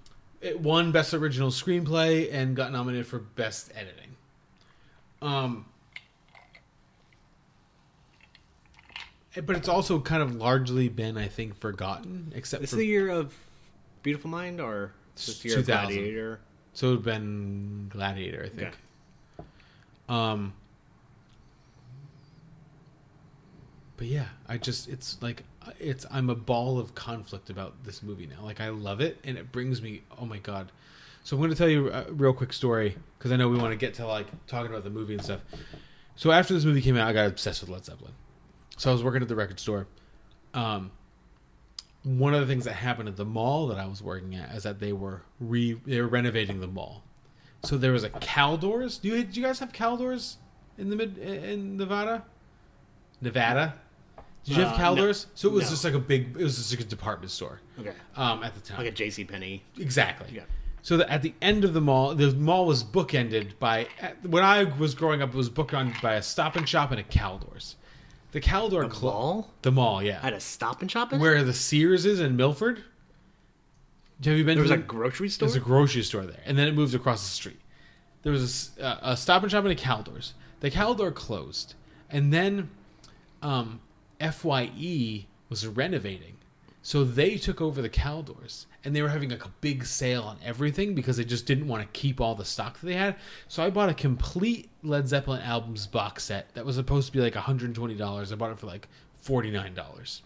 Speaker 3: it won Best Original Screenplay and got nominated for Best Editing. Um, but it's also kind of largely been, I think, forgotten, except
Speaker 14: This
Speaker 3: for
Speaker 14: is the year of Beautiful Mind or is this the year of Gladiator?
Speaker 3: So it would have been Gladiator, I think. Um, but yeah, I just it's like it's I'm a ball of conflict about this movie now. Like I love it, and it brings me oh my god. So I'm going to tell you a real quick story because I know we want to get to like talking about the movie and stuff. So after this movie came out, I got obsessed with Led Zeppelin. So I was working at the record store. Um, one of the things that happened at the mall that I was working at is that they were re they were renovating the mall. So there was a Caldors. Do you, do you guys have Caldors in the mid in Nevada? Nevada. Did you have
Speaker 4: Uh, no.
Speaker 3: Caldors? So it was
Speaker 4: No.
Speaker 3: just like a big. It was just like a department store.
Speaker 4: Okay.
Speaker 3: Um, at the time,
Speaker 4: Like a J.C. Penney.
Speaker 3: Exactly.
Speaker 4: Yeah.
Speaker 3: So that at the end of the mall, the mall was bookended by at- when I was growing up, it was bookended by a Stop and Shop and a Caldors. The Caldor
Speaker 4: The
Speaker 3: clo-
Speaker 4: mall?
Speaker 3: The mall, yeah.
Speaker 4: Had a Stop and Shop in it?
Speaker 3: Where the Sears is in Milford. Have you been?
Speaker 4: There
Speaker 3: to
Speaker 4: was
Speaker 3: the-
Speaker 4: a grocery store?
Speaker 3: There's a grocery store there, and then it moved across the street. There was a s- uh, a, Stop and Shop and a Caldors. The Caldor closed, and then um, Fye was renovating, so they took over the Caldors, and they were having like a big sale on everything because they just didn't want to keep all the stock that they had. So I bought a complete Led Zeppelin albums box set that was supposed to be like 120 dollars. I bought it for like 49 dollars.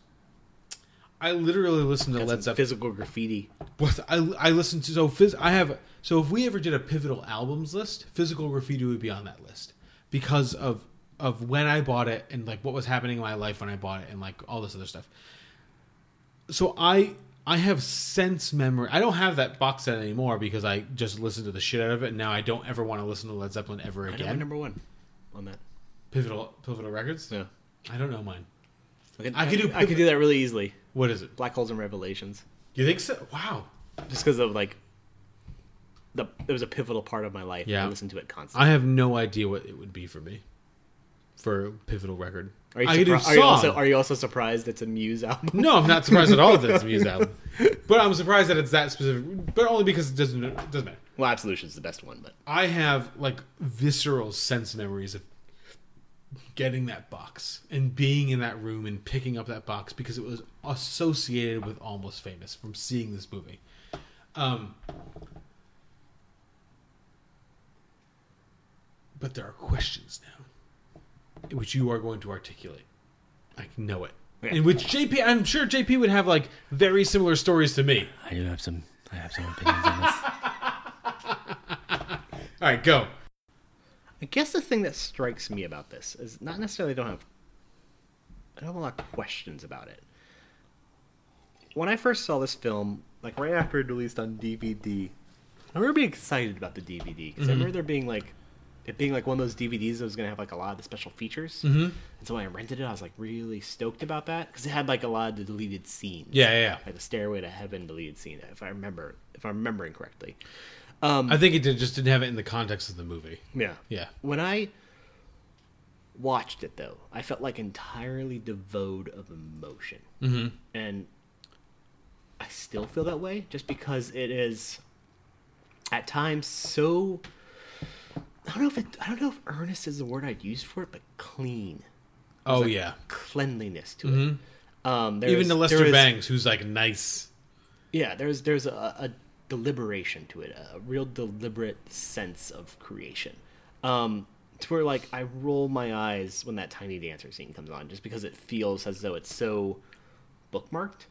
Speaker 3: I literally listened to
Speaker 4: Got
Speaker 3: Led Zeppelin.
Speaker 4: physical graffiti.
Speaker 3: What I I listened to so phys, I have so if we ever did a pivotal albums list, physical graffiti would be on that list because of of when I bought it and like what was happening in my life when I bought it and like all this other stuff. So I I have sense memory. I don't have that box set anymore because I just listened to the shit out of it and now I don't ever want to listen to Led Zeppelin ever
Speaker 4: I know
Speaker 3: again.
Speaker 4: number one on that.
Speaker 3: Pivotal Pivotal Records?
Speaker 4: Yeah.
Speaker 3: I don't know mine.
Speaker 4: I could,
Speaker 3: I could do
Speaker 4: I could do that really easily.
Speaker 3: What is it?
Speaker 4: Black holes and revelations.
Speaker 3: You think so? Wow.
Speaker 4: Just because of like the it was a pivotal part of my life.
Speaker 3: Yeah.
Speaker 4: I listened to it constantly.
Speaker 3: I have no idea what it would be for me. For pivotal record.
Speaker 4: Are you, surpri- are you also are you also surprised it's a Muse album?
Speaker 3: No, I'm not surprised at all that it's a Muse album. But I'm surprised that it's that specific. But only because it doesn't it doesn't matter.
Speaker 4: Well, Absolution's the best one, but
Speaker 3: I have like visceral sense memories of getting that box and being in that room and picking up that box because it was associated with Almost Famous from seeing this movie. Um, but there are questions now, which you are going to articulate. I know it.
Speaker 4: Yeah.
Speaker 3: In which JP, I'm sure JP would have like very similar stories to me.
Speaker 23: I do have some. I have some opinions on this.
Speaker 3: All right, go.
Speaker 4: I guess the thing that strikes me about this is not necessarily I don't have I don't have a lot of questions about it. When I first saw this film, like right after it released on DVD, I remember being excited about the DVD because I
Speaker 3: Mhm.
Speaker 4: remember there being like it being like one of those DVDs that was gonna have like a lot of the special features.
Speaker 3: Mhm.
Speaker 4: And so when I rented it, I was like really stoked about that because it had like a lot of the deleted scenes.
Speaker 3: Yeah, yeah, yeah.
Speaker 4: Like the Stairway to Heaven deleted scene, if I remember, if I'm remembering correctly. Um,
Speaker 3: I think it did, just didn't have it in the context of the movie.
Speaker 4: yeah.
Speaker 3: Yeah.
Speaker 4: When I watched it though, I felt like entirely devoid of emotion.
Speaker 3: Mhm.
Speaker 4: And I still feel that way just because it is at times so I don't know if it, I don't know if earnest is the word I'd use for it, but clean. There's
Speaker 3: Oh,
Speaker 4: a
Speaker 3: yeah.
Speaker 4: cleanliness to
Speaker 3: Mhm.
Speaker 4: it. Um,
Speaker 3: Even
Speaker 4: is-
Speaker 3: to Lester
Speaker 4: is-
Speaker 3: Bangs, who's like nice.
Speaker 4: yeah, there's there's a, a deliberation to it, a real deliberate sense of creation. Um, to where like I roll my eyes when that tiny dancer scene comes on, just because it feels as though it's so bookmarked.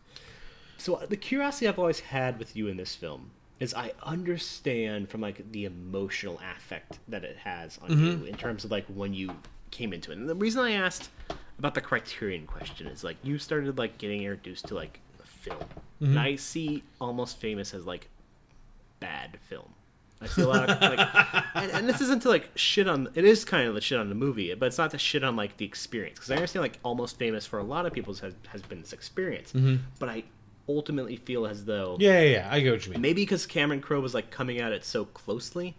Speaker 4: So uh, the curiosity I've always had with you in this film is I understand from like the emotional affect that it has on
Speaker 3: Mhm.
Speaker 4: you in terms of like when you came into it. And the reason I asked about the criterion question is like you started like getting introduced to like film.
Speaker 3: Mhm.
Speaker 4: And I see almost famous as like bad film. I see a lot of like, and, and this isn't to like shit on. It is kind of the shit on the movie, but it's not the shit on like the experience because I understand like almost famous for a lot of people has has been this experience,
Speaker 3: Mhm.
Speaker 4: but I ultimately feel as though
Speaker 3: Yeah, yeah, yeah. I get what you mean.
Speaker 4: maybe because Cameron Crowe was like coming at it so closely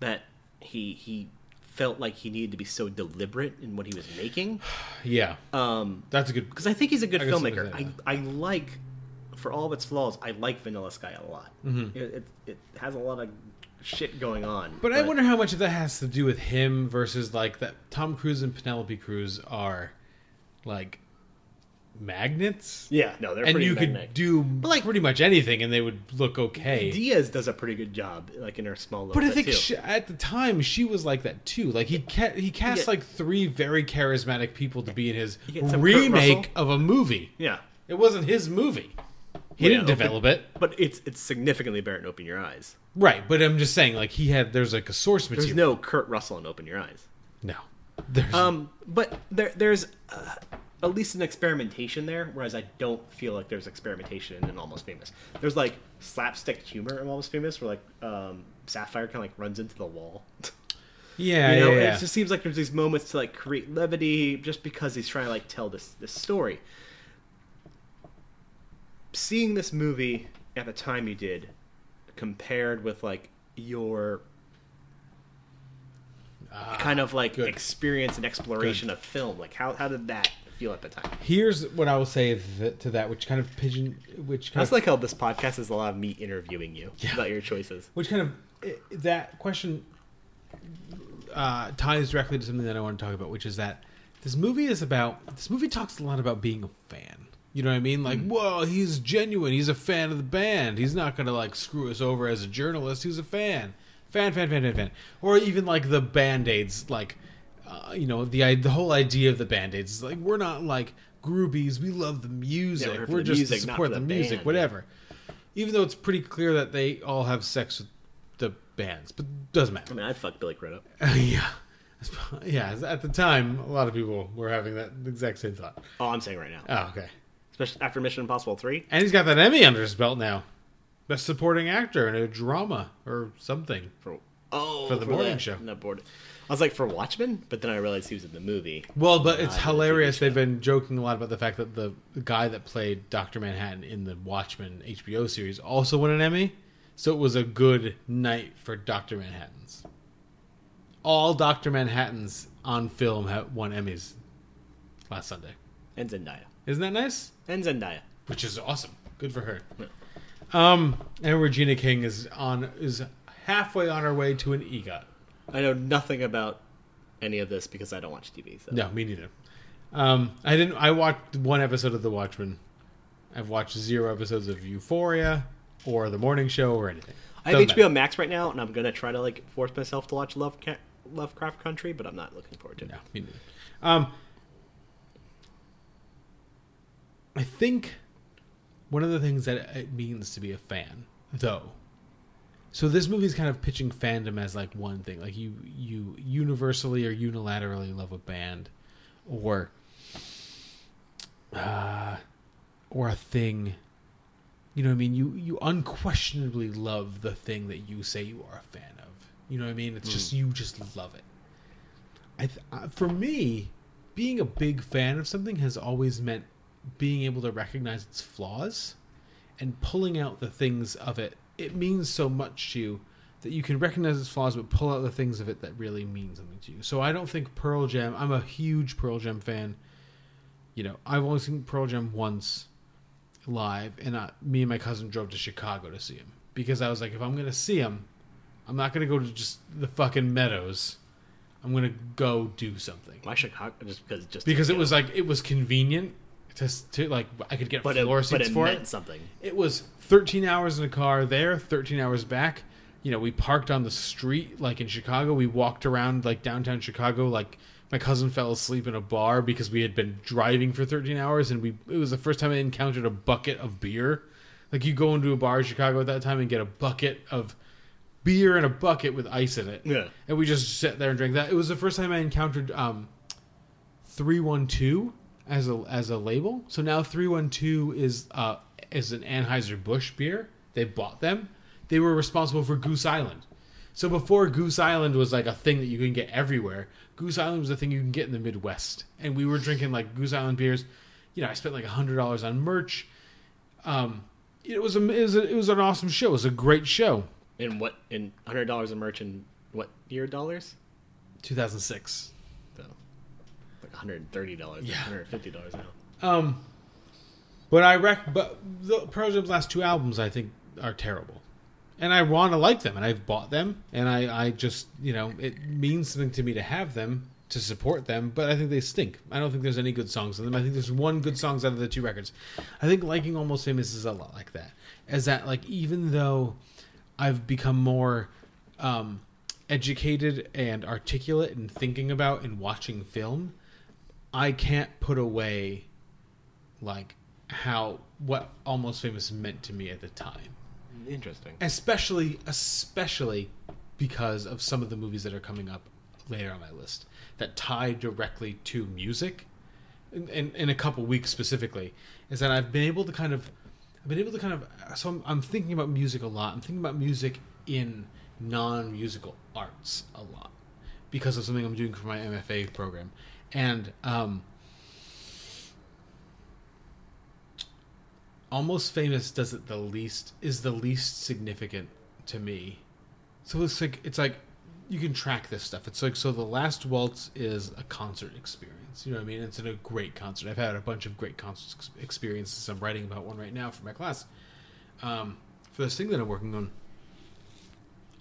Speaker 4: that he he felt like he needed to be so deliberate in what he was making.
Speaker 3: Yeah.
Speaker 4: Um,
Speaker 3: That's a good.
Speaker 4: because I think he's a good
Speaker 3: I guess
Speaker 4: filmmaker. I, I like, for all of its flaws, I like Vanilla Sky a lot.
Speaker 3: Mhm.
Speaker 4: It, it it has a lot of shit going on.
Speaker 3: But, I wonder how much of that has to do with him versus like that Tom Cruise and Penelope Cruz are like magnets.
Speaker 4: Yeah, no, they're
Speaker 3: and
Speaker 4: pretty
Speaker 3: you
Speaker 4: magnetic.
Speaker 3: could do
Speaker 4: like-
Speaker 3: pretty much anything and they would look okay.
Speaker 4: Diaz does a pretty good job, like in her small. Little
Speaker 3: But I think
Speaker 4: too.
Speaker 3: she, at the time she was like that too. Like he ca- he cast
Speaker 4: Yeah.
Speaker 3: like three very charismatic people to be in his
Speaker 4: You get some Kurt
Speaker 3: remake of a movie.
Speaker 4: Yeah.
Speaker 3: It wasn't his movie. He
Speaker 4: Well,
Speaker 3: didn't develop
Speaker 4: open-
Speaker 3: it.
Speaker 4: but it's it's significantly better than Open Your Eyes.
Speaker 3: Right, but I'm just saying like he had there's like a source material.
Speaker 4: There's no Kurt Russell in Open Your Eyes.
Speaker 3: No. There's
Speaker 4: Um, but there there's uh, at least an experimentation there, whereas I don't feel like there's experimentation in Almost Famous. There's like slapstick humor in Almost Famous, where like um, Sapphire kind of like runs into the wall.
Speaker 3: Yeah,
Speaker 4: you know,
Speaker 3: yeah, yeah.
Speaker 4: it just seems like there's these moments to like create levity, just because he's trying to like tell this this story. Seeing this movie at the time you did, compared with like your kind of like experience and exploration
Speaker 3: Good.
Speaker 4: of film, like how how did that feel at the time?
Speaker 3: Here's what I will say th- to that, which kind of pigeon, which kind
Speaker 4: That's
Speaker 3: of,
Speaker 4: like how this podcast is a lot of me interviewing you about your choices.
Speaker 3: which kind of that question uh, ties directly to something that I want to talk about, which is that this movie is about this movie talks a lot about being a fan. You know what I mean? Like, whoa, he's genuine. He's a fan of the band. He's not gonna like screw us over as a journalist. He's a fan, fan, fan, fan, fan, fan. Or even like the band aids, like, uh, you know, the the whole idea of the band aids is like we're not like groupies. We love the music.
Speaker 4: we're
Speaker 3: we're
Speaker 4: the
Speaker 3: just
Speaker 4: music,
Speaker 3: to support the,
Speaker 4: the
Speaker 3: music,
Speaker 4: band,
Speaker 3: whatever. Even though it's pretty clear that they all have sex with the bands, but doesn't matter.
Speaker 4: I mean, i fucked Billy Crudup.
Speaker 3: yeah. Yeah, at the time, a lot of people were having that exact same thought.
Speaker 4: Oh, I'm saying right now.
Speaker 3: Oh, okay.
Speaker 4: Especially after Mission Impossible Three.
Speaker 3: And he's got that Emmy under his belt now. Best supporting actor in a drama or something.
Speaker 4: For, oh,
Speaker 3: For the morning
Speaker 4: that-
Speaker 3: show.
Speaker 4: That board. I was like for Watchmen, but then I realized he was in the movie.
Speaker 3: Well, but it's
Speaker 4: in the
Speaker 3: hilarious. They've been joking a lot about the fact that the, guy that played Dr. Manhattan in the Watchmen HBO series also won an Emmy. So it was a good night for Dr. Manhattans. All Dr. Manhattans on film have won Emmys last Sunday.
Speaker 4: and Zendaya.
Speaker 3: Isn't that nice?
Speaker 4: And Zendaya.
Speaker 3: Which is awesome. Good for her. Um, and Regina King is on is halfway on her way to an EGOT.
Speaker 4: I know nothing about any of this because I don't watch TV. So.
Speaker 3: No, me neither. Um, I didn't. I watched one episode of The Watchmen. I've watched zero episodes of Euphoria or The Morning Show or anything.
Speaker 4: I have HBO
Speaker 3: matter.
Speaker 4: Max right now, and I'm gonna try to like force myself to watch Love Ca- Lovecraft Country, but I'm not looking forward to it.
Speaker 3: No, me neither. Um, I think one of the things that it means to be a fan, though. So this movie's kind of pitching fandom as like one thing, like you you universally or unilaterally love a band, or uh, or a thing. You know what I mean? You you unquestionably love the thing that you say you are a fan of. You know what I mean? It's just you just love it. I th- uh, for me, being a big fan of something has always meant being able to recognize its flaws and pulling out the things of it. It means so much to you that you can recognize its flaws, but pull out the things of it that really mean something to you. So I don't think Pearl Jam. I'm a huge Pearl Jam fan. You know, I've only seen Pearl Jam once live, and I, me and my cousin drove to Chicago to see him because I was like, if I'm gonna see him, I'm not gonna go to just the fucking meadows. I'm gonna go do something.
Speaker 4: Why Chicago? Just because just
Speaker 3: Because it
Speaker 4: go.
Speaker 3: was like it was convenient to, to like I could get
Speaker 4: But it-
Speaker 3: floor
Speaker 4: but it
Speaker 3: for
Speaker 4: meant
Speaker 3: it.
Speaker 4: something.
Speaker 3: It was 13 hours in a car there, 13 hours back. You know, we parked on the street like in Chicago. We walked around like downtown Chicago. Like my cousin fell asleep in a bar because we had been driving for 13 hours, and we it was the first time I encountered a bucket of beer. Like you go into a bar in Chicago at that time and get a bucket of beer and a bucket with ice in it.
Speaker 4: Yeah.
Speaker 3: And we just sat there and drank that. It was the first time I encountered um, 312 as a as a label. So now 312 is uh is an Anheuser Busch beer. They bought them. They were responsible for Goose Island. So before Goose Island was like a thing that you can get everywhere, Goose Island was a thing you can get in the Midwest. And we were drinking like Goose Island beers. You know, I spent like hundred dollars on merch. Um, it was a, it was a, it was an awesome show. It was a great show.
Speaker 4: in what in hundred dollars of merch in what year dollars?
Speaker 3: 2006.
Speaker 4: So like one hundred and thirty dollars,
Speaker 3: Yeah.
Speaker 4: one hundred fifty dollars now.
Speaker 3: Um, but I rec. But the Pearl Jam's last two albums, I think, are terrible, and I want to like them, and I've bought them, and I, I just, you know, it means something to me to have them, to support them, but I think they stink. I don't think there's any good songs on them. I think there's one good songs out of the two records. I think liking Almost Famous is a lot like that. As that, like, even though I've become more um, educated and articulate in thinking about and watching film, I can't put away like how what Almost Famous meant to me at the time.
Speaker 4: Interesting.
Speaker 3: Especially especially because of some of the movies that are coming up later on my list that tie directly to music in, in, in a couple weeks specifically, is that I've been able to kind of, I've been able to kind of, so I'm, I'm thinking about music a lot. I'm thinking about music in non-musical arts a lot because of something I'm doing for my MFA program, and um, almost famous does it the least is the least significant to me. So it's like it's like you can track this stuff. It's like so the last waltz is a concert experience. You know what I mean? It's in a great concert. I've had a bunch of great concert experiences. I'm writing about one right now for my class. Um, for this thing that I'm working on.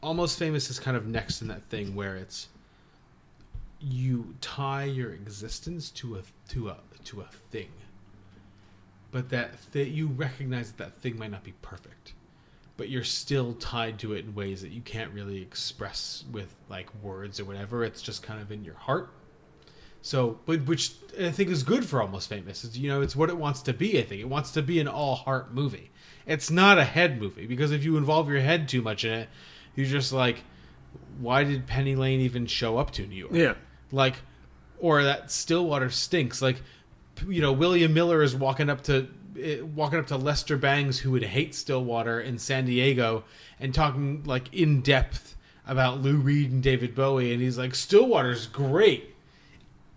Speaker 3: Almost famous is kind of next in that thing where it's you tie your existence to a to a to a thing but that th- you recognize that that thing might not be perfect but you're still tied to it in ways that you can't really express with like words or whatever. It's just kind of in your heart. So but which i think is good for almost famous. It's, you know it's what it wants to be i think. It wants to be an all heart movie. It's not a head movie because if you involve your head too much in it you're just like why did penny lane even show up to new york?
Speaker 14: Yeah.
Speaker 3: like or that stillwater stinks. Like you know william miller is walking up to eh, walking up to lester bangs who would hate stillwater in san diego and talking like in depth about lou reed and david bowie and he's like stillwater's great.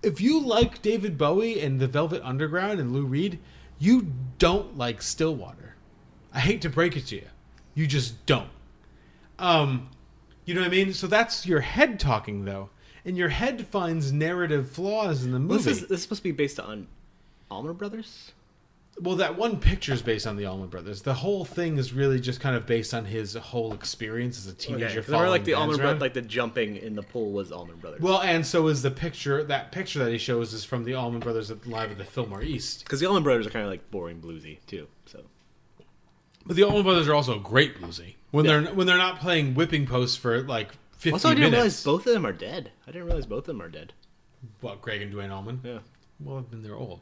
Speaker 3: If you like david bowie and the velvet underground and lou reed you don't like stillwater. I hate to break it to you. You just don't. Um you know what i mean? So that's your head talking though and your head finds narrative flaws in the movie.
Speaker 14: This is, this is supposed to be based on Allman Brothers.
Speaker 3: Well, that one picture is based on the Allman Brothers. The whole thing is really just kind of based on his whole experience as a teenager.
Speaker 14: Okay, 'cause I remember like the Allman. Brothers, like the jumping in the pool was Allman Brothers.
Speaker 3: Well, and so is the picture. That picture that he shows is from the Allman Brothers at live at the Fillmore East.
Speaker 14: because the Allman Brothers are kind of like boring bluesy too. So
Speaker 3: But the Allman Brothers are also great bluesy when
Speaker 14: Yeah.
Speaker 3: they're when they're not playing whipping posts for like fifty
Speaker 14: also, I didn't
Speaker 3: minutes.
Speaker 14: realize both of them are dead. I didn't realize both of them are dead.
Speaker 3: What Gregg and Duane Allman?
Speaker 14: Yeah.
Speaker 3: Well, then they're old.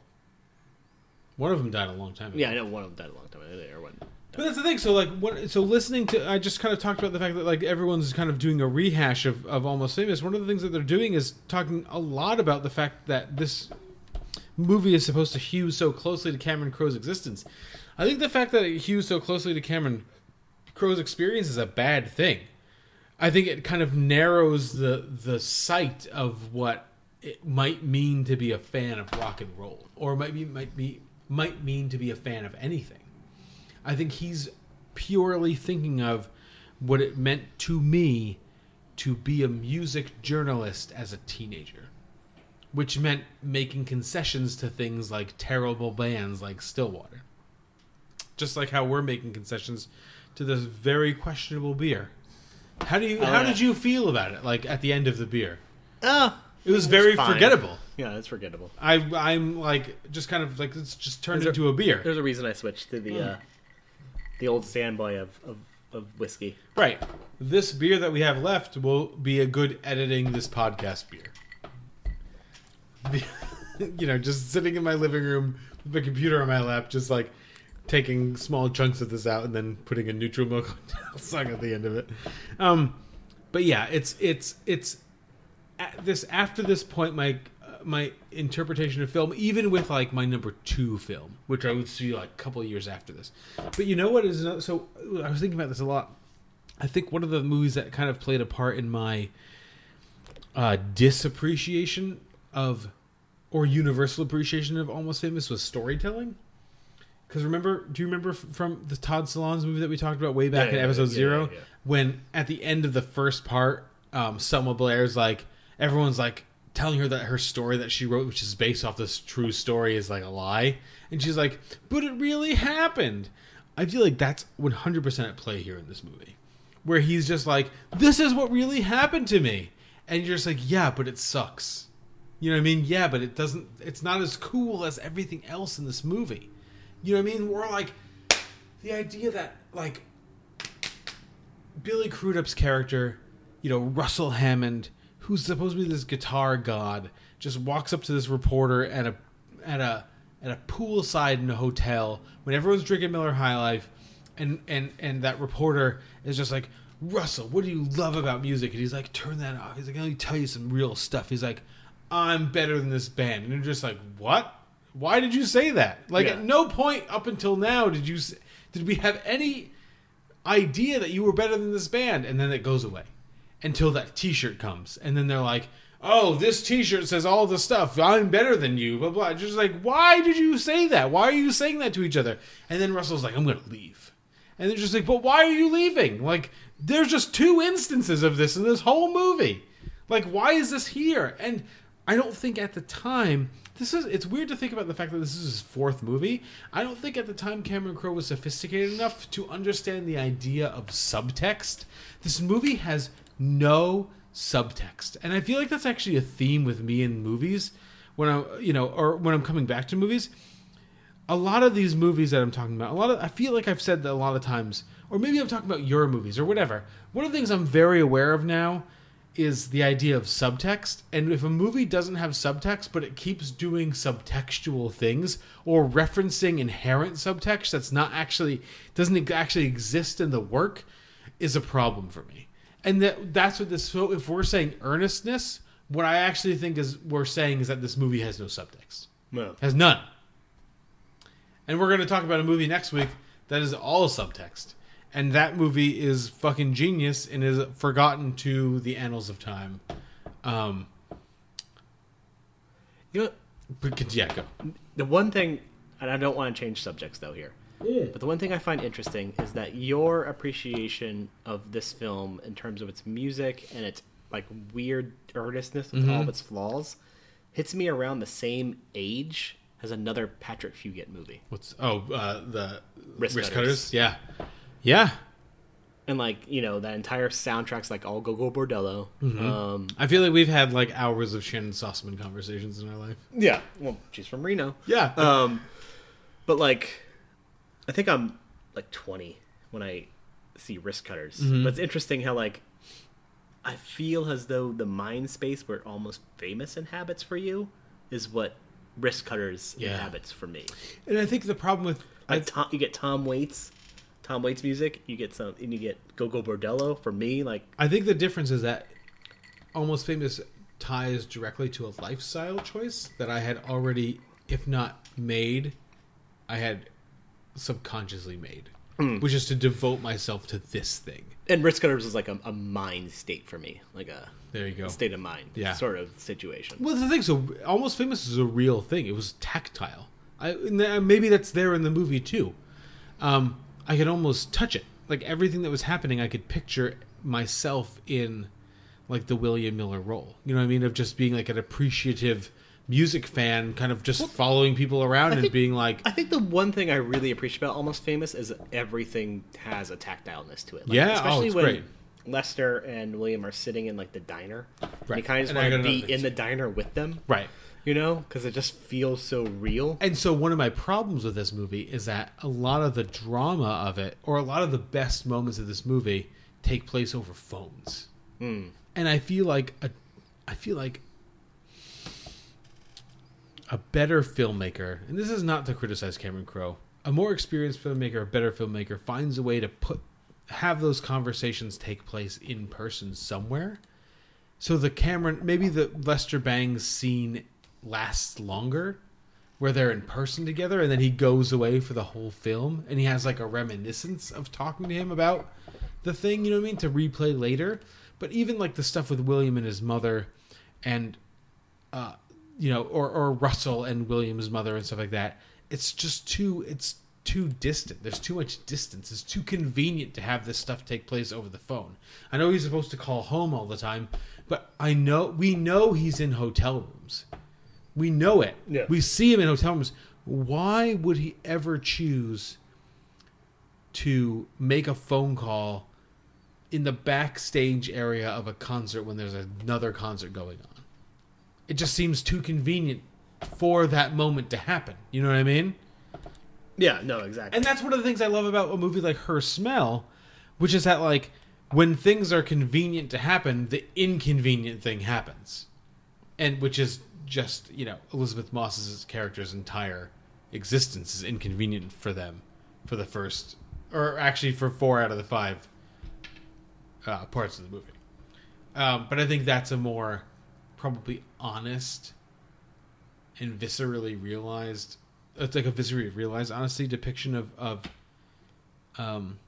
Speaker 3: One of them died a long time ago.
Speaker 14: Yeah, I know one of them died a long time ago. Or one.
Speaker 3: But that's the thing. So like, what, so listening to, I just kind of talked about the fact that like everyone's kind of doing a rehash of, of Almost Famous. One of the things that they're doing is talking a lot about the fact that this movie is supposed to hew so closely to Cameron Crowe's existence. I think the fact that it hews so closely to Cameron Crowe's experience is a bad thing. I think it kind of narrows the the sight of what it might mean to be a fan of rock and roll, or might be might be might mean to be a fan of anything. I think he's purely thinking of what it meant to me to be a music journalist as a teenager, which meant making concessions to things like terrible bands like Stillwater. Just like how we're making concessions to this very questionable beer. How do you
Speaker 14: Oh,
Speaker 3: how
Speaker 14: yeah.
Speaker 3: did you feel about it like at the end of the beer?
Speaker 14: Oh,
Speaker 3: It was very
Speaker 14: fine.
Speaker 3: forgettable.
Speaker 14: Yeah, it's forgettable.
Speaker 3: I I'm like just kind of like it's just turned
Speaker 14: There's
Speaker 3: into a beer.
Speaker 14: There's a reason I switched to the
Speaker 3: Mm.
Speaker 14: uh, the old standby of, of, of whiskey.
Speaker 3: Right. This beer that we have left will be a good editing this podcast beer. you know, just sitting in my living room with my computer on my lap, just like taking small chunks of this out and then putting a neutral milk song at the end of it. Um, but yeah, it's it's it's at this after this point, my my interpretation of film, even with like my number two film, which I would see like a couple of years after this. But you know what is another, so I was thinking about this a lot. I think one of the movies that kind of played a part in my uh, disappreciation of or universal appreciation of Almost Famous was storytelling. Because remember, do you remember from the Todd Solondz movie that we talked about way back
Speaker 14: Yeah,
Speaker 3: in
Speaker 14: yeah,
Speaker 3: episode
Speaker 14: yeah,
Speaker 3: zero, when at the end of the first part, um, Selma Blair's like, everyone's like telling her that her story that she wrote, which is based off this true story, is like a lie, and she's like, but it really happened. I feel like that's 100% at play here in this movie, where he's just like, this is what really happened to me, and you're just like, yeah, but it sucks. You know what I mean? Yeah, but it doesn't. It's not as cool as everything else in this movie. You know what I mean? We're like the idea that like Billy Crudup's character, you know, Russell Hammond, who's supposed to be this guitar god, just walks up to this reporter at a at a at a poolside in a hotel when everyone's drinking Miller High Life, and and and that reporter is just like, Russell, what do you love about music? And he's like, turn that off. He's like, let me tell you some real stuff. He's like, I'm better than this band, and you're just like, what? Why did you say that? Like
Speaker 4: Yeah.
Speaker 3: at no point up until now did you did we have any idea that you were better than this band and then it goes away until that t-shirt comes. And then they're like oh this t-shirt says all the stuff. I'm better than you blah blah. Just like why did you say that? Why are you saying that to each other? And then russell's like i'm gonna leave. And they're just like but why are you leaving? Like there's just two instances of this in this whole movie. Like why is this here? And i don't think at the time this is it's weird to think about the fact that this is his fourth movie. I don't think at the time cameron crowe was sophisticated enough to understand the idea of subtext. This movie has no subtext and i feel like that's actually a theme with me in movies when i you know or when i'm coming back to movies a lot of these movies that I'm talking about, a lot of I feel like I've said that a lot of times, or maybe I'm talking about your movies or whatever. One of the things I'm very aware of now is the idea of subtext. And if a movie doesn't have subtext, but it keeps doing subtextual things or referencing inherent subtext that's not actually doesn't actually exist in the work, is a problem for me. And that that's what this. So if we're saying earnestness, what I actually think is we're saying is that this movie has no subtext.
Speaker 4: No.
Speaker 3: Has none. And we're going to talk about a movie next week that is all subtext. And that movie is fucking genius and is forgotten to the annals of time. Um,
Speaker 4: You know,
Speaker 3: but, yeah, go.
Speaker 4: the one thing, and I don't want to change subjects though here, but the one thing I find interesting is that your appreciation of this film, in terms of its music and its like weird earnestness with all of its flaws, hits me around the same age as another Patrick Fugit movie.
Speaker 3: What's oh uh, the
Speaker 4: Risk,
Speaker 3: wrist,
Speaker 4: Cutters.
Speaker 3: cutters? Yeah, yeah.
Speaker 4: And like you know that entire soundtrack's like all Gogol Bordello.
Speaker 3: Mhm.
Speaker 4: Um,
Speaker 3: I feel like we've had like hours of Shannyn Sossamon conversations in our life.
Speaker 4: Yeah, well, she's from Reno.
Speaker 3: Yeah.
Speaker 4: Um, but like, I think I'm like 20 when I see wrist cutters.
Speaker 3: Mhm.
Speaker 4: But it's interesting how like I feel as though the mind space where almost famous inhabits for you is what wrist cutters
Speaker 3: Yeah.
Speaker 4: inhabits for me.
Speaker 3: And I think the problem with
Speaker 4: Like Tom, you get Tom Waits, Tom Waits music. You get some, and you get Gogol Bordello. For me, like
Speaker 3: I think the difference is that Almost Famous ties directly to a lifestyle choice that I had already, if not made, I had subconsciously made,
Speaker 4: Mm.
Speaker 3: which is to devote myself to this thing.
Speaker 4: and wrist cutters is like a, a mind state for me, like a
Speaker 3: There you go.
Speaker 4: state of mind,
Speaker 3: Yeah.
Speaker 4: sort of situation.
Speaker 3: Well, the thing, so Almost Famous is a real thing. It was tactile. I maybe that's there in the movie too. Um, I could almost touch it. Like everything that was happening, I could picture myself in like the William Miller role. You know what I mean? Of just being like an appreciative music fan, kind of just following people around and being like,
Speaker 4: I think the one thing I really appreciate about Almost Famous is everything has a tactileness to it.
Speaker 3: Yeah, oh,
Speaker 4: especially
Speaker 3: it's
Speaker 4: when
Speaker 3: great.
Speaker 4: Lester and William are sitting in like the diner. And you kind of just
Speaker 3: And I
Speaker 4: want to be in the diner with them,
Speaker 3: right.
Speaker 4: You know, because it just feels so real.
Speaker 3: And so one of my problems with this movie is that a lot of the drama of it, or a lot of the best moments of this movie, take place over phones.
Speaker 4: Mm.
Speaker 3: And I feel like a, I feel like a better filmmaker, and this is not to criticize Cameron Crowe, a more experienced filmmaker, a better filmmaker, finds a way to put have those conversations take place in person somewhere. So the Cameron, maybe the Lester Bangs scene lasts longer, where they're in person together, and then he goes away for the whole film, and he has like a reminiscence of talking to him about the thing. You know what I mean? To replay later. But even like the stuff with William and his mother, and uh, you know, or or Russell and William's mother and stuff like that. It's just too. It's too distant. There's too much distance. It's too convenient to have this stuff take place over the phone. I know he's supposed to call home all the time, but I know we know he's in hotel rooms. We know it.
Speaker 4: Yeah.
Speaker 3: We see him in hotel rooms. Why would he ever choose to make a phone call in the backstage area of a concert when there's another concert going on? It just seems too convenient for that moment to happen. You know what I mean?
Speaker 4: Yeah, no, exactly.
Speaker 3: And that's one of the things I love about a movie like Her Smell, which is that like when things are convenient to happen, the inconvenient thing happens. And which is just, you know, Elisabeth Moss's character's entire existence is inconvenient for them for the first or actually for 4 out of the 5 uh, parts of the movie. Um, but I think that's a more probably honest and viscerally realized it's like a viscerally realized honestly depiction of of um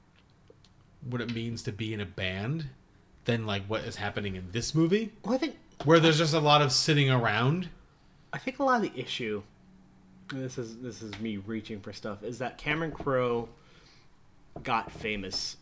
Speaker 3: what it means to be in a band than like what is happening in this movie.
Speaker 4: Well, I think
Speaker 3: where there's just a lot of sitting around.
Speaker 4: I think a lot of the issue, and this is this is me reaching for stuff, is that Cameron Crowe got famous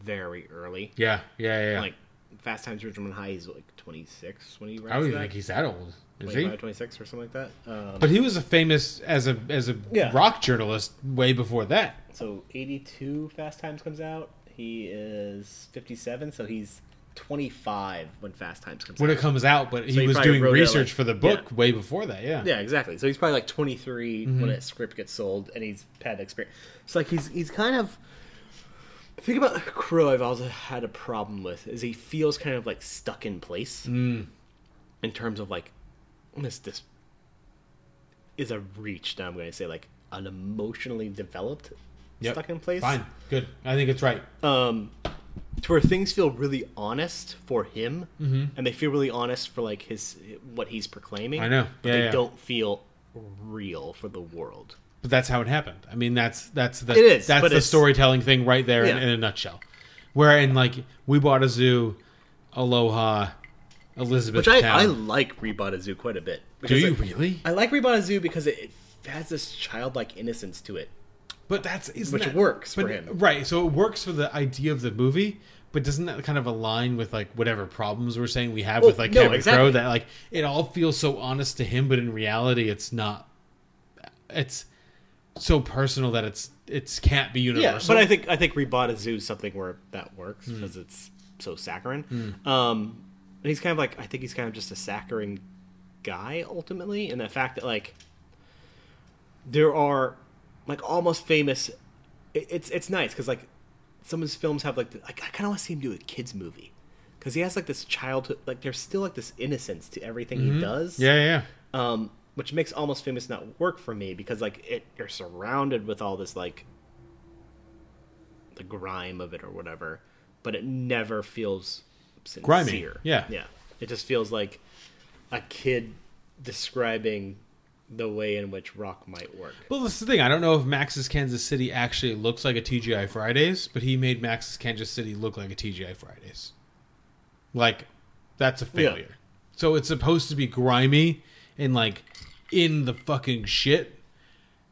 Speaker 4: very early.
Speaker 3: Yeah, yeah, yeah. yeah.
Speaker 4: Like Fast Times at Ridgemont High, he's like 26 when he writes
Speaker 3: I don't even think he's that old. Is
Speaker 4: 25,
Speaker 3: he?
Speaker 4: 26 or something like that. Um,
Speaker 3: But he was a famous as a as a
Speaker 4: Yeah.
Speaker 3: rock journalist way before that.
Speaker 4: So 82 Fast Times comes out. He is 57, so he's 25 when Fast Times comes
Speaker 3: When
Speaker 4: out.
Speaker 3: it comes out, but
Speaker 4: So
Speaker 3: he was doing research
Speaker 4: like-
Speaker 3: for the book
Speaker 4: yeah.
Speaker 3: way before that. Yeah.
Speaker 4: Yeah, exactly. So he's probably like 23
Speaker 3: Mhm.
Speaker 4: when a script gets sold, and he's had experience. It's like he's he's kind of. The thing about Crowe I've also had a problem with is he feels kind of like stuck in place
Speaker 3: Mm.
Speaker 4: in terms of like this this is a reach that I'm going to say like an emotionally developed
Speaker 3: Yep.
Speaker 4: stuck in place.
Speaker 3: Fine. Good. I think it's right.
Speaker 4: Um, to where things feel really honest for him,
Speaker 3: Mhm.
Speaker 4: and they feel really honest for like his what he's proclaiming.
Speaker 3: I know.
Speaker 4: but
Speaker 3: Yeah,
Speaker 4: they
Speaker 3: yeah.
Speaker 4: don't feel real for the world.
Speaker 3: But that's how it happened. I mean, that's that's the
Speaker 4: It is,
Speaker 3: that's the storytelling thing right there in,
Speaker 4: Yeah.
Speaker 3: in a nutshell. Where in like we bought a zoo, Aloha, Elizabeth.
Speaker 4: Which I, I like We Bought a Zoo quite a bit.
Speaker 3: Do you really?
Speaker 4: I like We Bought a Zoo because it, it has this childlike innocence to it.
Speaker 3: But that's isn't
Speaker 4: which
Speaker 3: that-
Speaker 4: works
Speaker 3: but-
Speaker 4: for him.
Speaker 3: right? So it works for the idea of the movie, but doesn't that kind of align with like whatever problems we're saying we have
Speaker 4: Well,
Speaker 3: with like
Speaker 4: no,
Speaker 3: Cameron
Speaker 4: exactly.
Speaker 3: Crowe? That like it all feels so honest to him, but in reality, it's not. It's so personal that it's it's can't be universal.
Speaker 4: Yeah, but I think I think We Bought a Zoo is something where that works
Speaker 3: Hmm.
Speaker 4: because it's so saccharine.
Speaker 3: Hmm.
Speaker 4: Um, and he's kind of like I think he's kind of just a saccharine guy ultimately, and the fact that like there are like almost famous. It, it's it's nice because like some of his films have like the, like I kind of want to see him do a kids movie because he has like this childhood like there's still like this innocence to everything
Speaker 3: Mhm.
Speaker 4: he does.
Speaker 3: Yeah, yeah.
Speaker 4: Um, which makes almost famous not work for me because like it you're surrounded with all this like the grime of it or whatever, but it never feels sincere.
Speaker 3: Grimy, yeah.
Speaker 4: yeah. It just feels like a kid describing the way in which rock might work.
Speaker 3: Well, that's the thing. I don't know if Max's Kansas City actually looks like a TGI Fridays, but he made Max's Kansas City look like a TGI Fridays. Like, that's a
Speaker 4: Yeah.
Speaker 3: failure. So it's supposed to be grimy and like in the fucking shit,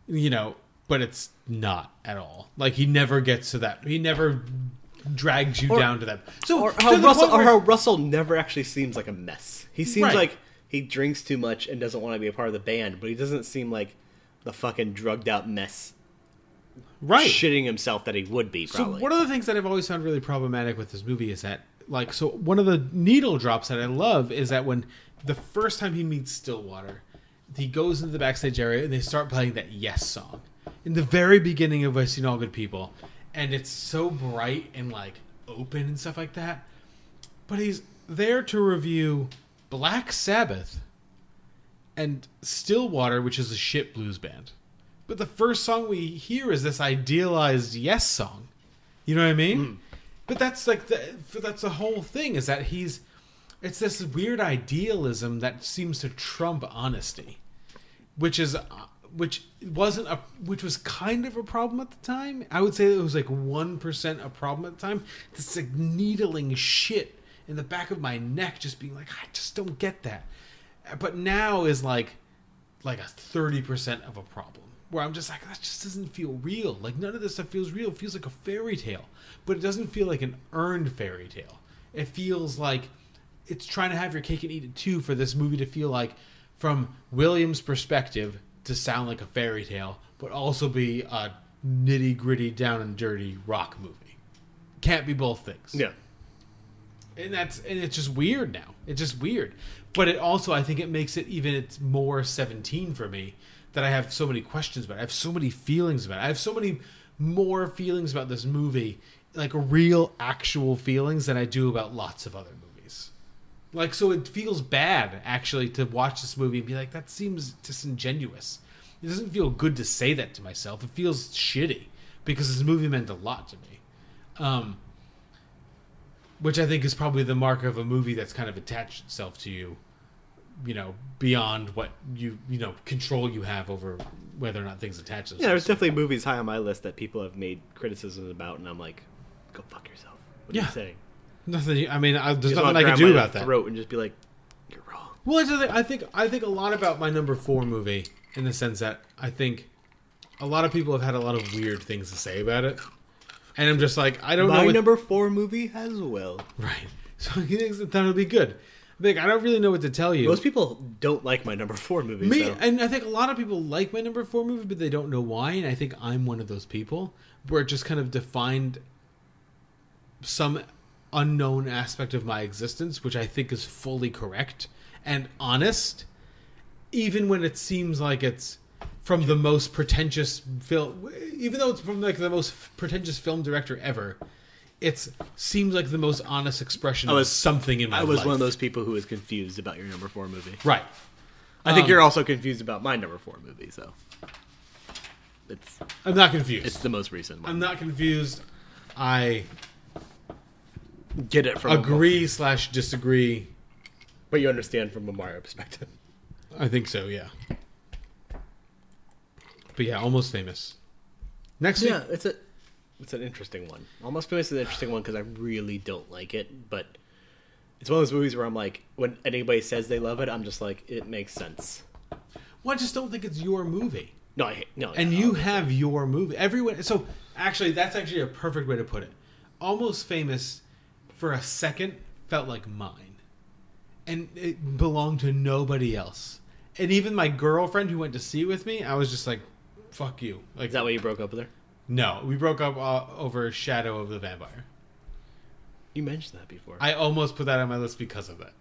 Speaker 3: you know, but it's not at all. Like he never gets to that. He never drags you
Speaker 4: Or-
Speaker 3: down to that. So
Speaker 4: or how Russell
Speaker 3: point
Speaker 4: or how Russell never actually seems like a mess. He seems
Speaker 3: Right.
Speaker 4: like he drinks too much and doesn't want to be a part of the band, but he doesn't seem like the fucking drugged out mess.
Speaker 3: Right.
Speaker 4: Shitting himself that he would be probably.
Speaker 3: So one of the things that I've always found really problematic with this movie is that, like, so one of the needle drops that I love is that when the first time he meets Stillwater, he goes into the backstage area and they start playing that Yes song in the very beginning of I've Seen All Good People, and it's so bright and like open and stuff like that. But he's there to review Black Sabbath and Stillwater, which is a shit blues band. But the first song we hear is this idealized Yes song. You know what I mean? Mm. But that's like the that's the whole thing is that he's it's this weird idealism that seems to trump honesty, which is uh, which wasn't a which was kind of a problem at the time. I would say it was like one percent a problem at the time. This like needling shit in the back of my neck, just being like, I just don't get that. But now is like like a thirty percent of a problem. Where I'm just like, that just doesn't feel real. Like none of this stuff feels real. It feels like a fairy tale, but it doesn't feel like an earned fairy tale. It feels like it's trying to have your cake and eat it too for this movie to feel like, from William's perspective, to sound like a fairy tale, but also be a nitty gritty, down and dirty rock movie. Can't be both things.
Speaker 4: Yeah.
Speaker 3: And that's and it's just weird now. It's just weird. But it also I think it makes it even it's more 17 for me that I have so many questions about. it. I have so many feelings about. it. I have so many more feelings about this movie, like real actual feelings than I do about lots of other movies. Like so it feels bad actually to watch this movie and be like that seems disingenuous. It doesn't feel good to say that to myself. It feels shitty because this movie meant a lot to me. Um which I think is probably the mark of a movie that's kind of attached itself to you you know, beyond what you you know control you have over whether or not things attach.
Speaker 4: Yeah, there's definitely movies high on my list that people have made criticisms about, and I'm like, go fuck yourself. What are
Speaker 3: Yeah.
Speaker 4: you saying?
Speaker 3: Nothing. I mean, I, there's nothing I can do about that.
Speaker 4: Throat and just be like, you're wrong.
Speaker 3: Well, I think I think I think a lot about my number four movie in the sense that I think a lot of people have had a lot of weird things to say about it, and I'm just like I don't
Speaker 4: my
Speaker 3: know. My
Speaker 4: number four movie has well.
Speaker 3: right. So he thinks that that'll be good. Like I don't really know what to tell you.
Speaker 4: Most people don't like my number four movie.
Speaker 3: Me
Speaker 4: so.
Speaker 3: and I think a lot of people like my number four movie, but they don't know why. And I think I'm one of those people where it just kind of defined some unknown aspect of my existence, which I think is fully correct and honest, even when it seems like it's from the most pretentious film. Even though it's from like the most pretentious film director ever, it seems like the most honest expression
Speaker 4: I
Speaker 3: of
Speaker 4: was
Speaker 3: something in my
Speaker 4: I was
Speaker 3: life.
Speaker 4: one of those people who was confused about your number four movie.
Speaker 3: Right.
Speaker 4: I think
Speaker 3: Um,
Speaker 4: you're also confused about my number four movie. So it's
Speaker 3: I'm not confused.
Speaker 4: it's the most recent one.
Speaker 3: I'm not confused. I
Speaker 4: Get it from
Speaker 3: agree slash disagree.
Speaker 4: but you understand from a Mario perspective.
Speaker 3: I think so. Yeah. But yeah, almost famous. Next
Speaker 4: Yeah,
Speaker 3: week,
Speaker 4: it's a it's an interesting one. Almost Famous is an interesting one because I really don't like it, but it's one of those movies where I'm like, when anybody says they love it, I'm just like, it makes sense.
Speaker 3: well, I just don't think it's your movie.
Speaker 4: No, I no,
Speaker 3: and you have your movie. Everyone. So actually, that's actually a perfect way to put it. Almost famous, for a second, felt like mine, and it belonged to nobody else. And even my girlfriend who went to see with me, I was just like, "Fuck you!" Like
Speaker 4: Is that why you broke up with her?
Speaker 3: No, we broke up uh, over Shadow of the Vampire.
Speaker 4: You mentioned that before.
Speaker 3: I almost put that on my list because of that.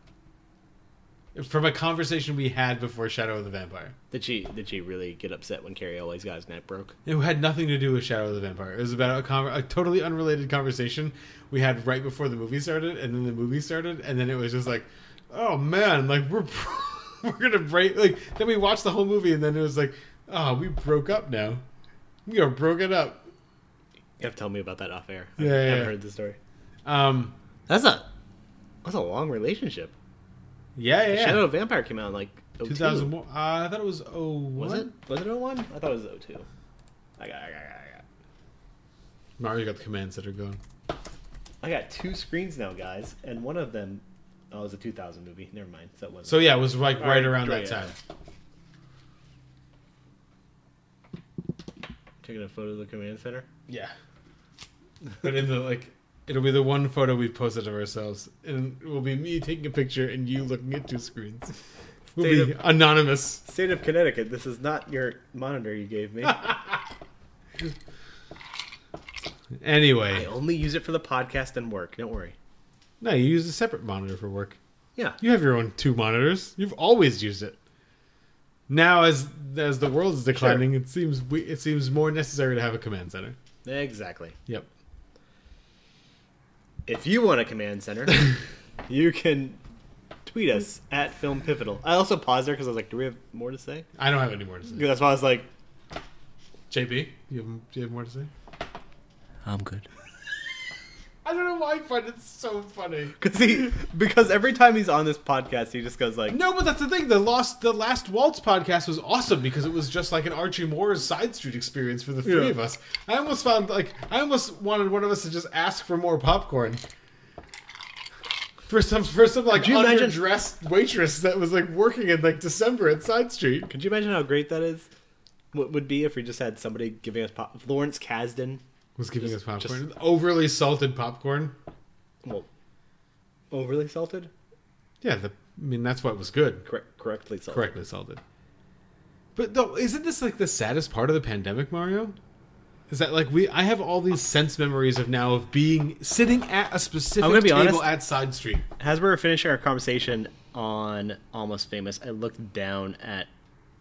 Speaker 3: From a conversation we had before Shadow of the Vampire.
Speaker 4: Did she did she really get upset when Cary Elwes got his neck broke?
Speaker 3: It had nothing to do with Shadow of the Vampire. It was about a, con- a totally unrelated conversation we had right before the movie started, and then the movie started, and then it was just like, oh man, like we're we're gonna break. Like then we watched the whole movie, and then it was like, oh, we broke up now. We are broken up.
Speaker 4: You have to tell me about that off air. Yeah, I
Speaker 3: Yeah,
Speaker 4: haven't
Speaker 3: yeah.
Speaker 4: heard the story.
Speaker 3: Um,
Speaker 4: That's a that's a long relationship.
Speaker 3: Yeah, yeah, yeah.
Speaker 4: Shadow of Vampire came out in like 02.
Speaker 3: 2001. Uh, I thought it was oh
Speaker 4: Was it? Was it 01? I thought it was 02. I got, I got, I got, I got.
Speaker 3: Mario got the command center going.
Speaker 4: I got two screens now, guys, and one of them oh, it was a 2000 movie. Never mind. So, it wasn't.
Speaker 3: So yeah, it was like right around that time.
Speaker 4: Taking a photo of the command center.
Speaker 3: Yeah. But in the like, it'll be the one photo we've posted of ourselves, and it will be me taking a picture and you looking at two screens. We'll
Speaker 4: State
Speaker 3: be
Speaker 4: of-
Speaker 3: anonymous.
Speaker 4: State of Connecticut. This is not your monitor you gave me.
Speaker 3: Anyway,
Speaker 4: I only use it for the podcast and work. Don't worry.
Speaker 3: no, you use a separate monitor for work.
Speaker 4: Yeah.
Speaker 3: You have your own two monitors. You've always used it. Now, as as the world is declining, it seems we, it seems more necessary to have a command center.
Speaker 4: Exactly.
Speaker 3: Yep.
Speaker 4: If you want a command center, you can tweet us at Film Pivotal. I also paused there because I was like, "Do we have more to say?"
Speaker 3: I don't have any more to say.
Speaker 4: That's why I was like,
Speaker 3: JP, you have, do you have more to say?
Speaker 24: I'm good.
Speaker 3: I don't know why I find it so funny.
Speaker 4: because he because every time he's on this podcast, he just goes like,
Speaker 3: No, but that's the thing. The lost, the last Waltz podcast was awesome because it was just like an Archie Moore's side street experience for the three
Speaker 4: Yeah.
Speaker 3: of us. I almost found like I almost wanted one of us to just ask for more popcorn. For some, for some like
Speaker 4: you imagine-
Speaker 3: underdressed waitress that was like working in like December at Side Street.
Speaker 4: "Could you imagine how great that is? What would be if we just had somebody giving us pop? Lawrence Kasdan
Speaker 3: Was giving
Speaker 4: Just-
Speaker 3: us popcorn, overly salted popcorn.
Speaker 4: well, overly salted,
Speaker 3: Yeah, the, I mean that's what was good.
Speaker 4: correct, correctly salted.
Speaker 3: correctly salted. But though, isn't this like the saddest part of the pandemic, Mario? Is that like we? I have all these sense memories of now of being sitting at a specific
Speaker 4: I'm gonna be
Speaker 3: table
Speaker 4: honest.
Speaker 3: at Side Street.
Speaker 4: As we were finishing our conversation on Almost Famous, I looked down at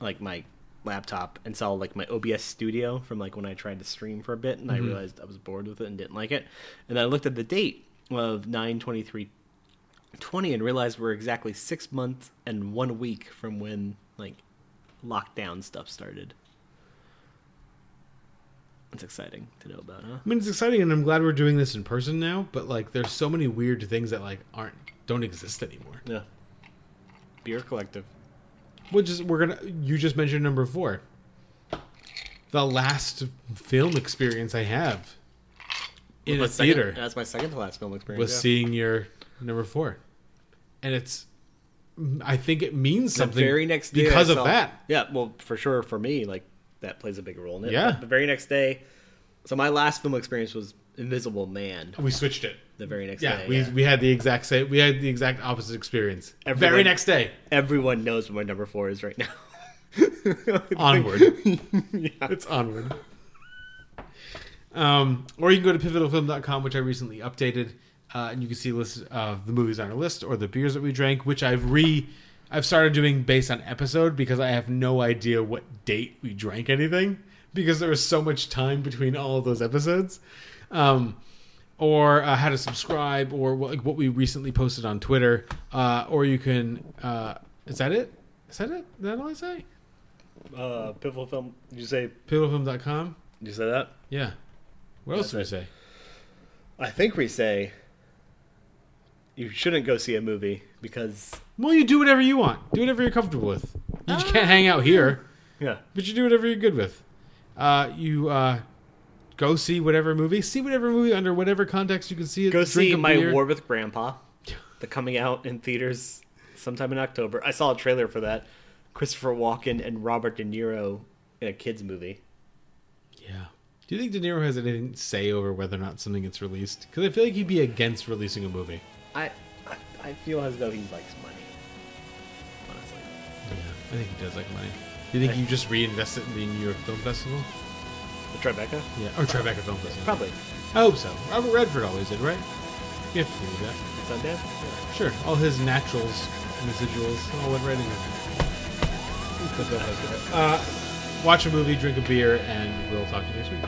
Speaker 4: like my laptop and saw like my OBS studio from like when I tried to stream for a bit, and I
Speaker 3: Mhm.
Speaker 4: realized I was bored with it and didn't like it. And I looked at the date of nine twenty three twenty and realized we're exactly six months and one week from when like lockdown stuff started. It's exciting to know about, huh?
Speaker 3: I mean, it's exciting, and I'm glad we're doing this in person now. But like, there's so many weird things that like aren't don't exist anymore.
Speaker 4: Yeah. Beer Collective.
Speaker 3: Which is we're gonna. You just mentioned number four. The last film experience I have in a
Speaker 4: second-
Speaker 3: theater
Speaker 4: that's my second to last film experience.
Speaker 3: was
Speaker 4: yeah.
Speaker 3: seeing your number four, and it's. I think it means
Speaker 4: The
Speaker 3: something
Speaker 4: very next day
Speaker 3: because of that.
Speaker 4: Yeah, well, for sure for me, like that plays a big role in it.
Speaker 3: Yeah.
Speaker 4: But the very next day, so my last film experience was Invisible Man.
Speaker 3: We switched it.
Speaker 4: The very next
Speaker 3: Yeah,
Speaker 4: day.
Speaker 3: we we had the exact same. We had the exact opposite experience.
Speaker 4: Everyone-
Speaker 3: very next day.
Speaker 4: Everyone knows what my number four is right now.
Speaker 3: onward. yeah. It's onward. Um, or you can go to pivotalfilm.com, which I recently updated, uh, and you can see lists of the movies on our list or the beers that we drank, which I've re I've started doing based on episode because I have no idea what date we drank anything because there was so much time between all of those episodes. Um, or uh, how to subscribe, or what, like what we recently posted on Twitter, uh, or you can. Uh, is that it? Is that it? Is that all I say?
Speaker 4: Uh, Pivotal Film. Did you say?
Speaker 3: Pivotalfilm.com.
Speaker 4: Did you say that?
Speaker 3: Yeah. What else
Speaker 4: That's
Speaker 3: did we say?
Speaker 4: I think we say you shouldn't go see a movie because
Speaker 3: Well, you do whatever you want. Do whatever you're comfortable with. You just can't hang out here.
Speaker 4: Yeah.
Speaker 3: But you do whatever you're good with. Uh, you uh, go see whatever movie. See whatever movie under whatever context you can see it.
Speaker 4: go see My
Speaker 3: beer.
Speaker 4: War with Grandpa, the coming out in theaters sometime in October. I saw a trailer for that. Christopher Walken and Robert De Niro in a kids movie.
Speaker 3: Yeah. Do you think De Niro has anything to say over whether or not something gets released? Because I feel like he'd be against releasing a movie.
Speaker 4: I, I I feel as though he likes money. Honestly.
Speaker 3: Yeah, I think he does like money. Do you think you just reinvest it in the New York Film Festival?
Speaker 4: The Tribeca?
Speaker 3: Yeah, or Tribeca Film Festival.
Speaker 4: Probably.
Speaker 3: I hope so. Robert Redford always did, right? You have to do that.
Speaker 4: Sundance?
Speaker 3: Sure. All his naturals and residuals all went right in there. Uh, watch a movie, drink a beer, and we'll talk to you next week.